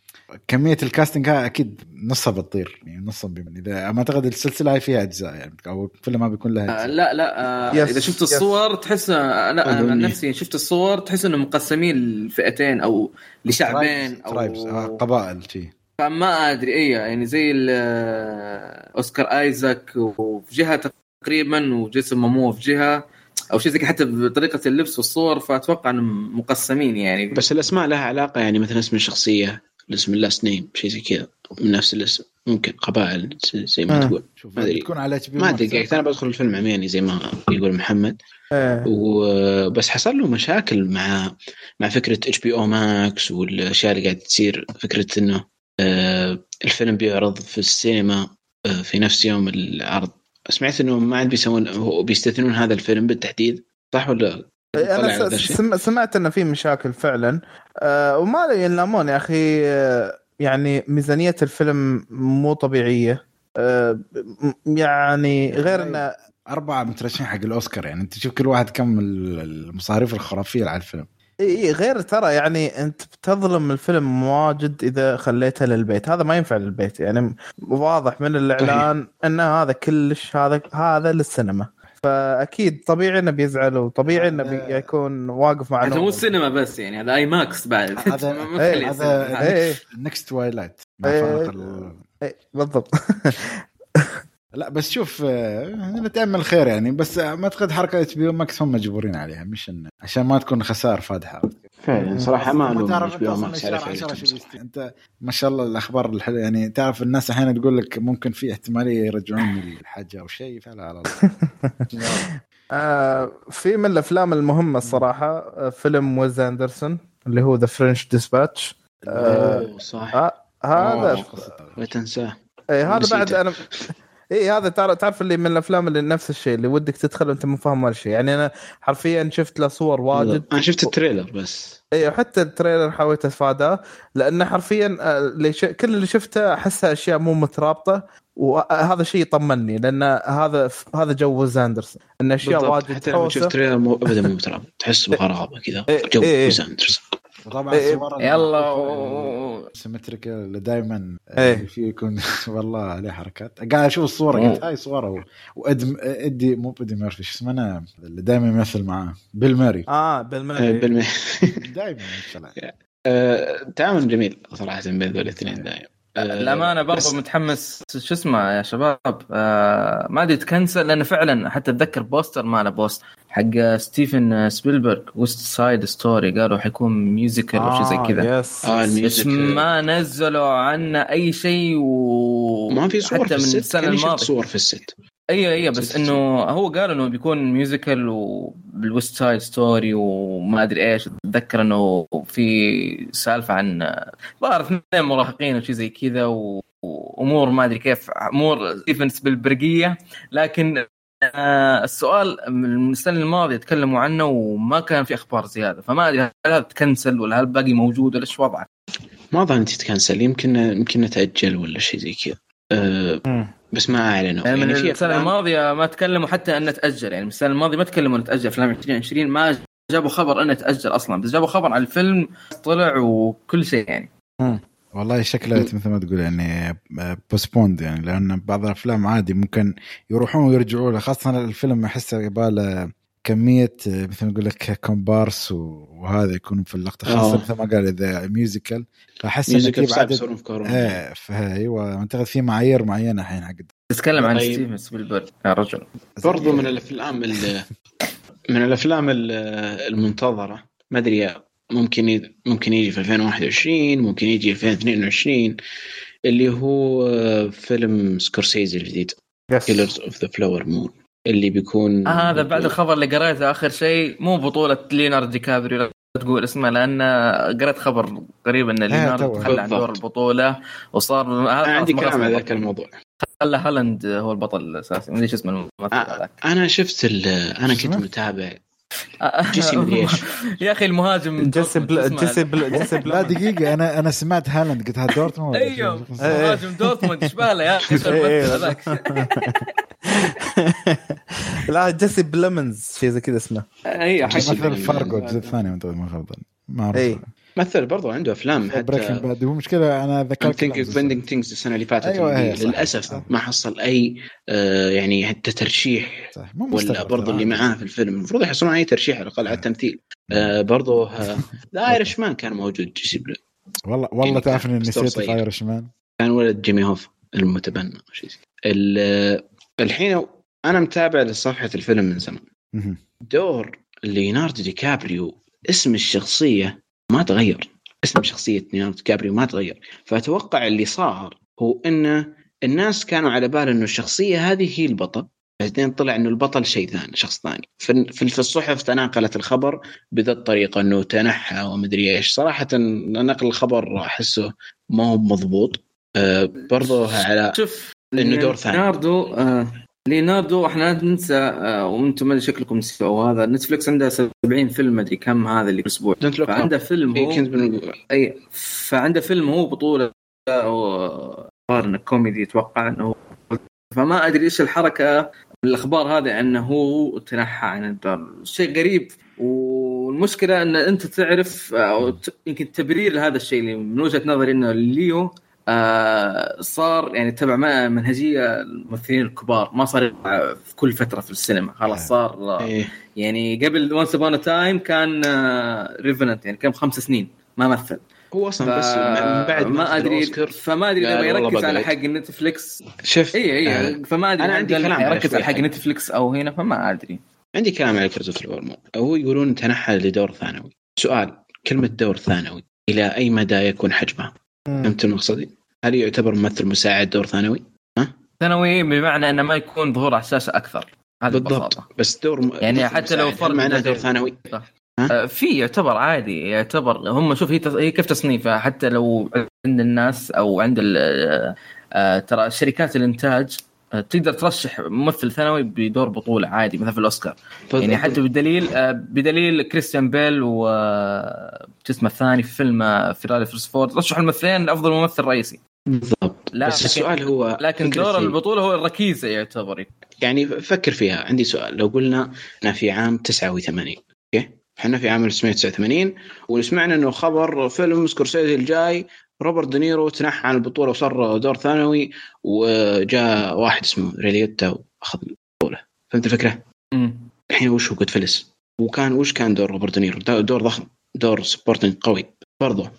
Speaker 1: كمية ال casting هاي أكيد نصها بتطير يعني نصها بيمن إذا ما أعتقد السلسلة هاي فيها أجزاء يعني أو الفيلم ما بيكون لها
Speaker 4: آه،
Speaker 1: أجزاء
Speaker 4: لا لا آه،
Speaker 3: yes،
Speaker 4: إذا شفت
Speaker 3: yes.
Speaker 4: الصور تحس آه، لا أنا عن. نفسي شفت الصور تحس إنهم مقسمين لفئتين أو لشعبين أو
Speaker 1: tribes آه، قبائل شي
Speaker 4: فما أدري اي يعني زي ال- آه، أوسكار آيزاك وفي جهة تقريبا وجيسون مامو في جهة أو شيء زي كذا حتى بطريقة اللبس والصور فأتوقع إنهم مقسمين يعني
Speaker 2: بس الأسماء لها علاقة يعني مثلا اسم الشخصية الاسم ال last name شيء زي كذا من نفس الاسم ممكن قبائل زي ما
Speaker 3: آه.
Speaker 2: تقول ما أدري.
Speaker 1: بتكون على HBO
Speaker 2: ما أدري قاعد أنا بدخل الفيلم عمياني زي ما يقول محمد
Speaker 3: إيه.
Speaker 2: وبس حصل له مشاكل مع مع فكرة HBO Max والأشياء اللي قاعدة تصير فكرة إنه آه، الفيلم بيعرض في السينما آه، في نفس يوم العرض سمعت إنه ما عاد بيسوون هو- بيستثنون هذا الفيلم بالتحديد صح ولا؟ ذا أنا؟
Speaker 3: سم... سمعت إنه في مشاكل فعلا آه وما لي يلامون يا أخي آه يعني ميزانية الفيلم مو طبيعية م- يعني غير إنه
Speaker 1: أربعة مترشحين حق الأوسكار يعني أنت تشوف كل واحد كم ال- المصاريف الخرافية على الفيلم
Speaker 3: إي غير ترى يعني أنت بتظلم الفيلم واجد إذا خليته للبيت. هذا ما ينفع للبيت. يعني واضح من الإعلان إن هذا كلش هذا هذا للسينما. فأكيد طبيعي إنه بيزعل وطبيعي إنه بيكون واقف مع
Speaker 4: هذا مو. السينما بس يعني هذا اي ماكس بعد.
Speaker 1: هذا-
Speaker 4: ما- ما
Speaker 3: إيه،
Speaker 1: هذا.
Speaker 3: إيه، إيه.
Speaker 1: نكست مع
Speaker 3: بالضبط.
Speaker 1: لا بس شوف آه، نتامل خير يعني بس آه، ما اعتقد حركة اتش بي ماكس هم مجبورين عليها مش إن عشان ما تكون خسائر فادحة.
Speaker 2: فعلا صراحة ما الوم اتش
Speaker 1: انت
Speaker 2: بي أو
Speaker 1: أصلا
Speaker 2: ماكس
Speaker 1: الشهر
Speaker 2: على
Speaker 1: 10
Speaker 2: فعل
Speaker 1: شو بيست- أنت ما شاء الله الأخبار الحلوه يعني تعرف الناس أحيانا تقول لك ممكن في احتمالية يرجعون الحاجة أو شيء فلا على الله
Speaker 3: آه في من الأفلام المهمة الصراحة آه فيلم ويس أندرسون اللي هو The French Dispatch
Speaker 2: أوه صح.
Speaker 3: آه هذا.
Speaker 2: لا تنساه.
Speaker 3: اي هذا. بعد أنا اي هذا تعرف تعرف اللي من الأفلام اللي نفس الشيء اللي ودك تدخل وأنت مو فاهم ولا شيء. يعني أنا حرفيا شفت له صور واجد.
Speaker 2: أنا شفت ال trailer بس.
Speaker 3: اي حتى ال trailer حاولت أتفاداه لأنه حرفيا آه، اللي ش... كل اللي شفته احسها أشياء مو مترابطة وهذا شيء يطمني لأن هذا هذا جو ويس أندرسون. إن أشياء
Speaker 2: بالضبط.
Speaker 3: واجد
Speaker 2: حتى لما شفت trailer مو ابدا مو مترابط تحس بغرابه كذا.
Speaker 3: إيه،
Speaker 2: جو
Speaker 3: إيه، إيه.
Speaker 2: ويس.
Speaker 1: وطبعا
Speaker 3: إيه،
Speaker 1: صور
Speaker 4: يلا. و-
Speaker 1: symmetric اللي دائما
Speaker 3: إيه.
Speaker 1: في يكون والله عليه حركات. قاعد أشوف
Speaker 4: الصورة.
Speaker 1: قلت هاي صورة وادم إدي مو ادي ميرفي شو اسمه أنا اللي دائما يمثل معاه بيل موراي
Speaker 3: آه
Speaker 2: آه،
Speaker 3: بالمعنى
Speaker 2: بالم...
Speaker 1: دائما يمثل.
Speaker 2: آه، تعاون جميل صراحة بين ذول الاثنين دايم آه،
Speaker 4: الامانه برضو
Speaker 2: بس-
Speaker 4: متحمس. شو اسمه يا شباب؟ آه ما أدري تكنسل لأنه فعلا حتى أتذكر بوستر ما له بوست. حق ستيفن سبيلبرغ West Side Story قالوا حيكون musical أو شيء زي كذا.
Speaker 3: yes
Speaker 2: آه
Speaker 4: بس ما نزلوا عنه أي شيء و
Speaker 2: ما في صور
Speaker 4: حتى
Speaker 2: في
Speaker 4: من
Speaker 2: ال
Speaker 4: set.
Speaker 2: السنة شفت
Speaker 4: الماضية.
Speaker 2: صور في ال
Speaker 4: set؟ أيوه أيوه
Speaker 2: بس
Speaker 4: إنه هو قال إنه بيكون musical وبال West Side Story وما أدري إيش. أتذكر إنه في سالفة عن ظهر اثنين مراهقين وشي زي كذا و- وأمور ما أدري كيف أمور ستيفن بالبرقيه لكن آه السؤال من السنة الماضية تكلموا عنه وما كان في أخبار زيادة. فما أدري هل هذا تكنسل ولا هل باقي موجود ولا إيش وضعه؟
Speaker 2: ما ظن تتكنسل. يمكن يمكن نتاجل ولا شيء زي كذا. أه. بس ما أعلنوا.
Speaker 4: يعني من
Speaker 2: يعني في السنة
Speaker 4: الماضية ما تكلموا حتى انه تاجل يعني من السنة الماضية ما تكلموا انه تاجل افلام 2020 ما جابوا خبر انه تاجل أصلا بس جابوا خبر عن الفيلم طلع وكل شيء يعني.
Speaker 1: والله شكله مثل ما تقول يعني postponed يعني لأن بعض الأفلام عادي ممكن يروحون ويرجعوا له خاصة الفيلم أحسه يباله كمية مثل ما أقول لك كومبارس وهذا يكون في اللقطة خاصة
Speaker 2: آه.
Speaker 1: مثل ما قال إذا musical فأحس
Speaker 2: إنه
Speaker 1: musical
Speaker 2: صعب في كورونا
Speaker 1: إيه فهي أيوه أعتقد في معايير معينة الحين حق
Speaker 4: تتكلم عن
Speaker 2: طيب.
Speaker 4: ستيفن سبيلبرغ يا رجل.
Speaker 2: برضو من الأفلام ال- من الأفلام ال- المنتظرة ما أدري ممكن ممكن يجي في 2021 ممكن يجي 2022 اللي هو فيلم سكورسيزي الجديد. Killers of the Flower Moon اللي بيكون
Speaker 4: آه هذا بعد الخبر اللي قريته آخر شيء مو بطولة ليوناردو دي كابريو تقول اسمه لأن قريت خبر قريب إن ليوناردو
Speaker 1: تو.
Speaker 4: تخلى عن دور. البطولة وصار هذا
Speaker 2: عندي كلام على ذاك الموضوع
Speaker 4: خلى هالاند هو البطل الأساسي ما أدري شو اسمه الممثل
Speaker 2: آه،
Speaker 4: هذاك
Speaker 2: أنا شفت ال- أنا كنت؟ متابع
Speaker 4: يا أخي المهاجم
Speaker 3: جيسي بل...
Speaker 4: اسمه-
Speaker 3: جيسي بل... جيسي
Speaker 1: لا
Speaker 3: بل...
Speaker 1: دقيقة أنا أنا سمعت هالاند قلت هذا دورتموند.
Speaker 4: أيوه
Speaker 3: إيه.
Speaker 4: مهاجم دورتموند إيش باله يا أخي؟
Speaker 3: إيه، إيه.
Speaker 4: هذاك.
Speaker 3: لا جيسي بلمنز شيء زي كذا اسمه.
Speaker 4: اي
Speaker 1: مثل
Speaker 2: بل-
Speaker 1: فارجو الجزء الثاني ما خاب ما
Speaker 3: إيه.
Speaker 2: مثل برضو عنده أفلام
Speaker 1: بريكنج
Speaker 2: حتى
Speaker 1: باد هو مشكلة أنا
Speaker 2: I'm
Speaker 1: ذكرت
Speaker 2: ending things السنة اللي فاتت
Speaker 1: أيوة، صح.
Speaker 2: للأسف
Speaker 1: صح.
Speaker 2: ما حصل أي آه، يعني حتى ترشيح
Speaker 1: صح مو
Speaker 2: ولا برضو. اللي معاه في الفيلم المفروض يحصلون أي ترشيح على الأقل على التمثيل آه، برضو ذا ايرش مان كان موجود جيسي بلو
Speaker 1: والله والله
Speaker 2: يعني
Speaker 1: تعرف
Speaker 2: ستور
Speaker 1: نسيت. ايرش مان
Speaker 2: كان ولد جيمي هوف المتبنى أو شيء. ال- الحين أنا متابع لصفحة الفيلم من زمان. دور ليوناردو دي كابريو اسم الشخصية ما تغير. اسم شخصية ليوناردو كابريو ما تغير. فأتوقع اللي صار هو إنه الناس كانوا على بال إنه الشخصية هذه هي البطل بعدين طلع إنه البطل شيء ثاني شخص ثاني. في الصحف تناقلت الخبر بذا الطريقة إنه تنحى ومدري إيش. صراحة نقل الخبر أحسه ما هو مضبوط. أه برضه على
Speaker 4: شوف
Speaker 2: إنه دور ثاني.
Speaker 4: ليوناردو آه ليوناردو إحنا ننسى آه وأنتم ما شكلكم نسيتوا هذا. نتفلكس عنده 70 فيلم ما أدري كم هذا اللي كل أسبوع.
Speaker 2: Don't Look
Speaker 4: فعنده فيلم هو أي فعنده فيلم هو بطولة إنه كوميدي أتوقع إنه فما أدري إيش الحركة بالأخبار هذه إنه هو تنحى عن شيء غريب. والمشكلة إن أنت تعرف أو ت- يمكن تبرير لهذا الشيء اللي من وجهة نظري إنه ليو آه صار يعني تبع ما- منهجية الممثلين الكبار. ما صار في كل فترة في السينما. خلاص صار آه،
Speaker 2: إيه.
Speaker 4: يعني قبل وانس ابون تايم كان ريفننت يعني كان خمس سنين. ما مثل.
Speaker 2: هو أصلا بس من بعد
Speaker 4: ما ادري فما
Speaker 2: أدري والله
Speaker 4: يركز على. حق نتفليكس
Speaker 2: شوف
Speaker 4: اي
Speaker 2: آه،
Speaker 4: اي فما
Speaker 2: أدري
Speaker 4: هل
Speaker 2: عندي كلام على
Speaker 4: يركز على حق
Speaker 2: حاجة.
Speaker 4: نتفليكس أو هنا فما أدري.
Speaker 2: عندي كلام على كريستوفر فورمو هو يقولون تنحى لدور ثانوي. سؤال كلمة دور ثانوي إلى أي مدى يكون حجمها؟ فهمت مقصدي؟ هل يعتبر ممثل مساعد دور ثانوي؟
Speaker 4: ثانوي بمعنى إنه ما يكون ظهور على الشاشه أكثر
Speaker 2: بالضبط. بس دور م...
Speaker 4: يعني حتى لو
Speaker 2: هل معناه دور ثانوي؟
Speaker 4: آه، في يعتبر عادي يعتبر هم شوف هي تص- هي كيف تصنيفها حتى لو عند الناس أو عند ال- آه، آه، ترى شركات الإنتاج تقدر ترشح ممثل ثانوي بدور بطولة عادي مثلا في الأوسكار. يعني حتى بدليل آه، بدليل كريستيان بيل و آه، اسمه الثاني في فيلم آه، Ferrari versus Ford رشحوا الممثلين لأفضل ممثل رئيسي.
Speaker 2: بالضبط.
Speaker 4: لا،
Speaker 2: بس السؤال هو
Speaker 4: لكن دور البطولة هو الركيزة يعتبر.
Speaker 2: يعني فكر فيها. عندي سؤال. لو قلنا إحنا في عام 89 okay؟ إحنا في عام 1989 وسمعنا إنه خبر فيلم سكورسيزي الجاي روبرت دينيرو تنحى عن البطولة وصار دور ثانوي وجاء واحد اسمه ري ليوتا وأخذ البطولة. فهمت الفكرة؟
Speaker 4: مم.
Speaker 2: الحين وش هو Goodfellas وكان وش كان دور روبرت دينيرو؟ دو- دور ضخم. دور supporting قوي. برضه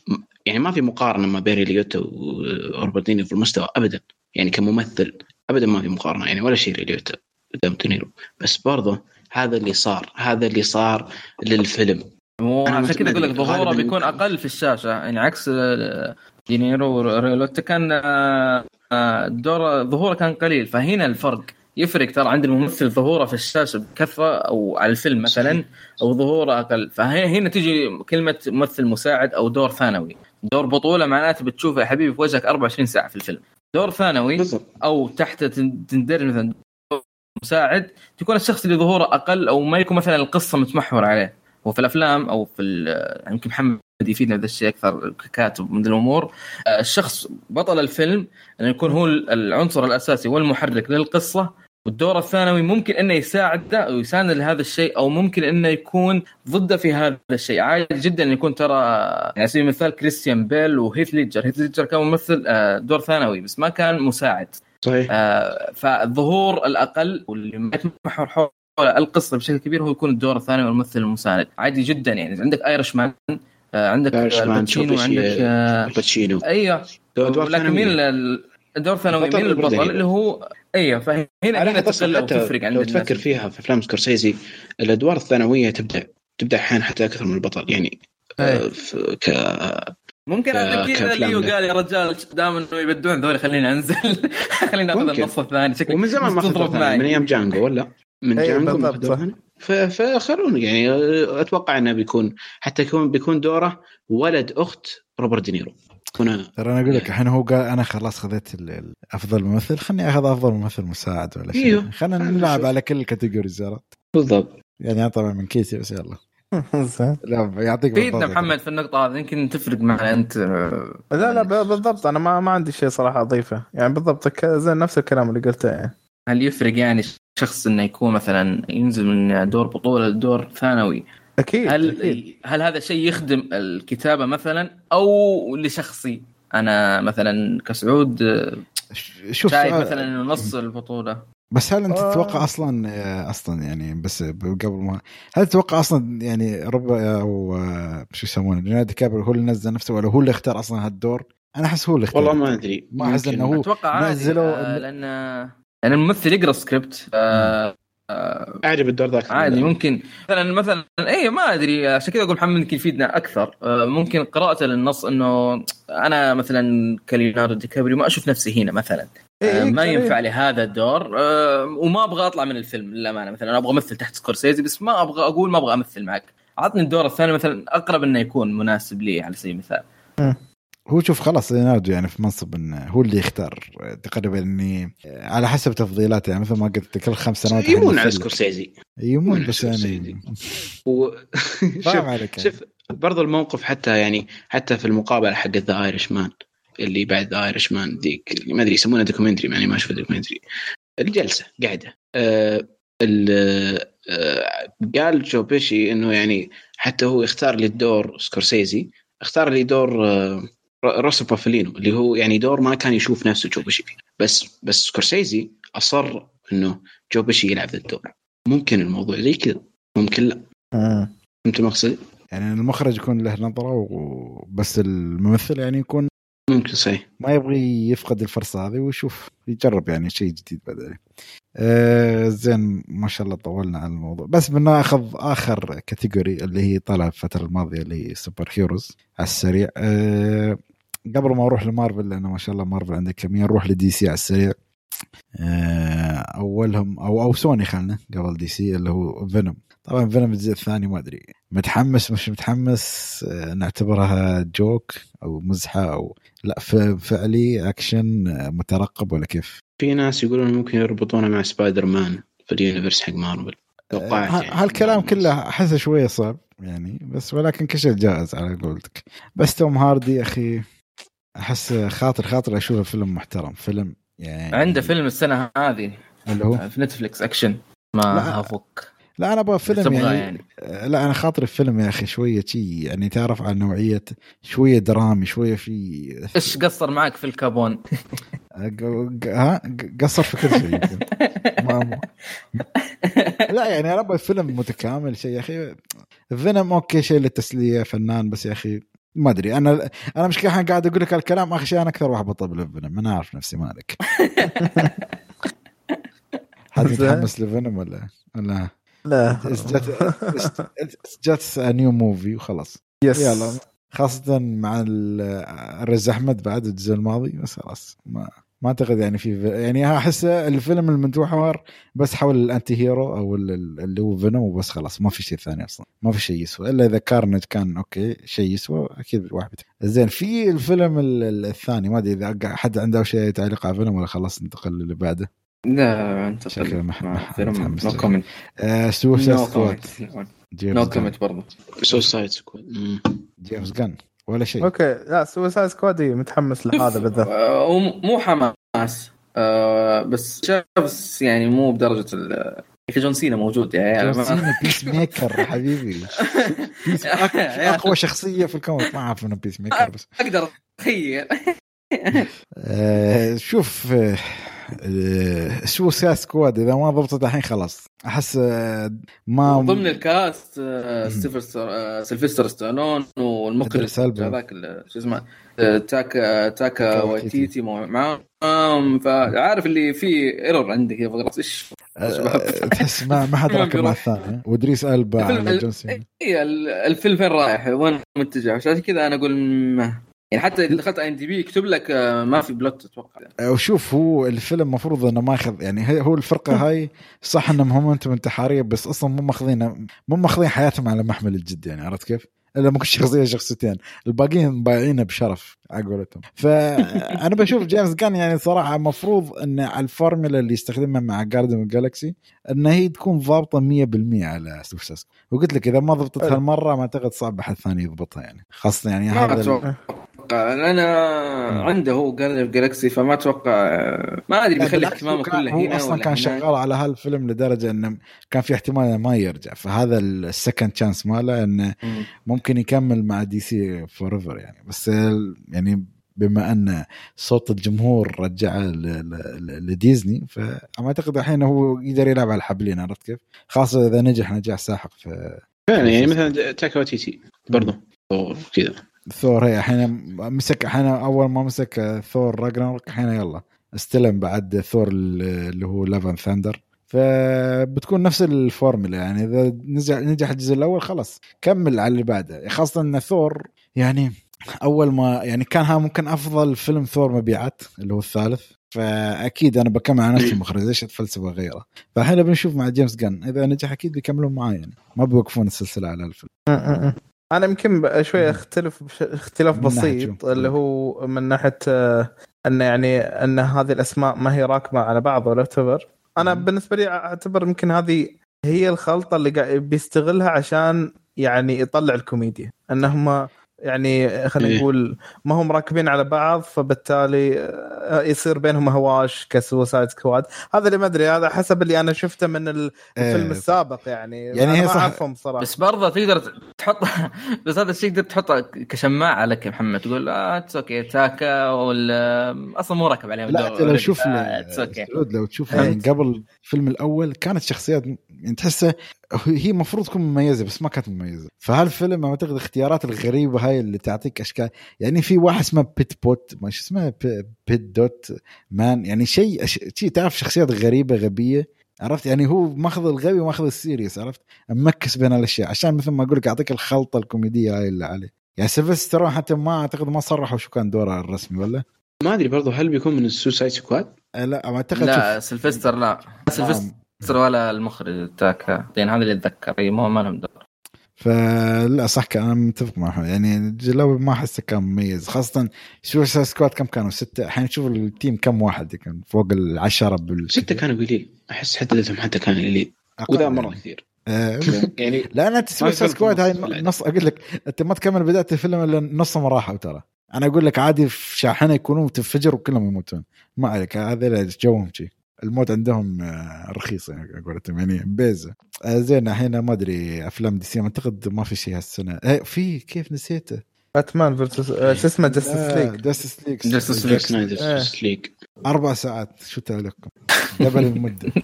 Speaker 2: يعني ما في مقارنة ما بين ري ليوتا وروبرت دينيرو في المستوى ابدا. يعني كممثل ابدا ما في مقارنة يعني ولا شيء ري ليوتا قدام دينيرو. بس برضه هذا اللي صار هذا اللي صار للفيلم. أنا
Speaker 4: وعشان كذا أقول لك ظهوره بيكون. أقل في الشاشة يعني عكس آه، دينيرو وري ليوتا كان آه، آه، دور ظهوره كان قليل. فهنا الفرق يفرق ترى عند الممثل ظهوره في الشاشة بكثرة أو على الفيلم مثلا أو ظهوره أقل. فهنا تيجي كلمة ممثل مساعد أو دور ثانوي. دور بطولة معناته بتشوفه يا حبيبي في وجهك 24 ساعة في الفيلم. دور ثانوي أو تحت تن- تندرج مثلا مساعد تكون الشخص اللي ظهوره أقل أو ما يكون مثلا القصة متمحور عليه. وفي الأفلام أو في يمكن محمد يفيدنا بهذا الشيء أكثر ككاتب من الأمور. آه، الشخص بطل الفيلم انه يكون هو العنصر الأساسي والمحرك للقصة والدور الثانوي ممكن إنه يساعده أو يساند لهذا الشيء أو ممكن إنه يكون ضده في هذا الشيء. عادي جدا انه يكون ترى يعني على سبيل المثال كريستيان بيل وهيث ليدجر. هيث ليدجر كان ممثل آه، دور ثانوي بس ما كان مساعد.
Speaker 2: صحيح.
Speaker 4: آه، فالظهور الأقل واللي ما يتمحور حول القصة بشكل كبير هو يكون الدور الثاني والممثل المساعد عادي جدا يعني. عندك Irishman آه، عندك
Speaker 2: Irishman،
Speaker 4: الباتشينو عندك آه،
Speaker 2: باتشينو أيوه.
Speaker 4: لكن مين الدور الثانوي مين البطل. اللي هو أيوه فهنا هنا تفرق عند
Speaker 2: لو تفكر فيها في أفلام سكورسيزي الأدوار الثانوية تبدا تبدأ أحيانا حتى أكثر من البطل. يعني. آه، ك
Speaker 4: ممكن عشان كذا ليو. قال يا رجال دام إنه يبدون ذولي خليني أنزل. خليني
Speaker 2: أخذ.
Speaker 4: النص الثاني. شكلك
Speaker 2: ومن زمان ما
Speaker 4: أخذ
Speaker 2: من أيام جانجو ولا؟ من
Speaker 3: أي،
Speaker 2: جانجو فخلونا يعني أتوقع إنه بيكون حتى يكون بيكون دوره ولد أخت روبرت دينيرو. هنا
Speaker 1: ترى أنا أقول لك الحين هو قال أنا خلاص خذيت أفضل ممثل خلني أخذ أفضل ممثل مساعد ولا شيء.
Speaker 2: أيوه.
Speaker 1: خلينا
Speaker 2: خلنا
Speaker 1: نلعب. على كل ال categories
Speaker 2: بالضبط.
Speaker 1: يعني أنا طبعا من كيسي بس يلا. لا يعطيك
Speaker 4: فيدنا. محمد في النقطة هذه يمكن تفرق معنا أنت.
Speaker 3: لا لا بالضبط. أنا ما ما عندي شيء صراحة أضيفه. يعني بالضبط زي نفس الكلام اللي قلته. يعني
Speaker 4: هل يفرق يعني؟ شخص إنه يكون مثلا ينزل من دور بطولة لدور ثانوي
Speaker 3: أكيد
Speaker 4: هل
Speaker 3: أكيد.
Speaker 4: هل هذا شيء يخدم الكتابة مثلا أو لشخصي أنا مثلا كسعود آه،
Speaker 1: شوف
Speaker 4: شايف مثلا إنه نص البطولة
Speaker 1: بس هل أنت
Speaker 3: آه.
Speaker 1: تتوقع أصلا آه، أصلا يعني بس قبل ما هل تتوقع أصلا يعني رب أو آه، شو يسمونه ليوناردو كابر هو اللي نزل نفسه ولا هو اللي اختار أصلا هالدور؟ أنا أحس هو اللي اختار
Speaker 2: والله ما أدري
Speaker 1: ما
Speaker 2: ممكن.
Speaker 1: إنه هو- أتوقع
Speaker 4: آه، لأن لأن الممثل يقرأ سكريبت آه، آه،
Speaker 2: أعجب الدور ذاك
Speaker 4: عادي ممكن. مثلا مثلا اي ما أدري عشان كذا أقول محمد يمكن يفيدنا أكثر. آه، ممكن قراءته للنص إنه أنا مثلا كليوناردو دي كابريو ما أشوف نفسي هنا مثلا.
Speaker 3: إيه،
Speaker 4: آه،
Speaker 3: إيه،
Speaker 4: ما
Speaker 3: كذا.
Speaker 4: ينفع لي هذا الدور. وما أبغى أطلع من الفيلم للأمانة. مثلا أنا أبغى أمثل تحت سكورسيزي بس ما أبغى أقول ما أبغى أمثل معك. عطني الدور الثاني مثلا أقرب إنه يكون مناسب لي على سبيل المثال.
Speaker 1: هو شوف خلاص ليوناردو يعني في منصب انه هو اللي يختار تقريبا إني على حسب تفضيلاته يعني مثل ما قلت كل خمس سنوات
Speaker 2: يمون على. سكورسيزي
Speaker 1: يمون بس يعني.
Speaker 2: و...
Speaker 1: فاهم
Speaker 2: شوف
Speaker 1: عليك يعني.
Speaker 2: شوف برضو الموقف حتى يعني حتى في المقابلة حق ذا Irishman اللي بعد ذا Irishman ذيك اللي ما أدري يسمونها documentary يعني ما أشوف documentary الجلسة قاعدة آه آه قال جو بيشي إنه يعني حتى هو يختار لي الدور سكورسيزي اختار لي دور آه روسو بافالينو اللي هو يعني دور ما كان يشوف نفسه جو بيشي فيه بس بس سكورسيزي أصر إنه جو بيشي يلعب ذا الدور ممكن الموضوع زي كذا ممكن لا
Speaker 3: مم.
Speaker 2: فهمت المقصد؟
Speaker 1: يعني المخرج يكون له نظرة وبس الممثل يعني يكون
Speaker 2: ممكن صحيح
Speaker 1: ما يبغي يفقد الفرصة هذه ويشوف يجرب يعني شيء جديد بعدين. آه زين ما شاء الله طولنا على الموضوع بس بناخذ آخر category اللي هي طلع الفترة الماضية اللي هي superheroes على السريع آه قبل ما أروح لمارفل لأنه ما شاء الله مارفل عندك كمية نروح لدي سي على السريع. آه أولهم أو أو سوني خلنا قبل دي سي اللي هو فينوم. طبعا فينوم الجزء الثاني ما أدري. متحمس مش متحمس؟ آه نعتبرها joke أو مزحة أو لا فعلي أكشن آه، مترقب ولا كيف؟
Speaker 2: في ناس يقولون ممكن يربطونه مع سبايدر مان في ال universe حق مارفل. توقعت يعني.
Speaker 1: هالكلام كله أحسه شوية صعب يعني بس ولكن كل شيء جائز على قولتك. بس توم هاردي أخي أحس خاطر خاطر أشوفه فيلم محترم فيلم يعني
Speaker 4: عنده فيلم السنة هذه.
Speaker 1: اللي هو؟
Speaker 4: في نتفلكس أكشن. ما
Speaker 1: لا.
Speaker 4: هفك
Speaker 1: لا أنا أبغى فيلم يعني,
Speaker 4: يعني.
Speaker 1: آه، لا أنا خاطري فيلم يا أخي شوية شي يعني تعرف على نوعية شوية درامي شوية في
Speaker 4: إيش قصر معك في الكابون؟
Speaker 1: ها؟ قصر في كل شيء ما- لا يعني أنا أبغى فيلم متكامل شيء يا أخي. فيلم okay شيء للتسلية fun بس يا أخي ما أدري. أنا أنا مش الحين قاعد أقول لك الكلام آخر شيء أنا أكثر واحد بطل الفيلم أنا عارف نفسي مالك. حد متحمس لفيلم ولا؟ ولا؟
Speaker 3: لا.
Speaker 1: just new movie وخلاص.
Speaker 3: yes
Speaker 1: يلا. خاصة مع ال- الرز أحمد بعد الجزء الماضي بس خلاص ما ما أعتقد يعني في يعني أحس الفيلم المتوحور بس حول الأنتي هيرو أو ال- ال- اللي هو فينوم وبس خلاص ما في شيء ثاني أصلا ما في شيء يسوى إلا إذا كارنج كان أوكي شيء يسوى أكيد الواحد بت... زين في الفيلم ال- ال- الثاني ما أدري إذا حد عنده شيء تعليق على فيلم ولا خلاص ننتقل للي بعده؟
Speaker 5: لا انت
Speaker 1: شكله مح- مح-
Speaker 5: فيلم
Speaker 1: متحمس
Speaker 5: نو. كومنت
Speaker 1: سوسايد
Speaker 5: نو
Speaker 1: سكواد
Speaker 5: كومنت نو برضه
Speaker 2: Suicide Squad
Speaker 1: جيمس جان ولا شيء.
Speaker 3: okay لا Suicide Squad متحمس لهذا بالذات.
Speaker 5: آه، هو مو حماس. آه، بس شاف يعني مو بدرجة ال أخي جون سينا موجود يعني.
Speaker 1: جون سينا بيس ميكر حبيبي Peace أقوى شخصية في الكون. ما أعرف إنه Peacemaker بس.
Speaker 5: أقدر أتخيل.
Speaker 1: آه شوف آه آه، Suicide Squad؟ إذا ما ضبطت الحين خلاص. أحس آه ما
Speaker 5: ضمن الكاست آه، سيلفستر ستالون والمخرج. هذاك شو اسمه تاكا تاكا مو- معاهم. فعارف اللي في ايرور عندك يا فقرات
Speaker 1: إيش؟ تحس ما ما حد
Speaker 5: ما
Speaker 1: ركب مع. الثاني. وإدريس ألبا
Speaker 5: الفيلم-
Speaker 1: على جون
Speaker 5: ال- الفيلم فين رايح؟ وين متجه؟ عشان كذا أنا أقول
Speaker 4: يعني حتى إذا دخلت اي ام دي بي يكتب لك آه، ما في بلوت أتوقع
Speaker 1: وشوف هو الفيلم مفروض إنه ماخذ يعني هو الفرقة هاي صح إنهم هم أنتم انتحارية بس أصلا مو ماخذين مو ماخذين حياتهم على محمل الجد يعني عرفت كيف؟ إلا ممكن شخصية شخصيتين. الباقيين بايعينه بشرف على قولتهم. فانا بشوف جيمس جان يعني صراحة مفروض إن على الفورمولا اللي يستخدمها مع Guardians Galaxy ان هي تكون ضابطة 100% على Suicide Squad وقلت لك إذا ما ضبطت
Speaker 3: حلو.
Speaker 1: هالمره ما أعتقد صعب أحد ثاني يضبطها يعني. خاصة يعني هذا
Speaker 4: أتوقع أنا عنده هو Guardians Galaxy فما أتوقع ما أدري بيخلي اهتمامه كله
Speaker 1: هو
Speaker 4: هنا
Speaker 1: أصلا
Speaker 4: ولا
Speaker 1: كان. شغال على هالفيلم لدرجة إنه كان في احتمال إنه ما يرجع فهذا ال second chance ماله إنه
Speaker 4: مم.
Speaker 1: ممكن يكمل مع دي سي forever يعني بس يعني بما أن صوت الجمهور رجعه ل- ل- لديزني فما اعتقد الحين هو يقدر يلعب على الحبلين عرفت كيف؟ خاصة إذا نجح نجاح ساحق في
Speaker 2: فعلا يعني مثلا تايكا وايتيتي برضه أو كذا
Speaker 1: ثور هي الحين مسك الحين أول ما مسك Thor Ragnarok الحين يلا استلم بعد ثور اللي هو Love and Thunder فبتكون نفس الفورمولا يعني إذا نجح نجح الجزء الأول خلاص كمل على اللي بعده. خاصة إن ثور يعني أول ما يعني كان ها ممكن أفضل فيلم ثور مبيعات اللي هو الثالث. فأكيد أنا بكمل على نفس المخرج ليش اتفلسف واغيره فالحين بنشوف مع جيمس جن إذا نجح أكيد بيكملون معاه يعني ما بيوقفون السلسلة على الفيلم.
Speaker 3: أنا يمكن شوي أختلف اختلاف بسيط؟ اللي هو من ناحية آه، إن يعني إن هذه الأسماء ما هي راكبة على بعض ولا تبر أنا
Speaker 1: مم.
Speaker 3: بالنسبة لي أعتبر يمكن هذه هي الخلطة اللي بيستغلها عشان يعني يطلع الكوميديا انهم يعني خلينا
Speaker 2: إيه.
Speaker 3: نقول ما هم راكبين على بعض فبالتالي آه، يصير بينهم هواش ك Suicide Squad. هذا اللي ما أدري هذا حسب اللي أنا شفته من ال- الفيلم السابق يعني.
Speaker 1: يعني
Speaker 3: أنا
Speaker 1: هي
Speaker 3: ما
Speaker 1: صح-
Speaker 3: أعرفهم صراحة.
Speaker 4: بس برضه تقدر تحط بس هذا الشيء تقدر تحطه كشماعة لك يا محمد. تقول آه it's okay تايكا ولا أصلا مو راكب عليهم.
Speaker 1: لا لو. تشوف
Speaker 4: آه،
Speaker 1: لو تشوف. يعني قبل الفيلم الأول كانت شخصيات يعني تحسه هي المفروض تكون مميزة بس ما كانت مميزة. فهالفيلم أعتقد الاختيارات الغريبة هاي اللي تعطيك أشكال. يعني في واحد اسمه بيت بوت ما شو اسمه بيت Dot Man يعني شيء أش- شيء تعرف شخصيات غريبة غبية. عرفت؟ يعني هو ماخذ الغبي وماخذ ال serious عرفت؟ mix بين الاشياء عشان مثل ما أقول لك يعطيك الخلطة الكوميدية هاي اللي عليه. يعني سيلفستر حتى ما أعتقد ما صرحوا شو كان دوره الرسمي ولا؟
Speaker 2: ما أدري برضه هل بيكون من ال Suicide
Speaker 1: Squad؟ لا أعتقد
Speaker 4: لا سلفستر لا. سلفستر
Speaker 1: نعم.
Speaker 4: ولا المخرج تايكا يعني هذا اللي أتذكر. إي مو ما لهم دور.
Speaker 1: فلا صح كان أنا متفق معه. يعني الأول ما احسه كان مميز خاصة شوف squad كم كانوا ستة. الحين شوف ال team كم واحد كان فوق العشرة بال
Speaker 2: ستة كانوا قليل. أحس عددهم حتى كان قليل. وذا
Speaker 1: يعني.
Speaker 2: مرة كثير.
Speaker 1: آه،
Speaker 2: يعني
Speaker 1: لا أنا تسوي squad هاي. نص أقول لك أنت ما تكمل بداية الفيلم إلا نصهم راحوا ترى. أنا أقول لك عادي في شاحنة يكونون تنفجر وكلهم يموتون. ما عليك هذا جوهم شي الموت عندهم آه، رخيص يعني قولتهم يعني بيزه آه، زين الحين ما أدري أفلام DC أعتقد ما في شيء هالسنة. إيه، في كيف نسيته؟
Speaker 3: Batman versus شو اسمه؟
Speaker 4: Justice League
Speaker 2: Justice
Speaker 3: League.
Speaker 2: Justice League
Speaker 1: أربع ساعات شو تعليقكم؟ double المدة.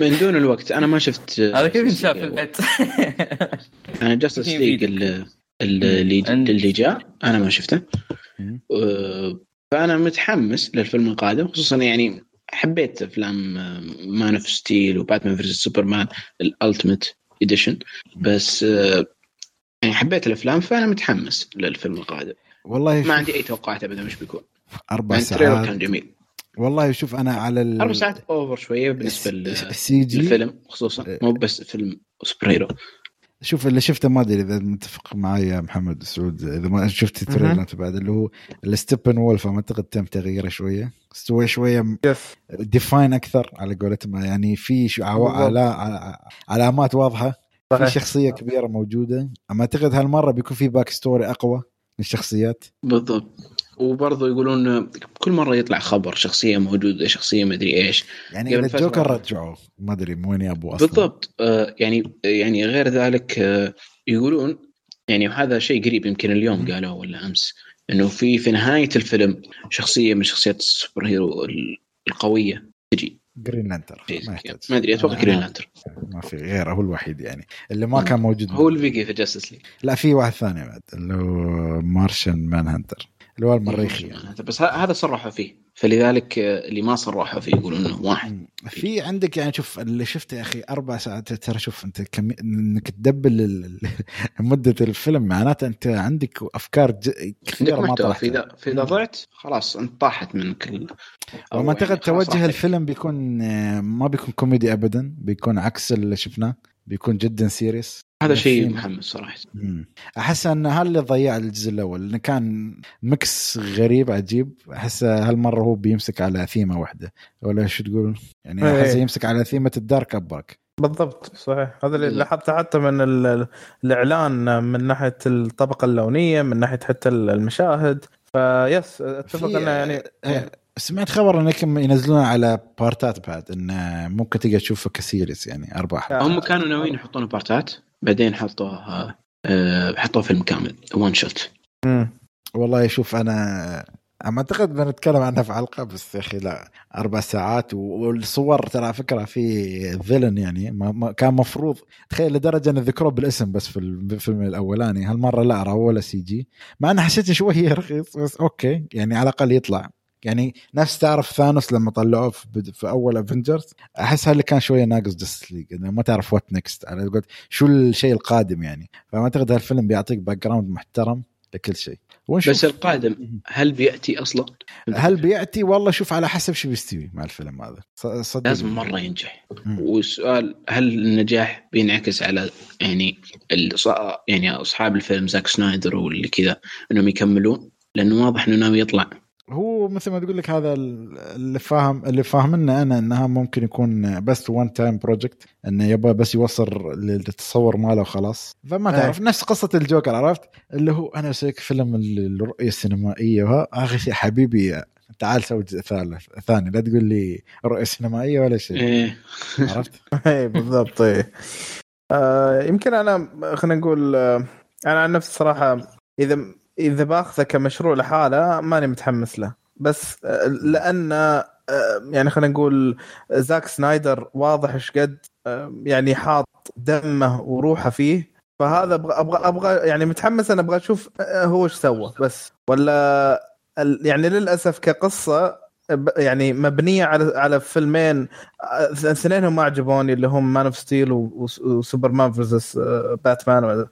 Speaker 2: من دون الوقت أنا ما شفت
Speaker 4: هذا كيف ينشاف في البيت؟ أنا
Speaker 2: Justice
Speaker 4: League.
Speaker 2: اللي اللي جاء أنا ما شفته. فأنا متحمس للفيلم القادم خصوصا يعني حبيت أفلام Man of Steel و Batman versus Superman ال Ultimate Edition بس يعني حبيت الأفلام فأنا متحمس للفيلم القادم.
Speaker 1: والله
Speaker 2: ما عندي أي توقعات ابدا مش بيكون.
Speaker 1: أربع
Speaker 2: يعني ال trailer كان
Speaker 1: ساعات
Speaker 2: جميل.
Speaker 1: والله شوف أنا على ال...
Speaker 2: أربع ساعات over
Speaker 1: شوية بالنسبة
Speaker 2: للفيلم خصوصا. مو بس فيلم superhero.
Speaker 1: شوف اللي شفته ما أدري إذا متفق معي يا محمد سعود إذا ما شفت ال
Speaker 3: trailer.
Speaker 1: أنت بعد اللي هو ال Steppenwolf أعتقد تم تغييره شوية. استوى شوية
Speaker 3: he's
Speaker 1: defined أكثر على قولتهم يعني في علامات واضحة. في شخصية كبيرة موجودة. أما أعتقد هالمرة بيكون في backstory أقوى للشخصيات.
Speaker 2: بالضبط. وبرضه يقولون كل مرة يطلع خبر شخصية موجودة شخصية مدري إيش.
Speaker 1: يعني
Speaker 2: إذا.
Speaker 1: الجوكر رجعوه ما أدري من وين يابوا أصلا.
Speaker 2: بالضبط. آه يعني يعني غير ذلك آه يقولون يعني وهذا شيء قريب يمكن اليوم قالوا ولا أمس إنه في في نهاية الفيلم شخصية من شخصيات ال superhero ال- القوية تجي.
Speaker 1: Green
Speaker 2: Lantern
Speaker 1: ما
Speaker 2: ما أدري أتوقع
Speaker 1: أنا- Green
Speaker 2: Lantern.
Speaker 1: ما في غيره هو الوحيد يعني. اللي ما. كان موجود.
Speaker 2: هو اللي في Justice League
Speaker 1: لا في واحد ثاني بعد اللي هو Martian Manhunter اللي هو المريخي يعني.
Speaker 2: يعني. بس هذا صرحوا فيه. فلذلك آه، اللي ما صرحوا فيه يقولون إنه واحد.
Speaker 1: في عندك يعني شوف اللي شفته يا أخي أربع ساعات. ترى شوف أنت كم... إنك تدبل مدة الفيلم. معناته أنت عندك أفكار ج... كثيرة ما طرحتها
Speaker 2: فاذا فإذا ضعت خلاص أنت طاحت منك ال... أو
Speaker 1: وما أعتقد
Speaker 2: يعني
Speaker 1: توجه الفيلم بيكون آه، ما بيكون كوميدي ابدا. بيكون عكس اللي شفناه. بيكون جدا serious.
Speaker 2: هذا شيء محمس صراحة
Speaker 1: مم. أحس أن هذا اللي ضيع الجزء الأول لأنه كان mix غريب عجيب أحس هالمرة هو بيمسك على ثيمة واحدة ولا شو تقول يعني
Speaker 3: إيه.
Speaker 1: أحس يمسك على ثيمة ال dark اباك
Speaker 3: بالضبط صحيح هذا اللي
Speaker 2: مم.
Speaker 3: لاحظته حتى من ال- ال- الإعلان من ناحية الطبقة اللونية من ناحية حتى المشاهد فيس
Speaker 1: أتفق
Speaker 3: إنه يعني
Speaker 1: آه، سمعت خبر انكم ينزلون على بارتات بعد إنه ممكن تقدر تشوفه ك series يعني أربع حلقات.
Speaker 2: هم كانوا ناويين يحطون بارتات بعدين حطوها آه، حطوه فيلم كامل one
Speaker 3: shot.
Speaker 1: والله شوف أنا اما أعتقد بنتكلم عنها في حلقة بس يا أخي لا أربع ساعات والصور ترى فكرة في villain يعني ما ما كان مفروض تخيل لدرجة إن ذكروه بالاسم بس في الفيلم الأولاني هالمرة لا راهو ولا CG مع انه حسيته شوية رخيص بس أوكي يعني على الأقل يطلع يعني نفس تعرف ثانوس لما طلعوه في, بد- في أول Avengers أحس اللي كان شوية ناقص Justice League إنه ما تعرف what's next على قولت شو الشيء القادم يعني. فما أعتقد هالفيلم بيعطيك background محترم لكل شيء. ونشوف.
Speaker 2: بس القادم هل بيأتي أصلا؟
Speaker 1: هل بيأتي؟ والله شوف على حسب شو بيستوي مع الفيلم هذا. صدق.
Speaker 2: لازم مرة ينجح.
Speaker 1: مم.
Speaker 2: والسؤال هل النجاح بينعكس على يعني يعني أصحاب الفيلم زاك سنايدر واللي كذا إنهم يكملون؟ لأنه واضح إنه ناوي يطلع.
Speaker 1: هو مثل ما تقول لك هذا اللي فاهم اللي فاهمنا أنا إنها ممكن يكون بس one time project إنه يبغى بس يوصل للتصور ماله وخلاص فما
Speaker 3: أي.
Speaker 1: تعرف نفس قصة الجوكر عرفت اللي هو أنا بسويك فيلم الرؤية السينمائية وها آخر شيء حبيبي تعال سوي جزء ثالث ثاني لا تقول لي رؤية سينمائية ولا شيء
Speaker 2: إيه.
Speaker 1: عرفت؟
Speaker 3: اي بالضبط اي آه يمكن أنا خلينا نقول آه أنا عن نفسي صراحة إذا إذا بأخذه كمشروع لحاله ماني متحمس له. بس آه لأن آه يعني خلينا نقول زاك سنايدر واضح إيش قد آه يعني حاط دمه وروحه فيه. فهذا أبغى أبغى أبغى يعني متحمس أنا أبغى أشوف هو إيش سوى بس. ولا يعني للأسف كقصة يعني مبنية على على فيلمين آه، اثنينهم ما عجبوني اللي هم Man of Steel و Superman versus باتمان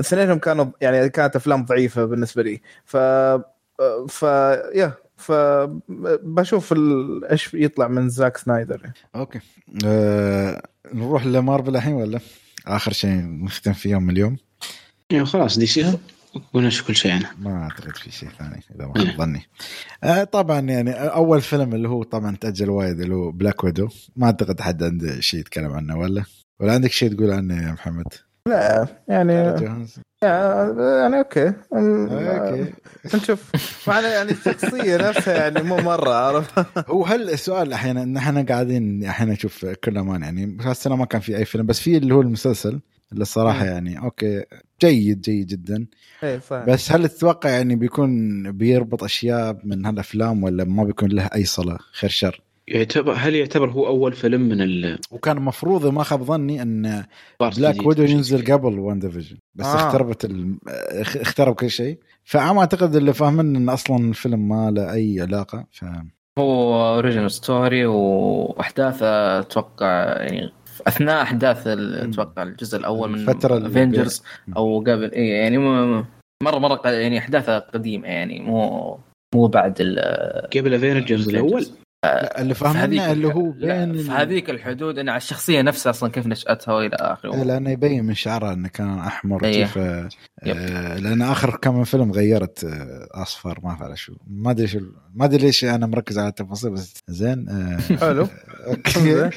Speaker 3: اثنينهم كانوا يعني كانت أفلام ضعيفة بالنسبة لي. ف ف يا ف بشوف ال- إيش يطلع من زاك سنايدر
Speaker 1: okay. أه نروح لمارفل الحين ولا؟ آخر شيء نختم في يوم من اليوم
Speaker 2: خلاص DC قلنا كل شيء عنها
Speaker 1: ما أعتقد في شيء ثاني إذا ما خاب ظني. آه طبعا يعني أول فيلم اللي هو طبعا تأجل وايد اللي هو Black Widow ما أعتقد حد عنده شيء يتكلم عنه ولا؟ ولا عندك شيء تقول عنه يا محمد؟
Speaker 3: لا يعني؟ يعني أوكي.
Speaker 1: أوكي.
Speaker 3: نشوف معنا يعني الشخصية نفسها يعني مو مرة عارف
Speaker 1: هو هل السؤال أحيانا إن إحنا قاعدين أحيانا نشوف كل أمان يعني هالسنه ما كان في أي فيلم بس في اللي هو المسلسل اللي
Speaker 3: الصراحة.
Speaker 1: يعني أوكي جيد جيد جدا.
Speaker 3: اي صح
Speaker 1: بس هل تتوقع يعني بيكون بيربط أشياء من هالأفلام ولا ما بيكون له أي صلة؟ خير شر.
Speaker 2: يعتبر هل يعتبر هو أول فيلم من ال
Speaker 1: وكان المفروض ما خاب ظني أن
Speaker 2: Black Widow
Speaker 1: ينزل. قبل WandaVision بس
Speaker 3: آه.
Speaker 1: اختربت ال... اخ- اخترب كل شيء. فعم أعتقد اللي فاهمين إن أصلا الفيلم ما له أي علاقة ف
Speaker 4: هو origin story وأحداثه أتوقع يعني أثناء
Speaker 1: أحداث.
Speaker 4: أتوقع الجزء الأول من
Speaker 1: اللي Avengers.
Speaker 4: أو قبل. اي يعني مره مرة يعني احداثها قديمة يعني مو مو بعد
Speaker 2: قبل Avengers الأول؟
Speaker 1: لا اللي فاهمنا اللي هو بين
Speaker 4: في هذيك الحدود إن على الشخصية نفسها أصلا كيف نشأتها وإلى
Speaker 1: إيه،
Speaker 4: اخره
Speaker 1: لأنه يبين من شعرها إنه كان أحمر
Speaker 4: أيه.
Speaker 1: كيف آه لأن آخر كم فيلم غيرت آه أصفر ما اعرف شو. ما أدري شو ما أدري ليش أنا مركز على التفاصيل بس زين آه
Speaker 3: حلو.
Speaker 1: okay.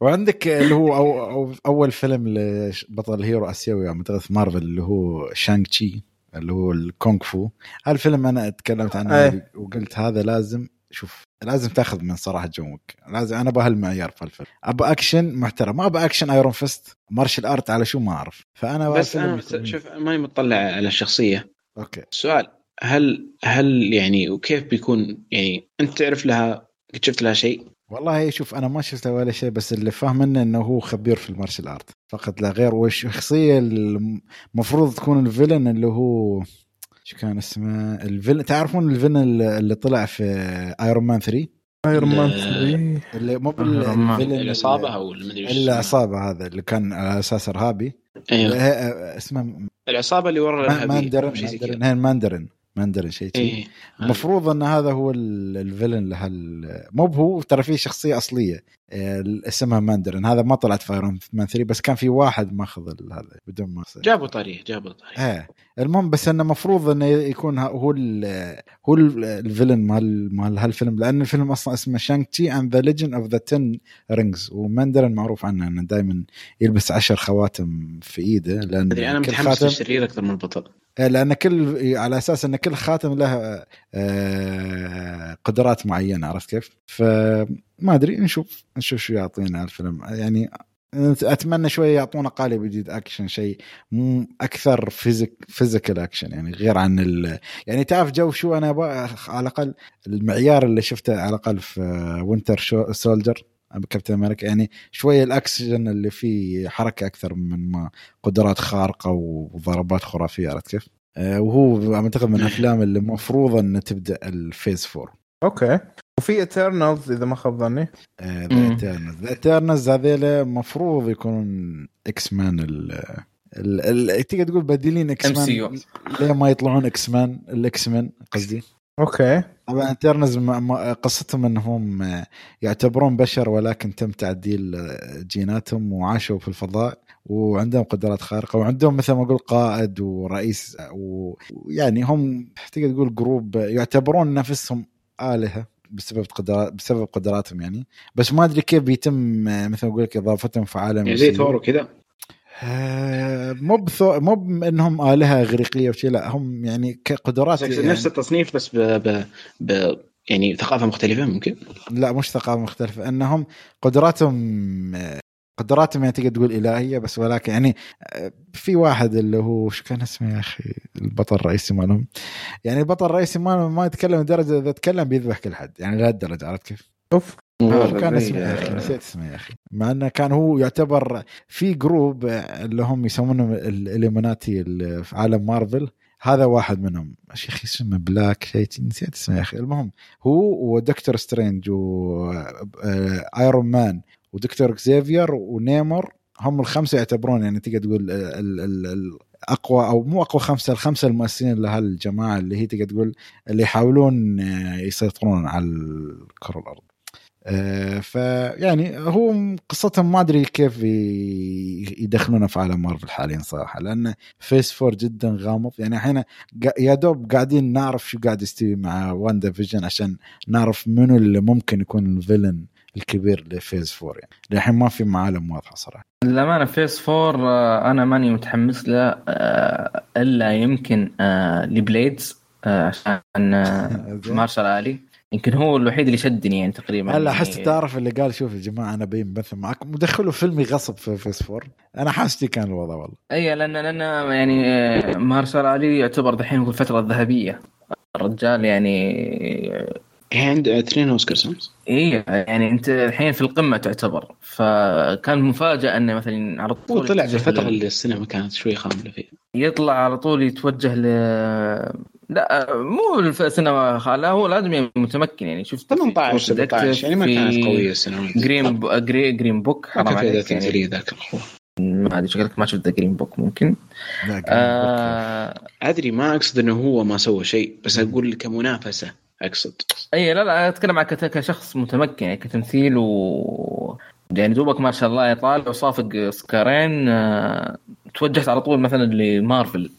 Speaker 1: وعندك اللي هو أو أو أول فيلم لبطل hero آسيوي اعتقد في مارفل اللي هو Shang-Chi اللي هو الكونغ فو. هالفيلم أنا تكلمت عنه
Speaker 3: أي.
Speaker 1: وقلت هذا لازم شوف لازم تاخذ من صراحة John Wick لازم أنا أبغى هالمعيار في الفيلم. ابى أكشن محترم. ما ابى action Iron Fist martial art على شو ما أعرف. فأنا
Speaker 2: بس
Speaker 1: أنا يكون-
Speaker 2: شوف ماني مطلع على الشخصية.
Speaker 1: okay.
Speaker 2: السؤال هل هل يعني وكيف بيكون يعني أنت تعرف لها قد شفت لها شيء؟
Speaker 1: والله شوف أنا ما شفت ولا شيء بس اللي فاهم منه إنه هو خبير في ال martial art. فقط لا غير والشخصيه المفروض تكون ال villain اللي هو شو كان اسمه؟ ال villain تعرفون ال villain اللي اللي طلع في Iron Man 3
Speaker 3: Iron Man
Speaker 2: ال-
Speaker 3: 3
Speaker 1: اللي مو بال-
Speaker 4: آه، ما-
Speaker 1: ال villain
Speaker 2: العصابه أو المدري.
Speaker 1: العصابه هذا اللي كان على أساس إرهابي.
Speaker 2: أيوه.
Speaker 1: هي- اسمه
Speaker 2: العصابة اللي ورا
Speaker 1: ماندرين ماندرين ماندرين شيء شيء
Speaker 2: إيه
Speaker 1: المفروض أن هذا هو ال- villain لهال مو هو ترى في شخصية أصلية. آه، اسمها ماندرين. هذا ما طلعت في Iron Man 3 بس كان في واحد ماخذ هذا بدون ما.
Speaker 2: جابوا طريق جابوا طريق.
Speaker 1: إيه. المهم بس أنه المفروض انه يكون هو ال هو ال- villain مال مال هالفيلم لأن الفيلم أصلا اسمه Shang-Chi and the Legend of the 10 Rings و Mandarin معروف عنه إنه دائما يلبس عشر خواتم في
Speaker 2: إيده لأن
Speaker 1: أنا
Speaker 2: متحمس للشرير أكثر من البطل.
Speaker 1: إيه، لأن كل على أساس إن كل خاتم له آه، قدرات معينة عرفت كيف؟ فما أدري نشوف نشوف شو يعطينا الفيلم يعني أتمنى شوية يعطونا قالب جديد أكشن شيء أكثر physic physical action يعني غير عن ال يعني تعرف جو شو أنا على الأقل المعيار اللي شفته على الأقل في Winter Soldier كابتن أمريكا. يعني شوية الاكسجن اللي فيه حركة أكثر من ما قدرات خارقة وضربات خرافية عرفت كيف؟ آه، وهو أعتقد من الافلام اللي المفروض أن تبدأ ال phase 4
Speaker 3: okay. وفي Eternals إذا ما خاب ظني.
Speaker 1: the
Speaker 4: مم.
Speaker 1: Eternals the Eternals هذيل المفروض يكونون X-Men ال ال- ال- تقدر تقول بديلين
Speaker 4: X-Men.
Speaker 1: ليه ما يطلعون X-Men ال X-Men قصدي؟
Speaker 3: okay.
Speaker 1: طبعا Eternals قصتهم إنهم آه، يعتبرون بشر ولكن تم تعديل آه، جيناتهم وعاشوا في الفضاء وعندهم قدرات خارقة وعندهم مثل ما أقول قائد ورئيس آه، ويعني هم تقدر تقول group يعتبرون نفسهم آلهة بسبب قدرات بسبب قدراتهم يعني. بس ما أدري كيف بيتم مثل ما أقول لك إضافتهم في عالم
Speaker 2: يعني زي. ثور وكذا.
Speaker 1: مو بثو... مو بانهم آلهة أغريقية وشي لا هم يعني كقدرات يعني.
Speaker 2: نفس التصنيف بس ب... ب... ب... يعني ثقافة مختلفة ممكن؟
Speaker 1: لا مش ثقافة مختلفة إنهم قدراتهم قدراتهم يعني تقدر تقول إلهية بس ولكن يعني في واحد اللي هو شو كان اسمه يا أخي؟ البطل الرئيسي مالهم. يعني البطل الرئيسي مالهم ما يتكلم لدرجة إذا تكلم بيذبح كل حد يعني لهالدرجه عرفت كيف؟
Speaker 3: أوف.
Speaker 1: آه، كان
Speaker 5: زي-
Speaker 1: اسمه يا أخي نسيت اسمه يا أخي. مع إنه كان هو يعتبر في group اللي هم يسمونهم ال Illuminati في عالم مارفل. هذا واحد منهم. يا أخي اسمه Black شيء نسيت اسمه يا أخي. المهم هو ودكتور سترينج وايرون مان ودكتور اكزيفير ونيمر هم الخمسة يعتبرون يعني تقدر تقول ال- ال- ال- أقوى أو مو أقوى خمسة الخمسة المؤسسين لهالجماعة اللي هي تقدر تقول اللي يحاولون آه، يسيطرون على الكرة الأرض. آه، فيعني هو قصتهم ما أدري كيف يدخلونه في عالم مارفل حاليا صراحة لأن phase four جدا غامض. يعني الحين قا- يا دوب قاعدين نعرف شو قاعد يستوي مع WandaVision عشان نعرف منو اللي ممكن يكون ال villain الكبير ل phase four. يعني للحين ما في معالم واضحة صراحة.
Speaker 4: للأمانة phase four آه، أنا ماني متحمس له آه، إلا يمكن ل Blade عشان. ماهرشالا علي. يمكن هو الوحيد اللي شدني يعني تقريبا
Speaker 1: هلا
Speaker 4: يعني.
Speaker 1: حس تعرف اللي قال شوف يا جماعة أنا بيمثل معكم ودخلوا فيلمي غصب في phase four. أنا حاسس دي كان الوضع والله.
Speaker 4: أي لأن لأن يعني آه، ماهرشالا علي يعتبر دحين هو الفترة الذهبية الرجال يعني
Speaker 2: هي عنده اثنين أوسكار؟
Speaker 4: إي يعني أنت الحين في القمة تعتبر. فكان مفاجأة إنه مثلا على
Speaker 2: هو
Speaker 4: طول
Speaker 2: طلع في الفترة
Speaker 4: لل-
Speaker 2: اللي السينما كانت شوي خاملة فيها
Speaker 4: يطلع على طول يتوجه ل لا مو السينما خالة هو لازم متمكن يعني. شفت
Speaker 2: 18 17 يعني ما كانت قوية السنوات
Speaker 4: جرين ب... جري... جرين بوك
Speaker 2: ما
Speaker 4: حرام
Speaker 2: كان في اداء
Speaker 4: عليك يعني.
Speaker 2: تمثيليه ذاك الاخوه
Speaker 4: ما أدري شكلك ما شفت ذا جرين بوك ممكن.
Speaker 1: لا
Speaker 4: آه...
Speaker 2: أدري ما أقصد إنه هو ما سوى شيء بس أقول كمنافسة أقصد.
Speaker 4: أي لا لا أتكلم عن كشخص متمكن يعني كتمثيل و يعني دوبك ما شاء الله يطالع وصافق اوسكارين آه... توجهت على طول مثلا لمارفل.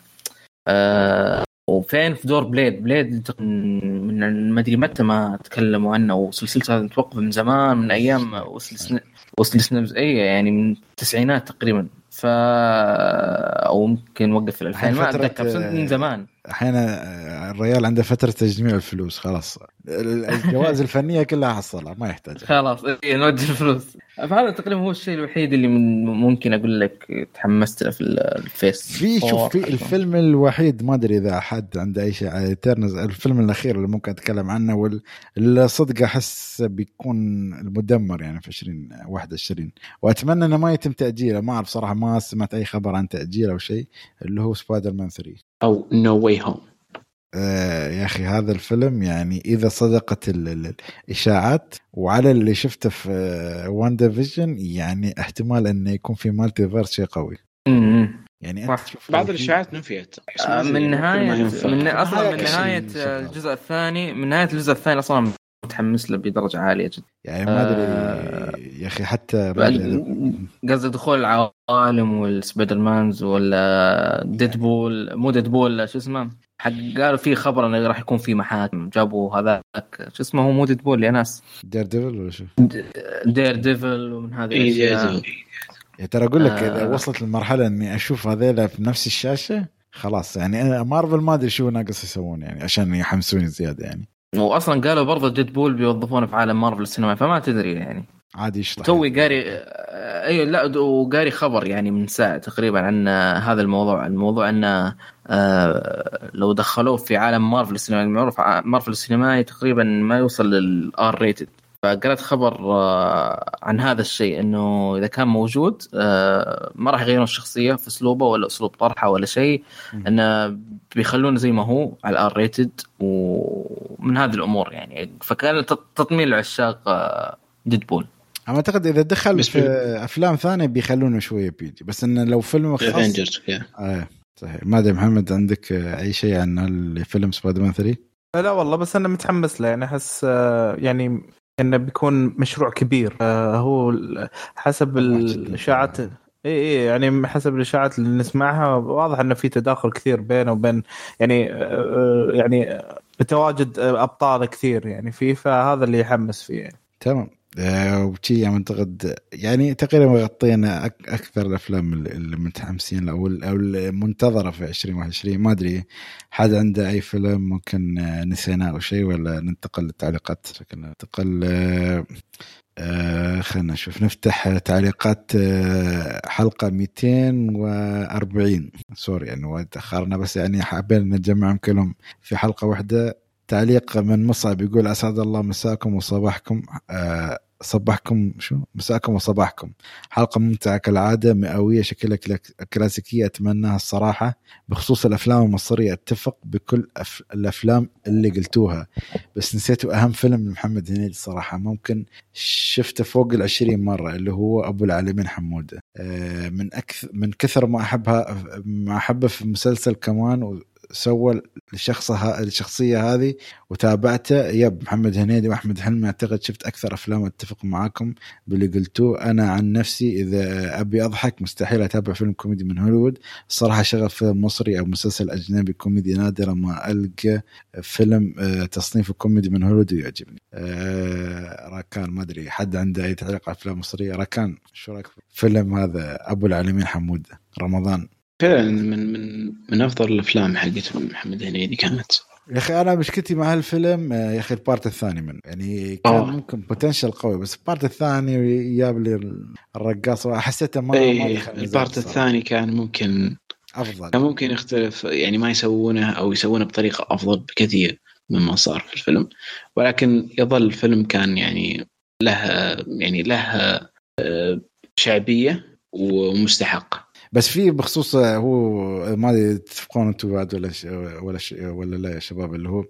Speaker 4: آه... وفين في دور Blade؟ Blade من ما ادري متى ما تكلموا عنه؟ وسلسلته متوقفة من زمان من أيام ويسلي. ويسلي سنايبس اي يعني من التسعينات تقريبا. ف أو ممكن وقف في الألفين ما أتذكر بس من زمان.
Speaker 1: الحين الريال عنده فترة تجميع الفلوس خلاص. الجوائز الفنية كلها حصلها ما يحتاج
Speaker 4: خلاص إيه، نوجه الفلوس. فهذا تقريبا هو الشيء الوحيد اللي ممكن أقول لك تحمست له في ال phase.
Speaker 1: في شوف في الفيلم الوحيد ما أدري إذا حد عنده أي شيء على Eternals الفيلم الأخير اللي ممكن أتكلم عنه واللي صدق أحس بيكون المدمر يعني في 2021 وأتمنى إنه ما يتم تأجيله. ما أعرف صراحة ما سمعت أي خبر عن تأجيله أو شيء اللي هو سبايدر مان 3
Speaker 2: أو No Way Home
Speaker 1: آه يا أخي هذا الفيلم يعني إذا صدقت ال- ال- الإشاعات وعلى اللي شفته في WandaVision يعني احتمال انه يكون في multiverse شيء قوي
Speaker 4: أمم.
Speaker 1: يعني
Speaker 4: أنت.
Speaker 1: تشوف
Speaker 2: بعض الإشاعات نفيت
Speaker 4: آه، من نهايه من أصلا من
Speaker 1: نهاية نهاية
Speaker 4: آه،. الجزء الثاني من نهاية الجزء الثاني أصلا متحمس له بدرجة عالية جدا.
Speaker 1: يعني ما أدري
Speaker 4: آه،
Speaker 1: يا أخي حتى
Speaker 4: قصدي دخول العوالم وال Spider-Mans ولا Deadpool مو Deadpool شو اسمه؟ حق قالوا في خبر إنه راح يكون في محاكم جابوا هذاك شو اسمه هو مو Deadpool يا ناس.
Speaker 1: Daredevil ولا شو؟
Speaker 4: Daredevil ومن هذه
Speaker 2: اي الأشياء.
Speaker 1: يعني ترى أقول لك إذا
Speaker 4: آه.
Speaker 1: وصلت للمرحله إني أشوف هذيلا في نفس الشاشة خلاص يعني مارفل ما أدري شو ناقص يسوون يعني عشان يحمسوني زيادة يعني.
Speaker 4: واصلا قالوا برضه Deadpool بيوظفونه في عالم مارفل السينما فما تدري يعني.
Speaker 1: عادي يشطح
Speaker 4: توي قاري أيوه لا وقاري خبر يعني من ساعة تقريبا عن هذا الموضوع الموضوع انه آه، لو دخلوه في عالم مارفل السينمائي المعروف مارفل السينمائي تقريبا ما يوصل لل R rated فقرأت خبر آه، عن هذا الشيء إنه إذا كان موجود آه، ما راح يغيرون الشخصية في أسلوبه ولا أسلوب طرحه ولا شيء. انه بيخلونه زي ما هو على ال R rated ومن هذه الأمور يعني. فكان تط- تطمين لعشاق آه، Deadpool
Speaker 1: أنا أعتقد إذا دخل في أفلام ثانية بيخلونه شوية PG. بس انه لو فيلم خاص
Speaker 2: Avengers
Speaker 1: آه صحيح. ما ادري محمد عندك آه، أي شيء عن الفيلم سبايدر مان 3
Speaker 3: لا والله بس أنا متحمس له. يعني أحس آه، يعني إنه بيكون مشروع كبير. آه، هو حسب. الاشاعات اي اي يعني حسب الإشاعات اللي نسمعها واضح إنه في تداخل كثير بينه وبين يعني آه، يعني بتواجد أبطال كثير يعني فيه فهذا اللي يحمس فيه يعني.
Speaker 1: تمام. آه وشي يعني أعتقد يعني تقريبا غطينا أكثر الأفلام اللي متحمسين أو ال- أو المنتظرة في 2021 ما أدري حد عنده أي فيلم ممكن آه، نسيناه أو شيء ولا ننتقل للتعليقات؟ شكلنا ننتقل آه خلينا نشوف. نفتح تعليقات آه حلقة 240 سوري يعني وايد تأخرنا بس يعني حابين نجمعهم كلهم في حلقة واحدة. تعليق من مصعب يقول أسعد الله مساكم وصباحكم. آه صباحكم شو؟ مساكم وصباحكم. حلقة ممتعة كالعادة مئوية شكلها كلا- كلاسيكية أتمناها الصراحة. بخصوص الأفلام المصرية أتفق بكل أف... الأفلام اللي قلتوها. بس نسيتوا أهم فيلم لمحمد هنيدي صراحة ممكن شفته فوق العشرين مرة اللي هو أبو العلمين حمودة. آه من أكثر من كثر ما أحبها ما أحبه في مسلسل كمان وسوى الشخصة الشخصية هذه وتابعته. yep محمد هنيدي وأحمد حلمي أعتقد شفت أكثر أفلام اتفق معاكم باللي قلتوه. أنا عن نفسي إذا أبي أضحك مستحيل أتابع فيلم كوميدي من هوليوود. الصراحه شغل فيلم مصري أو مسلسل أجنبي كوميدي نادرا ما ألقى فيلم آه، تصنيفه كوميدي من هوليوود ويعجبني آه، راكان ما أدري حد عنده أي تعليق على أفلام مصرية؟ راكان شو رأيك في فيلم هذا؟ أبو العلمين حمودة رمضان.
Speaker 2: فعلا من من من أفضل الأفلام حقت محمد هنيدي كانت.
Speaker 1: يا أخي أنا مشكلتي مع هالفيلم آه، يا أخي ال part الثاني منه. يعني كان
Speaker 2: آه.
Speaker 1: ممكن potential قوي بس ال part الثاني جاب لي الرقاص. حسيته ما ما
Speaker 2: اي
Speaker 1: دخل
Speaker 2: ال
Speaker 1: part.
Speaker 2: الثاني كان ممكن
Speaker 1: أفضل.
Speaker 2: كان ممكن يختلف يعني ما يسوونه أو يسوونه بطريقة أفضل بكثير مما صار في الفيلم. ولكن يظل الفيلم كان يعني له يعني له آه، شعبية ومستحق.
Speaker 1: بس في بخصوص هو ما تتفقون أنتم بعد ولا ش... ولا ش... ولا لا يا شباب؟ اللي هو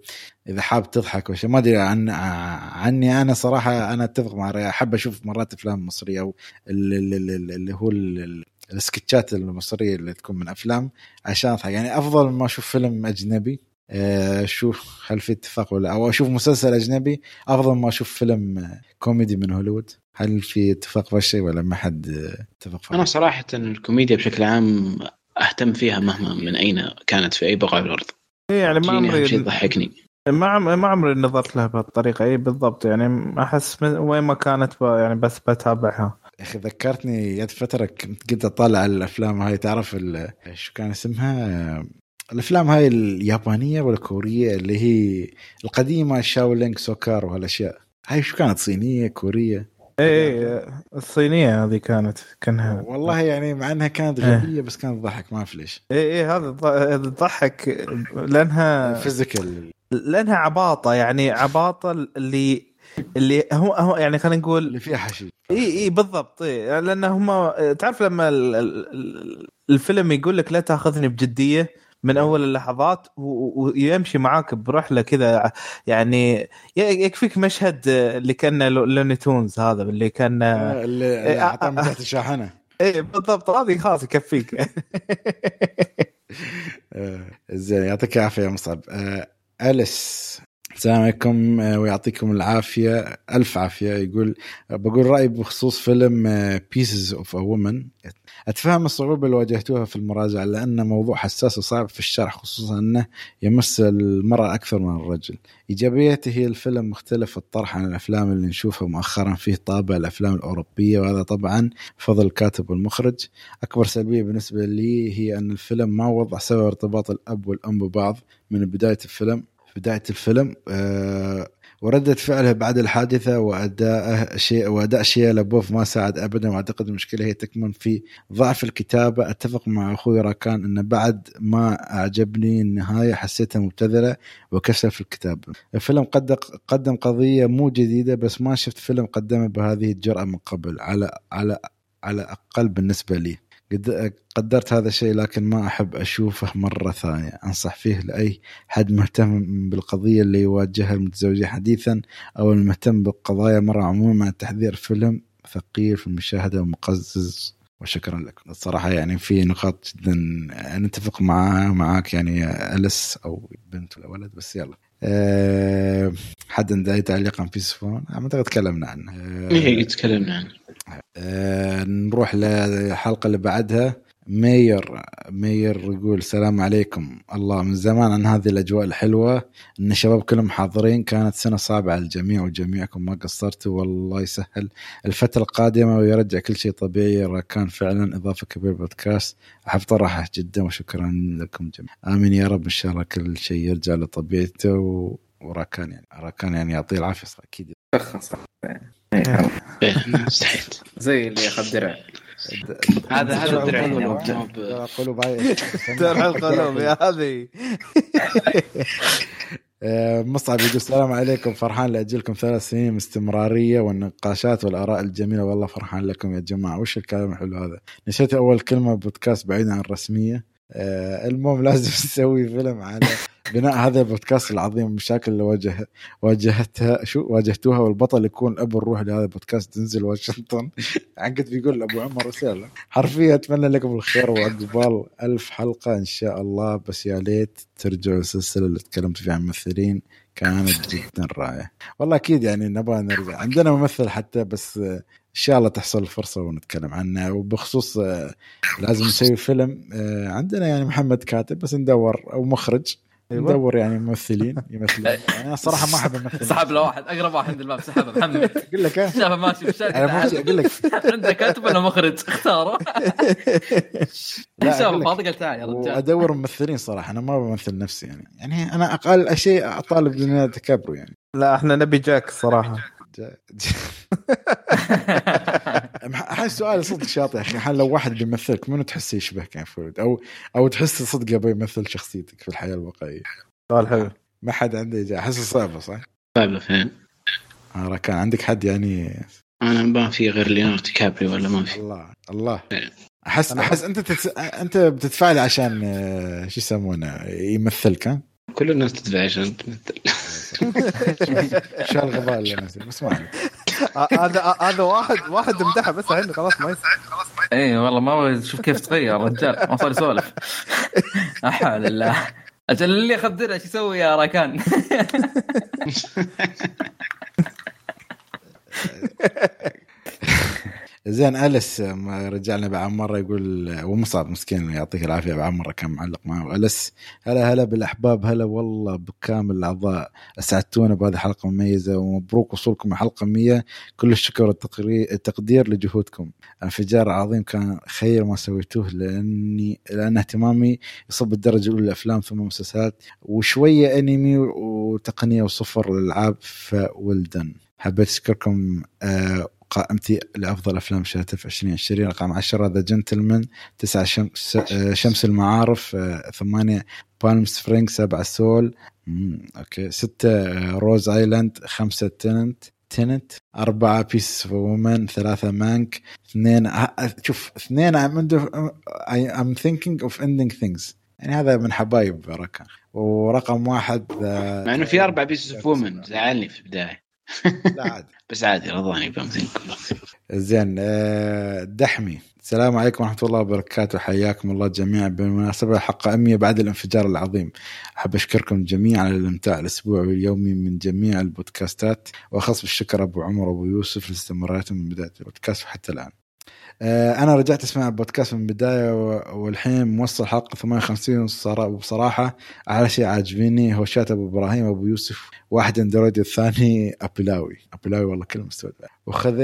Speaker 1: إذا حاب تضحك ما أدري عن عني أنا صراحة أنا أتفق مع أحب أشوف مرات أفلام مصرية أو اللي, اللي, هو ال- السكتشات المصرية اللي تكون من أفلام عشان أضحك. يعني أفضل ما أشوف فيلم أجنبي آه، أشوف هل في اتفاق ولا أو أشوف مسلسل أجنبي أفضل ما أشوف فيلم آه، كوميدي من هوليوود. هل في اتفاق في هالشيء ولا ما حد اتفق في
Speaker 2: أنا صراحة الكوميديا بشكل عام أهتم فيها مهما من أين كانت في أي بقعه في الأرض.
Speaker 3: إيه يعني ما عمري
Speaker 2: يضحكني.
Speaker 3: ما عم- ما عمري نظرت لها بهالطريقة. اي بالضبط. يعني أحس من وين ما كانت ب- يعني بس بتابعها.
Speaker 1: يا أخي ذكرتني جت فترة كنت اطالع الأفلام هاي. تعرف ال- شو كان اسمها؟ الأفلام هاي اليابانية ولا الكوريه اللي هي القديمة Shaolin Soccer وهالأشياء. هاي شو كانت؟ صينية كورية؟
Speaker 3: اي الصينية هذه كانت كأنها
Speaker 1: والله يعني مع إنها كانت
Speaker 3: إيه.
Speaker 1: غبية بس كانت تضحك ما في ليش.
Speaker 3: اي اي هذا تضحك لأنها
Speaker 1: physical
Speaker 3: لأنها عباطة يعني عباطة اللي اللي هو هو يعني خلينا نقول
Speaker 1: اللي فيها حشيش.
Speaker 3: إي إي بالضبط إي لأن هم تعرف لما ال- ال- ال- الفيلم يقول لك لا تأخذني بجدية من أول اللحظات ويمشي معاك برحلة كذا يعني يكفيك مشهد اللي كان لو- لوني تونز هذا اللي كان
Speaker 1: آه، اللي اللي
Speaker 3: إيه، آه،
Speaker 1: من تحت الشاحنة.
Speaker 3: إيه بالضبط هذه خلاص يكفيك.
Speaker 1: آه، زين يعطيك العافية يا مصعب. آه، أليس. السلام عليكم آه، ويعطيكم العافية ألف عافية. يقول بقول رأيي بخصوص فيلم Pieces of a Woman أتفهم الصعوبة اللي واجهتوها في المراجعة لأن موضوع حساس وصعب في الشرح خصوصا أنه يمس المراه أكثر من الرجل. إيجابيته هي الفيلم مختلف الطرح عن الأفلام اللي نشوفها مؤخرا فيه طابع الأفلام الأوروبية وهذا طبعا فضل الكاتب والمخرج. أكبر سلبية بالنسبة لي هي أن الفيلم ما وضح سبب ارتباط الأب والأم ببعض من بداية الفيلم. بداية الفيلم آه وردة فعله بعد الحادثة وأداء شيء وأداء شيء لبوف ما ساعد أبدا وأعتقد المشكلة هي تكمن في ضعف الكتابة. أتفق مع أخوي راكان أن بعد ما أعجبني النهاية حسيتها مبتذلة وكسل في الكتابة الفيلم قد قدم قضية مو جديدة بس ما شفت فيلم قدمها بهذه الجرأة من قبل على على على أقل بالنسبة لي. قد- قدرت هذا الشيء لكن ما أحب أشوفه مرة ثانية. أنصح فيه لأي حد مهتم بالقضية اللي يواجهها المتزوجين حديثا أو المهتم بالقضايا مرة عموما. مع تحذير فيلم ثقيل في المشاهدة ومقزز. وشكرا لكم الصراحة يعني في نقاط جدا نتفق معها معاك يعني ألس أو بنت ولا ولد بس يلا. أه حد عنده أي تعليق عن بيسفون أعتقد تكلمنا عنه. أه
Speaker 2: إيه تكلمنا عنه.
Speaker 1: آه، نروح للحلقة اللي بعدها. مير مير يقول السلام عليكم. الله من زمان عن هذه الأجواء الحلوة إن الشباب كلهم حاضرين كانت سنة صعبة على الجميع وجميعكم ما قصرتوا. والله يسهل الفترة القادمة ويرجع كل شيء طبيعي. كان فعلا إضافة كبيرة بودكاست أحب طرحه جدا وشكرا لكم جميعا. آمين يا رب إن شاء الله كل شيء يرجع لطبيعته. و... وراكان يعني راكان يعني يعطيه العافية. صح أكيد.
Speaker 5: شخص
Speaker 2: مستحيل
Speaker 5: زي اللي أخذ درع.
Speaker 2: هذا هذا الدرع.
Speaker 1: قلوب.
Speaker 3: ترى القلوب يا هذه
Speaker 1: آه، مصعب يقول السلام عليكم. فرحان لأجلكم ثلاث سنين استمراريه والنقاشات والآراء الجميلة. والله فرحان لكم يا جماعة. وش الكلام الحلو هذا؟ نسيت أول كلمة بودكاست بعيد عن الرسمية. المهم لازم نسوي فيلم على بناء هذا البودكاست العظيم المشاكل اللي واجه واجهتها شو؟ واجهتوها والبطل يكون ابو الروح لهذا البودكاست. تنزل واشنطن. عقد بيقول أبو عمر رسالة. حرفيا أتمنى لكم الخير وعقبال ألف حلقة إن شاء الله. بس يا ليت ترجعوا السلسلة اللي تكلمت فيها عن الممثلين. كانت جدا رائعة. والله أكيد يعني نبغى نرجع. عندنا ممثل حتى بس آه، شاء الله تحصل الفرصة ونتكلم عنه وبخصوص آه، لازم نسوي فيلم آه، عندنا يعني محمد كاتب بس ندور أو مخرج.
Speaker 3: أيوة.
Speaker 1: ندور يعني ممثلين يمثلون. يعني أنا صراحة ما أحب امثل
Speaker 4: سحب له واحد أقرب واحد عند الباب سحبه محمد
Speaker 1: أقول لك
Speaker 4: شافه ماشي في الشارع
Speaker 1: أنا ماشي أقول لك.
Speaker 4: عندك كاتب ولا مخرج؟ اختاره.
Speaker 1: لا،
Speaker 4: شافه. فاضي قال تعال يا رجال
Speaker 1: وأدور ممثلين صراحة أنا ما بمثل نفسي يعني. يعني أنا أقل شيء أطالب ليوناردو كابرو يعني.
Speaker 3: لا إحنا نبي جاك
Speaker 1: صراحة. احس سؤال صدق شاطئ يا أخي. حال لو واحد بيمثلك منو تحس يشبهك يعني فرود أو أو تحس صدق يبغى يمثل شخصيتك في الحياة الواقعية؟
Speaker 3: سؤال حلو.
Speaker 1: ما حد عنده إجابة. أحس صعبة صح؟
Speaker 2: طيب فين
Speaker 1: آه، كان عندك حد يعني
Speaker 2: أنا ما في غير ليوناردو دي كابريو ولا ما في؟
Speaker 1: الله الله. احس أحس أنت تتس... أنت بتدفع لي عشان آه، شو يسمونه يمثلك ها؟
Speaker 2: كل الناس تدفع عشان تمثل
Speaker 1: شو الغباء اللي نزل بس ما عليك.
Speaker 3: آه، هذا آه، هذا واحد واحد امدحه بس الحين خلاص ما يصير.
Speaker 4: اي إيه، والله ما أشوف كيف تغير الرجال ما صار يسولف. لا حول الله. أجل اللي اخذ درع إيش يسوي يا راكان؟
Speaker 1: زين أليس رجعنا بعد مرة يقول ومصعب مسكين يعطيه العافية بعد مرة كان معلق معه. أليس؟ هلا هلا بالأحباب هلا والله بكامل الأعضاء. أسعدتونا بهذه الحلقة المميزة ومبروك وصولكم الحلقة 100 كل الشكر والتقري- التقدير لجهودكم. انفجار عظيم كان خير ما سويتوه لاني لأن اهتمامي يصب الدرجة الأولى الافلام ثم المسلسلات وشوية أنمي وتقنية وصفر الالعاب فولدن. حبيت أشكركم آه قائمتي لأفضل أفلام شاهدتها في 2020 رقم 10 The Gentlemen 9 شمس شمس المعارف 8 Palm Springs 7 Soul أوكي. 6 Rose Island 5 Tenet Tenet أربعة Pieces of Woman ثلاثة Mank اثنين ه- شوف اثنين I'm, under, I, I'm thinking of ending things. يعني هذا من حبايب ركان ورقم واحد آه،
Speaker 2: مع إنه في أربع Pieces of Woman زعلني في البداية.
Speaker 1: لا عادي
Speaker 2: بس عادي رضاني بامثل كله
Speaker 1: زين آه، دحمي السلام عليكم ورحمة الله وبركاته. حياكم الله جميعا. بالمناسبة حلقة 100 بعد الانفجار العظيم. أحب أشكركم جميعا على الإمتاع الأسبوعي واليومي من جميع البودكاستات وأخص بالشكر أبو عمر وأبو يوسف لاستمراراتهم من بداية البودكاست وحتى الآن. آه، أنا رجعت أسمع البودكاست من البداية و- والحين موصل حلقة 58 وصرا- وبصراحة أعلى شيء عاجبني هو شات أبو إبراهيم وأبو يوسف واحد أندرويد الثاني أبلاوي. أبلاوي والله كلمة مستوى وخذ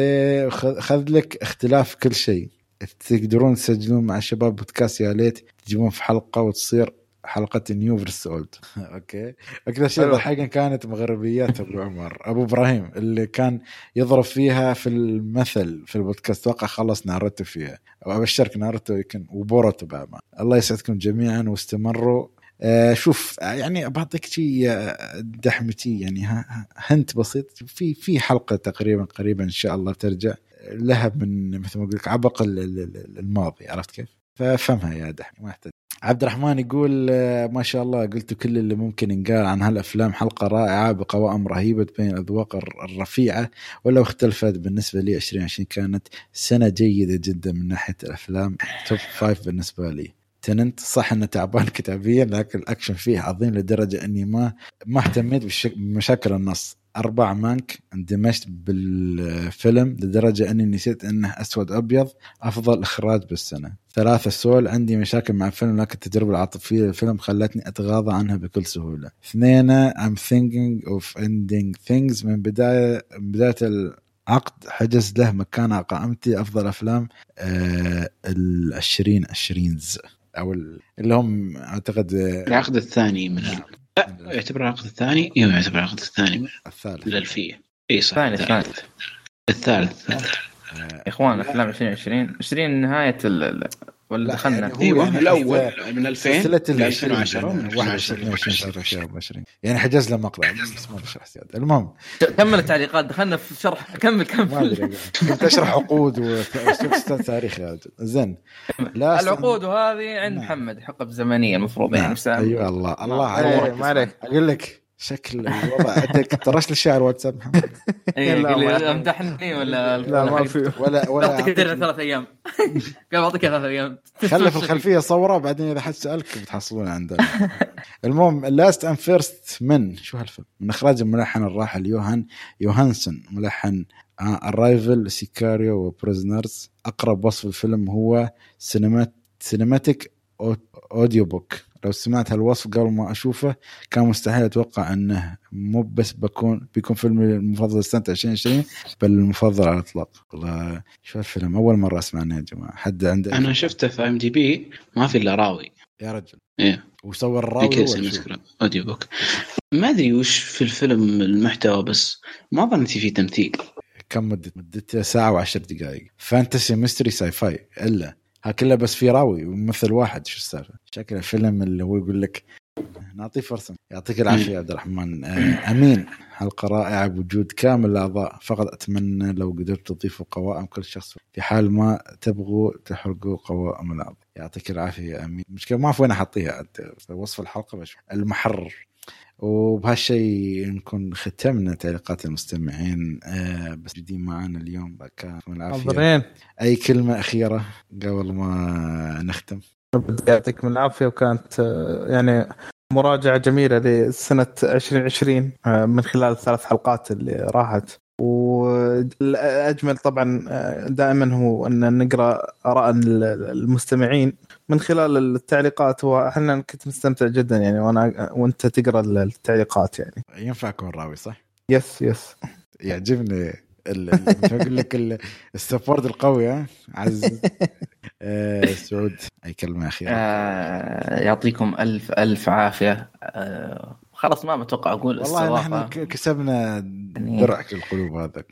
Speaker 1: خذ خذ لك اختلاف كل شيء. تقدرون تسجلون مع الشباب بودكاست يا ليت تجيبون في حلقة وتصير حلقة new versus old أوكي. أكثر شيء. ضحكني كانت مغربيات أبو عمر. أبو إبراهيم اللي كان يضرب فيها في المثل في البودكاست. أتوقع خلص ناروتو فيها. وابشرك ناروتو يمكن وبوروتو بعد ما. الله يسعدكم جميعا واستمروا. آه شوف آه، يعني بعطيك شيء آه، دحمتي يعني هنت بسيط. في في حلقة تقريبا قريبا إن شاء الله ترجع. لها من مثل ما أقول لك عبق ال- ال- ال- الماضي. عرفت كيف؟ فافهمها يا دحمي ما يحتاج عبد الرحمن يقول آه، ما شاء الله قلت كل اللي ممكن ينقال عن هالأفلام حلقة رائعة بقوائم رهيبة تبين الأذواق الر- الرفيعة. ولو اختلفت بالنسبة لي 2020 كانت سنة جيدة جدا من ناحية الأفلام. Top five بالنسبة لي. Tenet صح إنه تعبان كتابيا لكن الأكشن فيه عظيم لدرجة إني ما ما اهتميت بمشاكل النص. أربع مانك اندمجت بالفيلم لدرجة أني نسيت أنه أسود أبيض أفضل إخراج بالسنة. ثلاثة سول عندي مشاكل مع الفيلم لكن التجربة العاطفية للفيلم خلتني أتغاضى عنها بكل سهولة. اثنين I'm thinking of ending things. من بداية من بداية العقد حجز له مكان على قائمتي أفضل أفلام آه العشرين عشرينز أو ال- اللي هم أعتقد آه،
Speaker 2: العقد الثاني من. لا يعتبر العقد الثاني. إيوه يعتبر العقد الثاني.
Speaker 1: الثالث.
Speaker 2: الألفية. اي صح.
Speaker 4: الثالث، الثالث.
Speaker 2: الثالث. الثالث
Speaker 4: يا إخوان أفلام 2020 20 نهاية ال- ال- ولا
Speaker 1: لا،
Speaker 4: دخلنا؟
Speaker 1: يعني هو
Speaker 2: إيوه.
Speaker 1: يعني
Speaker 2: الأول من 2000
Speaker 1: سلسلة
Speaker 2: ل
Speaker 1: ال
Speaker 2: 2010 من
Speaker 1: 21 22 23 24 يعني حجز له مقطع بس ما بشرح زيادة. المهم.
Speaker 4: كمل التعليقات دخلنا في شرح. كمل
Speaker 1: ما
Speaker 4: كمل
Speaker 1: أدري. كنت اشرح عقود واسلوب تاريخي يا رجل زين.
Speaker 4: العقود وهذه عند
Speaker 1: نعم.
Speaker 4: محمد حقب زمنية المفروض يعني
Speaker 1: نعم. أيوه الله. الله
Speaker 4: إيه،
Speaker 1: عليك.
Speaker 3: ما عليك.
Speaker 1: أقول لك شكل الوضع. ترشت الشعر واتساب محمد.
Speaker 4: إيه، لي
Speaker 3: ما-
Speaker 4: أمدحني ولا
Speaker 3: لا ما في.
Speaker 1: ولا ولا
Speaker 4: أعطيك
Speaker 1: أعطيك-
Speaker 4: ثلاث أيام. قال بعطيك ثلاث أيام.
Speaker 1: خله في الخلفية صورة بعدين إذا حد سألك بتحصلونه عندنا المهم لاست اند فيرست من. شو هالفيلم؟ من إخراج الملحن الراحل يوهان يوهانسون ملحن Arrival Sicario و Prisoners أقرب وصف الفيلم هو cinemat- cinematic audio book لو سمعت هالوصف قبل ما أشوفه كان مستحيل أتوقع إنه مو بس بكون بيكون فيلمي المفضل سنه 2020 بل المفضل على الإطلاق. والله شو هالفيلم؟ أول مرة أسمع عنه يا جماعة. حد عنده
Speaker 2: أنا شفته في IMDb ما في إلا راوي.
Speaker 1: يا رجل.
Speaker 2: إيه.
Speaker 1: وسوى
Speaker 2: في
Speaker 1: الراوي شو؟
Speaker 2: Audio book. ما أدري وش في الفيلم المحتوى بس ما ظنيت فيه تمثيل.
Speaker 1: كم مدة مدته ساعة وعشر دقائق fantasy mystery sci-fi إلا. ها كله بس في راوي وممثل واحد شو السالفة؟ شكله فيلم اللي هو يقول لك نعطيه فرصة. يعطيك العافية يا عبد الرحمن. آه، أمين حلقة رائعة بوجود كامل الأعضاء. فقط أتمنى لو قدرت تضيفوا قوائم كل شخص في حال ما تبغوا تحرقوا قوائم الأعضاء. يعطيك العافية يا أمين. مشكلة ما أعرف وين أحطيها وصف الحلقة بشوف المحرر. وبهالشيء نكون ختمنا تعليقات المستمعين. آه بس جديد معانا اليوم كان من
Speaker 3: العافية.
Speaker 1: أي كلمة أخيرة قبل ما نختم؟
Speaker 3: بدي يعطيكم العافية. وكانت آه، يعني مراجعة جميلة لسنة 2020 آه، من خلال الثلاث حلقات اللي راحت. والأجمل طبعا آه، دائما هو أن نقرأ آراء المستمعين من خلال التعليقات. وأحنا كنت مستمتع جدا يعني وأنا وأنت تقرأ التعليقات يعني.
Speaker 1: ينفع اكون راوي صح؟
Speaker 3: yes yes
Speaker 1: يعجبني أقول لك ال- ال support القوي ها؟ عز. آه سعود أي كلمة أخيرة؟
Speaker 4: آه، يعطيكم ألف ألف عافية. آه، خلاص ما متوقع أقول
Speaker 1: والله نحن كسبنا درع القلوب هذا.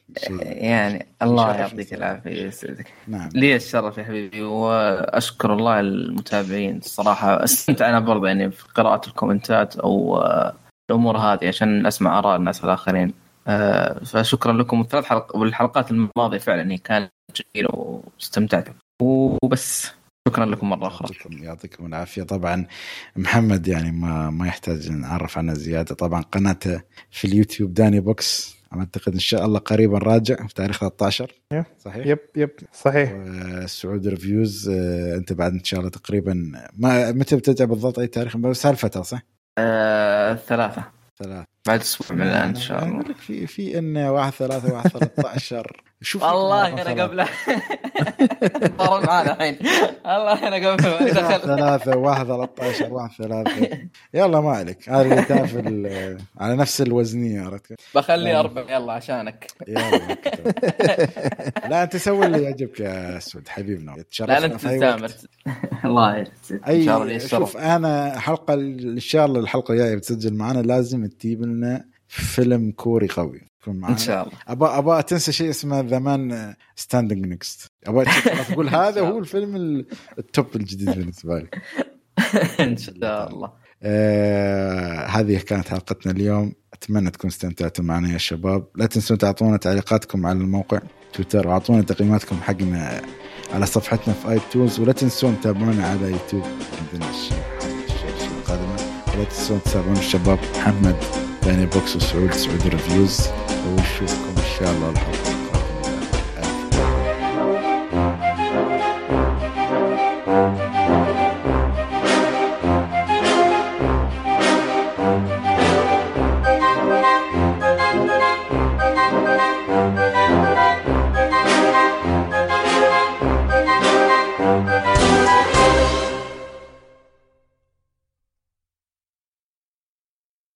Speaker 4: يعني الله يعطيك. العافية يسعدك
Speaker 1: نعم.
Speaker 4: لي الشرف يا حبيبي وأشكر الله المتابعين. الصراحة أستمتع أنا برضه يعني في قراءة الكومنتات أو آه، الأمور هذه عشان أسمع آراء الناس الآخرين. آه، فشكرا لكم. والثلاث حلق والحلقات الماضية فعلا هي كانت جميلة واستمتعت. وبس. شكرا لكم مرة أخرى.
Speaker 1: يعطيكم العافية. طبعا محمد يعني ما ما يحتاج نعرف عنه زيادة. طبعا قناته في اليوتيوب داني بوكس. أعتقد إن شاء الله قريبا راجع في تاريخ 13
Speaker 3: يب.
Speaker 1: صحيح؟
Speaker 3: يب يب. صحيح.
Speaker 1: سعود Reviews آه، أنت بعد إن شاء الله تقريبا ما متى بترجع بالضبط أي تاريخ؟ بس هالفتره صح؟
Speaker 4: آه، ثلاثة.
Speaker 1: ثلاث
Speaker 4: بعد أسبوع من الآن إن شاء الله.
Speaker 1: أقول لك في في إن واحد ثلاثة واحد 13 شوف
Speaker 4: والله أنا قبله. صار معانا الحين. والله أنا قبله.
Speaker 1: واحد
Speaker 4: دخل
Speaker 1: ثلاثة واحد 13 واحد ثلاثة. يلا ما عليك. هذا اللي تافل على نفس الوزنية عرفت كيف؟
Speaker 4: بخلي أربع يلا عشانك.
Speaker 1: يلا. لا أنت سوي اللي يعجبك يا اسود حبيبنا.
Speaker 4: لا
Speaker 1: تشرفنا
Speaker 4: لا انت. تستامر الله يسعدك إن شاء الله
Speaker 1: شوف أنا حلقة ان شاء الله الحلقة الجاية بتسجل معنا لازم تجيب لنا فيلم كوري قوي.
Speaker 4: إن شاء الله.
Speaker 1: ابى ابى تنسى شيء اسمه The Man Standing Next ابى تقول هذا هو الفيلم ال- ال top الجديد بالنسبة لي.
Speaker 4: إن شاء الله.
Speaker 1: آه هذه كانت حلقتنا اليوم. أتمنى تكون استمتعتوا معنا يا شباب. لا تنسون تعطونا تعليقاتكم على الموقع تويتر. واعطونا تقييماتكم حقنا على صفحتنا في iTunes ولا تنسون تتابعونا على يوتيوب. عندنا الشيء القادمة. ولا تنسون تتابعون الشباب محمد داني بوكس وسعود سعود Reviews ونشوفكم ان شاء الله الحلقة